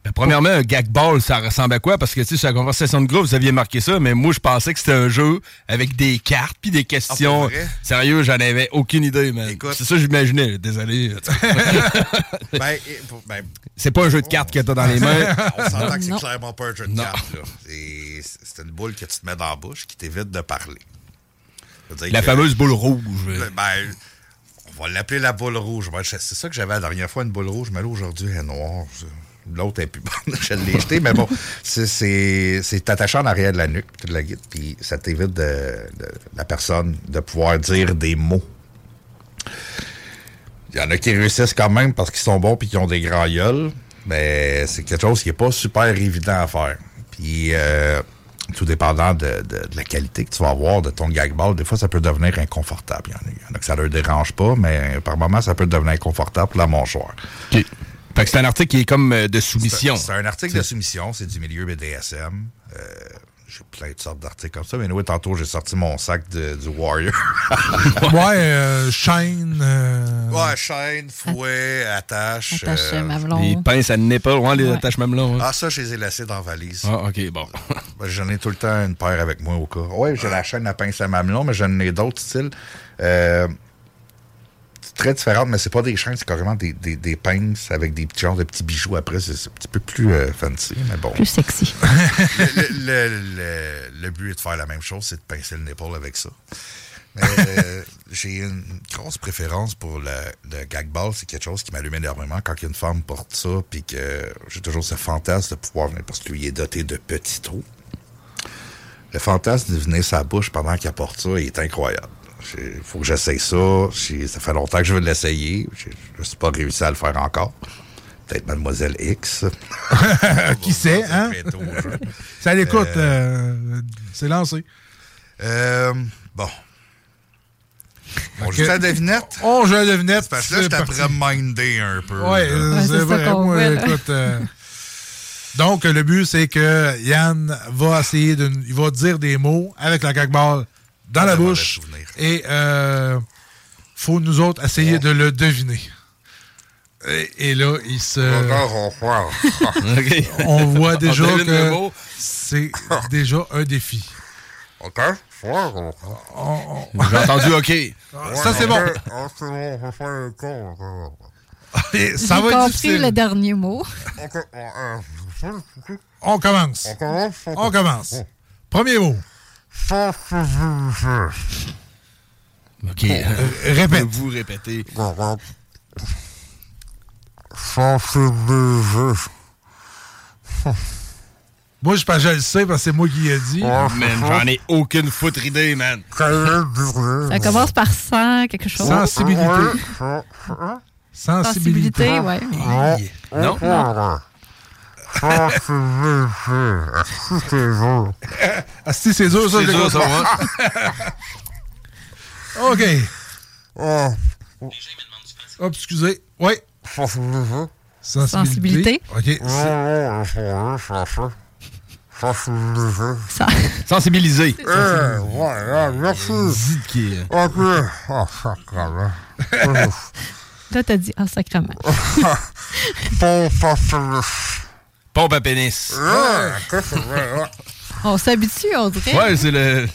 [SPEAKER 11] Ben, premièrement, un gag ball, ça ressemble à quoi? Parce que, tu sais, sur la conversation de groupe, vous aviez marqué ça, mais moi, je pensais que c'était un jeu avec des cartes puis des questions.
[SPEAKER 13] Ah?
[SPEAKER 11] Sérieux, j'en avais aucune idée, man. C'est ça que j'imaginais, désolé. (laughs)
[SPEAKER 13] Ben, ben,
[SPEAKER 11] c'est pas un jeu de cartes que t'as dans les mains. (laughs)
[SPEAKER 13] On s'entend que c'est clairement pas un jeu de
[SPEAKER 11] Non.
[SPEAKER 13] cartes. C'est une boule que tu te mets dans la bouche qui t'évite de parler.
[SPEAKER 11] La
[SPEAKER 13] que-
[SPEAKER 11] fameuse boule rouge.
[SPEAKER 13] Ben, on va l'appeler la boule rouge. C'est ça que j'avais la dernière fois, une boule rouge, mais là, aujourd'hui, elle est noire. L'autre est plus bonne. (laughs) Je l'ai jetée, mais bon, c'est- attaché en arrière de la nuque, de la puis ça t'évite de, la personne de pouvoir dire des mots. Il y en a qui réussissent quand même parce qu'ils sont bons puis qu'ils ont des grands gueules, mais c'est quelque chose qui est pas super évident à faire. Puis, euh, tout dépendant de, de- de la qualité que tu vas avoir de ton gag ball, des fois, ça peut devenir inconfortable. Il y en a, il y en a que ça leur dérange pas, mais par moment, ça peut devenir inconfortable pour la mâchoire.
[SPEAKER 11] OK. Fait que c'est un article qui est comme euh, de soumission.
[SPEAKER 13] C'est un article de soumission, c'est du milieu BDSM. Euh, j'ai plein de sortes d'articles comme ça. Mais oui, tantôt, j'ai sorti mon sac de- du Warrior. (laughs)
[SPEAKER 10] ouais, euh, chaîne. euh,
[SPEAKER 13] Ouais, chaîne, fouet, attache.
[SPEAKER 8] Attache
[SPEAKER 13] euh,
[SPEAKER 8] mamelon.
[SPEAKER 11] Les pinces à nipple, ouais, les
[SPEAKER 8] Ouais.
[SPEAKER 11] attaches mamelons. hein.
[SPEAKER 13] Ah, ça, je les ai laissés dans la valise.
[SPEAKER 11] Ah, OK, bon. (laughs)
[SPEAKER 13] Ben, J'en ai tout le temps une paire avec moi au cas. Oui, j'ai la chaîne à pince à mamelon, mais j'en ai d'autres styles. Euh, très différentes, mais c'est pas des chaînes, c'est carrément des, des, des pinces avec des petits genres de petits bijoux après. C'est un petit peu plus euh, fancy, mais bon.
[SPEAKER 8] Plus sexy. (laughs)
[SPEAKER 13] le, le- le- le but est de faire la même chose, c'est de pincer le nipple avec ça. Mais euh, j'ai une grosse préférence pour le, le gag ball. C'est quelque chose qui m'allume énormément quand une femme porte ça, puis que j'ai toujours ce fantasme de pouvoir venir, parce que lui il est doté de petits trous. Le fantasme de venir sa bouche pendant qu'il porte ça il est incroyable. Il faut que j'essaye ça. Ça fait longtemps que je veux l'essayer. Je ne suis pas réussi à le faire encore. Peut-être Mademoiselle X. (laughs)
[SPEAKER 10] Qui sait, hein? (laughs) Ça l'écoute.
[SPEAKER 13] Euh,
[SPEAKER 10] euh, c'est lancé.
[SPEAKER 13] Euh, bon. On joue à la devinette?
[SPEAKER 10] On joue à la devinette.
[SPEAKER 13] Parce que là, je t'apprends
[SPEAKER 10] parti.
[SPEAKER 13] minder un peu.
[SPEAKER 10] Ouais, euh, c'est vrai. Moi, écoute, euh, donc, le but, c'est que Yann va essayer de. Il va dire des mots avec la caque-balle dans la bouche. Et euh, faut nous autres essayer de le deviner. Et, et là, il se. On (laughs) voit déjà
[SPEAKER 13] On
[SPEAKER 10] que c'est déjà un défi.
[SPEAKER 13] OK.
[SPEAKER 10] On-
[SPEAKER 11] J'ai entendu OK.
[SPEAKER 10] Ça, c'est bon. Et ça va être
[SPEAKER 8] compris
[SPEAKER 10] difficile.
[SPEAKER 8] le dernier mot.
[SPEAKER 10] On commence. On commence. Premier mot.
[SPEAKER 11] OK.
[SPEAKER 10] Euh, répète.
[SPEAKER 11] Vous répétez.
[SPEAKER 10] Moi, je pense que je le sais parce que c'est moi qui l'ai dit.
[SPEAKER 11] Man, j'en ai aucune foutre idée, man.
[SPEAKER 8] Ça commence par 100 quelque chose.
[SPEAKER 10] Sensibilité. Sensibilité.
[SPEAKER 8] Sensibilité, ouais.
[SPEAKER 11] Non?
[SPEAKER 10] Ah, si, c'est dur, ça.
[SPEAKER 11] C'est
[SPEAKER 10] je
[SPEAKER 11] dur, ça.
[SPEAKER 10] OK. Hop, excusez. Oui. Sensibilité. OK.
[SPEAKER 11] Sensibiliser.
[SPEAKER 10] Ziquer.
[SPEAKER 8] Là, t'as dit, ah, sacrement. (laughs)
[SPEAKER 11] Pompe à pénis. (laughs)
[SPEAKER 8] On s'habitue, on dirait.
[SPEAKER 11] Ouais, c'est le.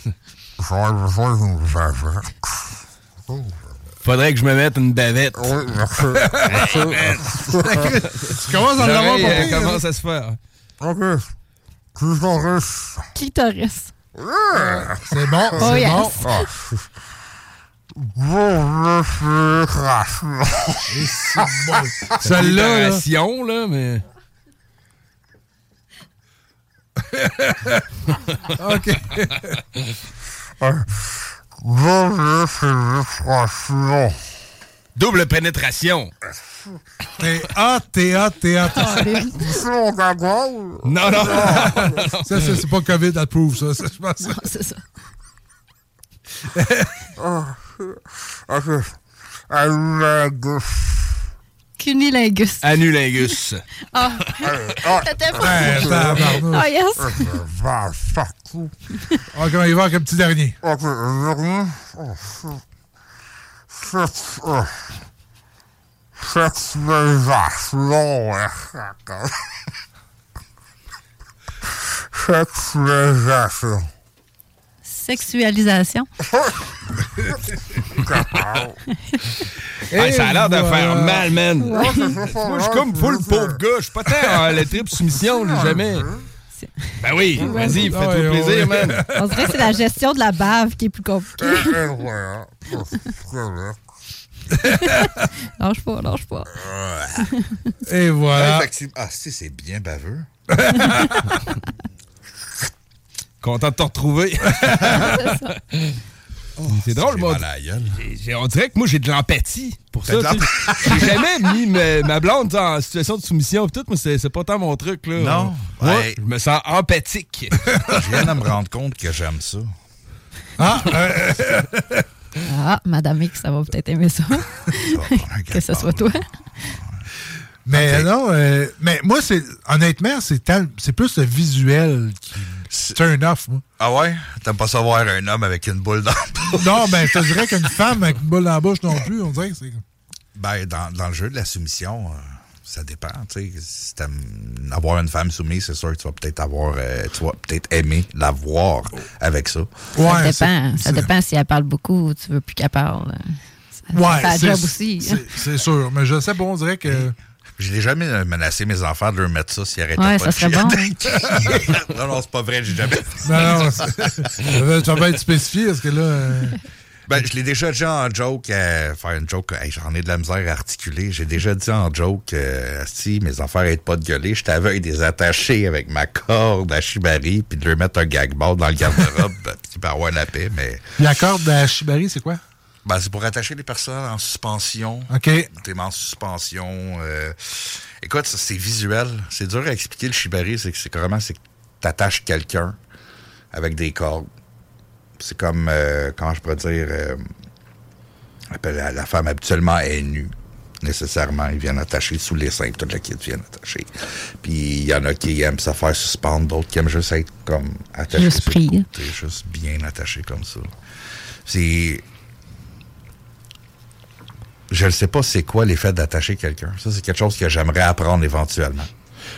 [SPEAKER 11] Faudrait que je me mette une bavette. (laughs)
[SPEAKER 10] Tu commences à en avoir
[SPEAKER 11] L'oreille,
[SPEAKER 10] pas
[SPEAKER 11] elle
[SPEAKER 10] pire,
[SPEAKER 11] commence
[SPEAKER 10] hein?
[SPEAKER 11] à se faire.
[SPEAKER 8] Clitoris.
[SPEAKER 10] C'est bon,
[SPEAKER 8] Oh,
[SPEAKER 10] c'est
[SPEAKER 8] yes.
[SPEAKER 10] bon. Et c'est bon. Celle-là, là,
[SPEAKER 11] mais. (laughs)
[SPEAKER 10] OK.
[SPEAKER 11] Double pénétration.
[SPEAKER 10] T'es hot, t'es hot, t'es hot.
[SPEAKER 11] Non, non. (laughs)
[SPEAKER 10] Ça, ça, c'est pas COVID approuve, ça. ça je pense.
[SPEAKER 8] Non, c'est ça. (laughs) Cunilingus.
[SPEAKER 11] Anulingus. (laughs)
[SPEAKER 8] Ah. T'étais pas.
[SPEAKER 10] Ouais, tabarnouche.
[SPEAKER 8] Ah, yes.
[SPEAKER 10] OK, on y va avec un petit dernier?
[SPEAKER 8] Sexualisation. (laughs) (laughs)
[SPEAKER 11] Hey, ça a l'air de faire mal, man.
[SPEAKER 8] Ouais.
[SPEAKER 11] Moi, je suis comme full pauvre gars. Je suis pas tant en le trip soumission, jamais. Ben oui, vas-y, fais-toi
[SPEAKER 10] Ouais,
[SPEAKER 11] plaisir,
[SPEAKER 10] ouais.
[SPEAKER 11] man.
[SPEAKER 8] On dirait que c'est la gestion de la bave qui est plus compliquée. (laughs) lâche pas, lâche pas.
[SPEAKER 10] Et voilà.
[SPEAKER 13] Ah, si, c'est bien baveux. (laughs)
[SPEAKER 11] Content de te retrouver. (laughs) c'est drôle,
[SPEAKER 13] j'ai
[SPEAKER 11] moi. On dirait que moi, j'ai de l'empathie pour ça. J'ai jamais (laughs) mis ma blonde en situation de soumission. tout, moi, c'est pas tant mon truc. Là.
[SPEAKER 13] Non?
[SPEAKER 11] Moi,
[SPEAKER 13] Ouais.
[SPEAKER 11] je me sens empathique. (laughs)
[SPEAKER 13] Je viens de me rendre compte que j'aime ça.
[SPEAKER 10] Ah,
[SPEAKER 8] Ah, Madame X, ça va peut-être aimer ça. que ce soit toi.
[SPEAKER 10] Mais non, euh, mais moi, c'est honnêtement, c'est plus le visuel qui turn off, moi.
[SPEAKER 13] Ah ouais? T'aimes pas ça voir un homme avec une boule dans la bouche?
[SPEAKER 10] Non, ben, je te dirais qu'une femme avec une boule dans la bouche non plus, on dirait que c'est.
[SPEAKER 13] Ben, dans, dans le jeu de la soumission, euh, ça dépend. tu sais. Si t'aimes avoir une femme soumise, c'est sûr que tu vas peut-être avoir, euh, tu vas peut-être aimer la voir avec ça.
[SPEAKER 8] ça dépend. Ça dépend si elle parle beaucoup ou tu veux plus qu'elle parle. Ça
[SPEAKER 10] Ouais, c'est- c'est- C'est sûr, mais je sais pas, on dirait que.
[SPEAKER 13] Je n'ai jamais menacé mes enfants de leur mettre ça s'ils arrêtaient
[SPEAKER 8] Ouais,
[SPEAKER 13] pas
[SPEAKER 8] ça
[SPEAKER 13] de
[SPEAKER 8] serait bon. (laughs)
[SPEAKER 13] non, non, c'est pas vrai, j'ai jamais
[SPEAKER 10] Non, non, tu vas pas être spécifié parce que là. euh,
[SPEAKER 13] Ben, je l'ai déjà dit en joke, euh, faire une joke, hey, j'en ai de la misère à articuler. J'ai déjà dit en joke, euh, si mes enfants arrêtent pas de gueuler, je t'avais des attachés avec ma corde à Shibari, puis de leur mettre un gag dans le garde-robe, (laughs) puis avoir la paix, mais
[SPEAKER 10] La corde à Shibari, c'est quoi?
[SPEAKER 13] Ben, c'est pour attacher les personnes en suspension.
[SPEAKER 10] OK.
[SPEAKER 13] T'es en suspension. euh, Écoute, ça, c'est visuel. C'est dur à expliquer le Shibari, c'est que c'est carrément, c'est que t'attaches quelqu'un avec des cordes. C'est comme, euh, comment je pourrais dire, euh, la, la femme habituellement est nue. Nécessairement, ils viennent attacher sous les seins, toute la kit viennent attacher. Puis il y en a qui aiment se faire suspendre, d'autres qui aiment juste être comme attachés.
[SPEAKER 8] Juste pris.
[SPEAKER 13] juste bien attaché comme ça. C'est. Je ne sais pas c'est quoi l'effet d'attacher quelqu'un. Ça, c'est quelque chose que j'aimerais apprendre éventuellement.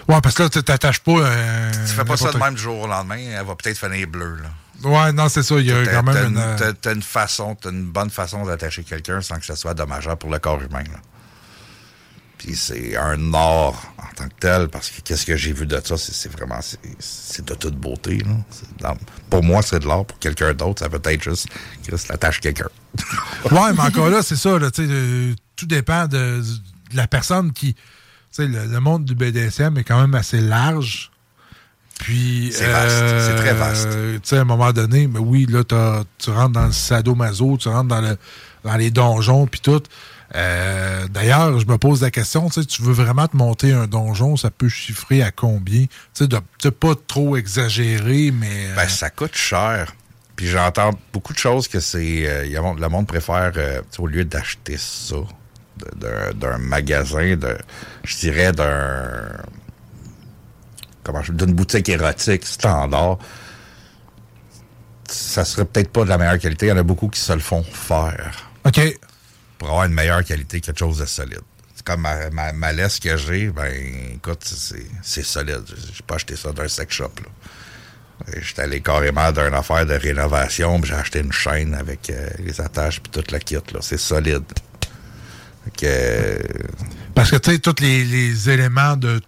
[SPEAKER 10] Ouais, parce que là, tu t'attaches pas. euh,
[SPEAKER 13] Tu fais pas ça de même du jour au lendemain, elle va peut-être finir bleue. Là.
[SPEAKER 10] Ouais, non, c'est ça. Il y a quand même une. euh,
[SPEAKER 13] t'as- une façon, t'as une bonne façon d'attacher quelqu'un sans que ça soit dommageable pour le corps humain. là. Puis c'est un art en tant que tel, parce que qu'est-ce que j'ai vu de ça, c'est vraiment, c'est- de toute beauté. là. Dans- pour moi, c'est de l'art. Pour quelqu'un d'autre, ça peut être juste, Chris, attache quelqu'un. (laughs)
[SPEAKER 10] Ouais, mais encore là, c'est ça. Là, euh, tout dépend de, de la personne qui. Le, le monde du BDSM est quand même assez large. Puis.
[SPEAKER 13] C'est vaste, c'est très vaste.
[SPEAKER 10] Tu sais, à un moment donné, mais oui, là, tu rentres dans le sadomaso, tu rentres dans, le, dans les donjons, puis tout. Euh, D'ailleurs, je me pose la question, tu sais, tu veux vraiment te monter un donjon, ça peut chiffrer à combien? Tu sais, pas trop exagérer, mais... euh,
[SPEAKER 13] Ben, ça coûte cher. Puis j'entends beaucoup de choses que c'est. euh, le monde préfère, euh, au lieu d'acheter ça d'un magasin, de, je dirais d'un. Comment d'une boutique érotique standard, ça serait peut-être pas de la meilleure qualité. Il y en a beaucoup qui se le font faire.
[SPEAKER 10] OK.
[SPEAKER 13] Pour avoir une meilleure qualité, quelque chose de solide. C'est comme ma, ma, ma laisse que j'ai, ben écoute, c'est solide. J'ai pas acheté ça d'un sex shop. Là. J'étais allé carrément d'une affaire de rénovation, puis j'ai acheté une chaîne avec euh, les attaches puis toute la kit. C'est solide. Que, euh,
[SPEAKER 10] Parce que, tu sais, tous les, les éléments de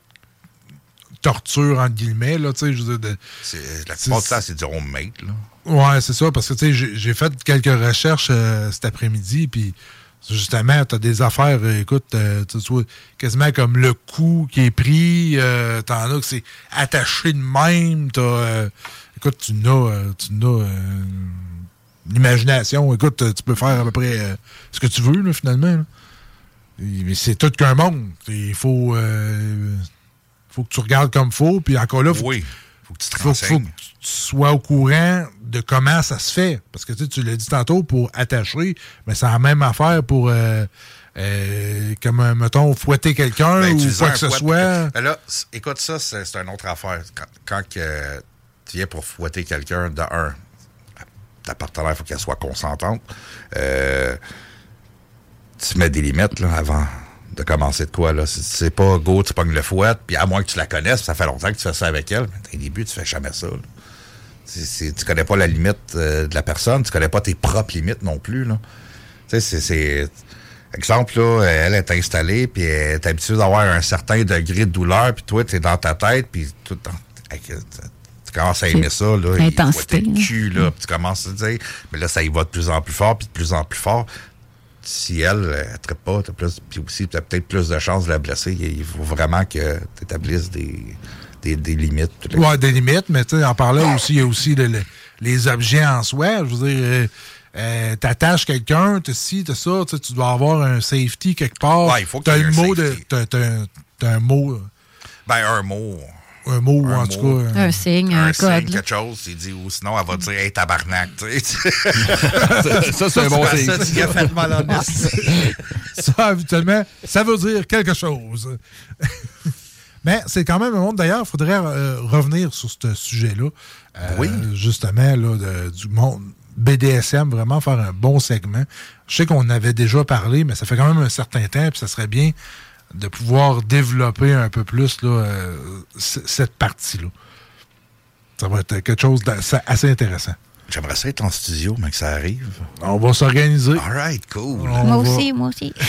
[SPEAKER 10] torture, entre guillemets, là, tu sais, je veux dire, de-
[SPEAKER 13] c'est- la plupart du temps, c'est du homemade. Là.
[SPEAKER 10] Ouais, c'est ça, parce que, tu sais, j'ai- j'ai fait quelques recherches euh, cet après-midi, puis justement, tu as des affaires, euh, écoute, euh, tu vois, quasiment comme le coup qui est pris, euh, t'en as que c'est attaché de même, t'as, euh, écoute, tu n'as, euh, tu n'as euh, l'imagination, écoute, euh, tu peux faire à peu près euh, ce que tu veux, là, finalement. là. Mais c'est tout qu'un monde. Il faut, euh, faut que tu regardes comme faut, puis encore là, faut,
[SPEAKER 13] Oui, faut que tu te
[SPEAKER 10] faut, que tu sois au courant de comment ça se fait. Parce que tu sais, tu l'as dit tantôt pour attacher, mais c'est la même affaire pour, euh, euh, comme, euh, mettons, fouetter quelqu'un
[SPEAKER 13] Ben,
[SPEAKER 10] ou quoi que ce
[SPEAKER 13] fouet
[SPEAKER 10] soit.
[SPEAKER 13] Ben là, écoute, ça, c'est une autre affaire. Quand, tu viens pour fouetter quelqu'un, de un, ta partenaire, il faut qu'elle soit consentante. Euh, tu mets des limites là, avant de commencer de quoi. là. C'est- pas go, tu pognes le fouet, puis à moins que tu la connaisses, ça fait longtemps que tu fais ça avec elle, mais au début, tu fais jamais ça. là. C'est- tu connais pas la limite euh, de la personne, tu connais pas tes propres limites non plus. Là. Tu sais, c'est-. Exemple, là, elle est installée, puis elle est habituée d'avoir un certain degré de douleur, puis toi, tu es dans ta tête, puis tout dans- euh, tu- tu commences à aimer ça, là. il
[SPEAKER 8] Intensité,
[SPEAKER 13] être
[SPEAKER 8] hein.
[SPEAKER 13] cul, là, puis tu commences à te dire, mais là, ça y va de plus en plus fort, puis de plus en plus fort. Si elle, elle ne traite pas, puis aussi, tu as peut-être plus de chances de la blesser. Il faut vraiment que tu établisses des, des, des limites.
[SPEAKER 10] Ouais, des limites, mais tu sais, en parlant aussi, il y a aussi le- le- les objets en soi. Je veux dire, euh, euh, t'attaches quelqu'un, t'as ci, t'as ça, tu dois avoir un safety quelque part.
[SPEAKER 13] Ouais, il faut qu'il
[SPEAKER 10] T'as
[SPEAKER 13] y ait
[SPEAKER 10] le
[SPEAKER 13] un
[SPEAKER 10] mot de.
[SPEAKER 13] safety.
[SPEAKER 10] T'as, t'as- t'as un mot.
[SPEAKER 13] Ben, un mot.
[SPEAKER 10] Un mot,
[SPEAKER 13] Un
[SPEAKER 10] en
[SPEAKER 13] mot.
[SPEAKER 10] tout cas.
[SPEAKER 8] Un signe, un,
[SPEAKER 13] un
[SPEAKER 8] code.
[SPEAKER 13] signe, quelque chose, il dit, ou sinon, elle va dire, hey, tabarnak, tu sais. (laughs)
[SPEAKER 11] Ça, ça, c'est un bon signe.
[SPEAKER 13] Ça, tu as fait mal en (laughs)
[SPEAKER 10] ça, habituellement, ça veut dire quelque chose. (laughs) Mais c'est quand même un monde. D'ailleurs, il faudrait euh, revenir sur ce sujet-là. Euh,
[SPEAKER 13] Oui.
[SPEAKER 10] Justement, là, de- du monde BDSM, vraiment faire un bon segment. Je sais qu'on avait déjà parlé, mais ça fait quand même un certain temps, puis ça serait bien de pouvoir développer un peu plus là, euh, cette partie-là. Ça va être quelque chose d'assez assez intéressant.
[SPEAKER 13] J'aimerais ça être en studio, mais que ça arrive.
[SPEAKER 10] On va s'organiser.
[SPEAKER 13] All right, cool.
[SPEAKER 10] On
[SPEAKER 8] Moi
[SPEAKER 10] va-
[SPEAKER 8] aussi, moi aussi. (laughs)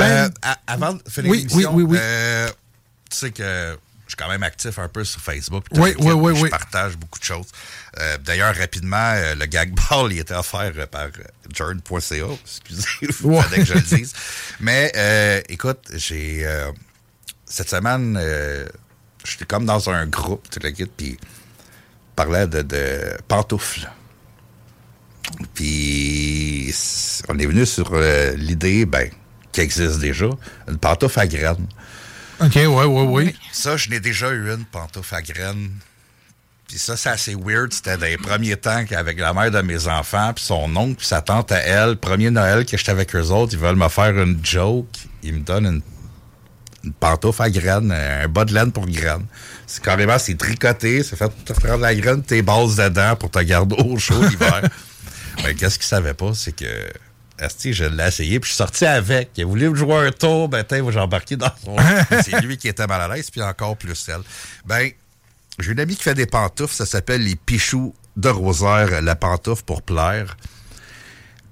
[SPEAKER 13] Euh, à- avant de finir
[SPEAKER 10] oui,
[SPEAKER 13] l'émission,
[SPEAKER 10] oui, oui,
[SPEAKER 13] euh, tu sais que je suis quand même actif un peu sur Facebook.
[SPEAKER 10] Oui, oui, oui,
[SPEAKER 13] Je partage beaucoup de choses. Euh, D'ailleurs, rapidement, euh, le gag (laughs) ball il était offert euh, par euh, jordan.ca. Excusez, il (laughs)
[SPEAKER 10] Ouais.
[SPEAKER 13] que je le dise. Mais euh, écoute, j'ai... euh, cette semaine, euh, j'étais comme dans un groupe, toute l'équipe, puis parlait de, de pantoufles. Puis on est venu sur euh, l'idée, ben, qui existe déjà, une pantoufle à graines.
[SPEAKER 10] OK, oui, oui, oui.
[SPEAKER 13] Ça, je n'ai déjà eu une pantoufle à graines. Puis ça, c'est assez weird. C'était dans les premiers temps qu'avec la mère de mes enfants, puis son oncle, puis sa tante à elle, premier Noël que j'étais avec eux autres, ils veulent me faire une joke. Ils me donnent une, une pantoufle à graines, un bas de laine pour graines. C'est carrément, c'est tricoté, c'est fait pour te prendre la graine, tes bases dedans pour te garder au chaud l'hiver. (laughs) Ben, qu'est-ce qu'ils savaient pas, c'est que Asti, je l'ai essayé, puis je suis sorti avec. Il a voulu me jouer un tour, ben, j'ai embarqué dans son. (laughs) c'est lui qui était mal à l'aise, puis encore plus elle. Ben, j'ai une amie qui fait des pantoufles, ça s'appelle les Pichoux de Rosaire, la pantoufle pour plaire.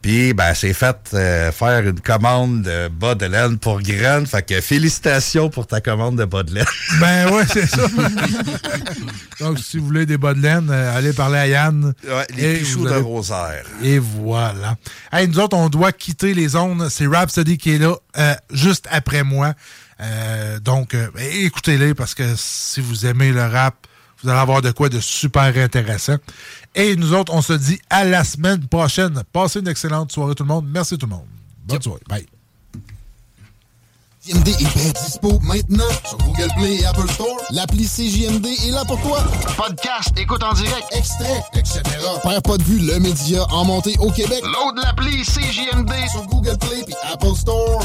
[SPEAKER 13] Puis, ben, c'est fait euh, faire une commande de bas de laine pour graines. Fait que félicitations pour ta commande de bas de laine. (laughs)
[SPEAKER 10] Ben ouais, c'est ça. (laughs) Donc, si vous voulez des bas de laine, euh, allez parler à Yann.
[SPEAKER 13] Ouais, les Pichoux
[SPEAKER 10] vous
[SPEAKER 13] de Rosaire.
[SPEAKER 10] Et voilà. Hey, nous autres, on doit quitter les zones. C'est Rhapsody qui est là euh, juste après moi. Euh, donc, écoutez-les parce que si vous aimez le rap, vous allez avoir de quoi de super intéressant. Et nous autres, on se dit à la semaine prochaine. Passez une excellente soirée tout le monde. Merci tout le monde. Bonne soirée. Bye.
[SPEAKER 5] CJMD est bien dispo maintenant sur Google Play et Apple Store. L'appli CJMD est là pour toi. Podcast, écoute en direct, extrait, etc. Père pas de vue, le média en montée au Québec. Load l'appli CJMD sur Google Play et Apple Store.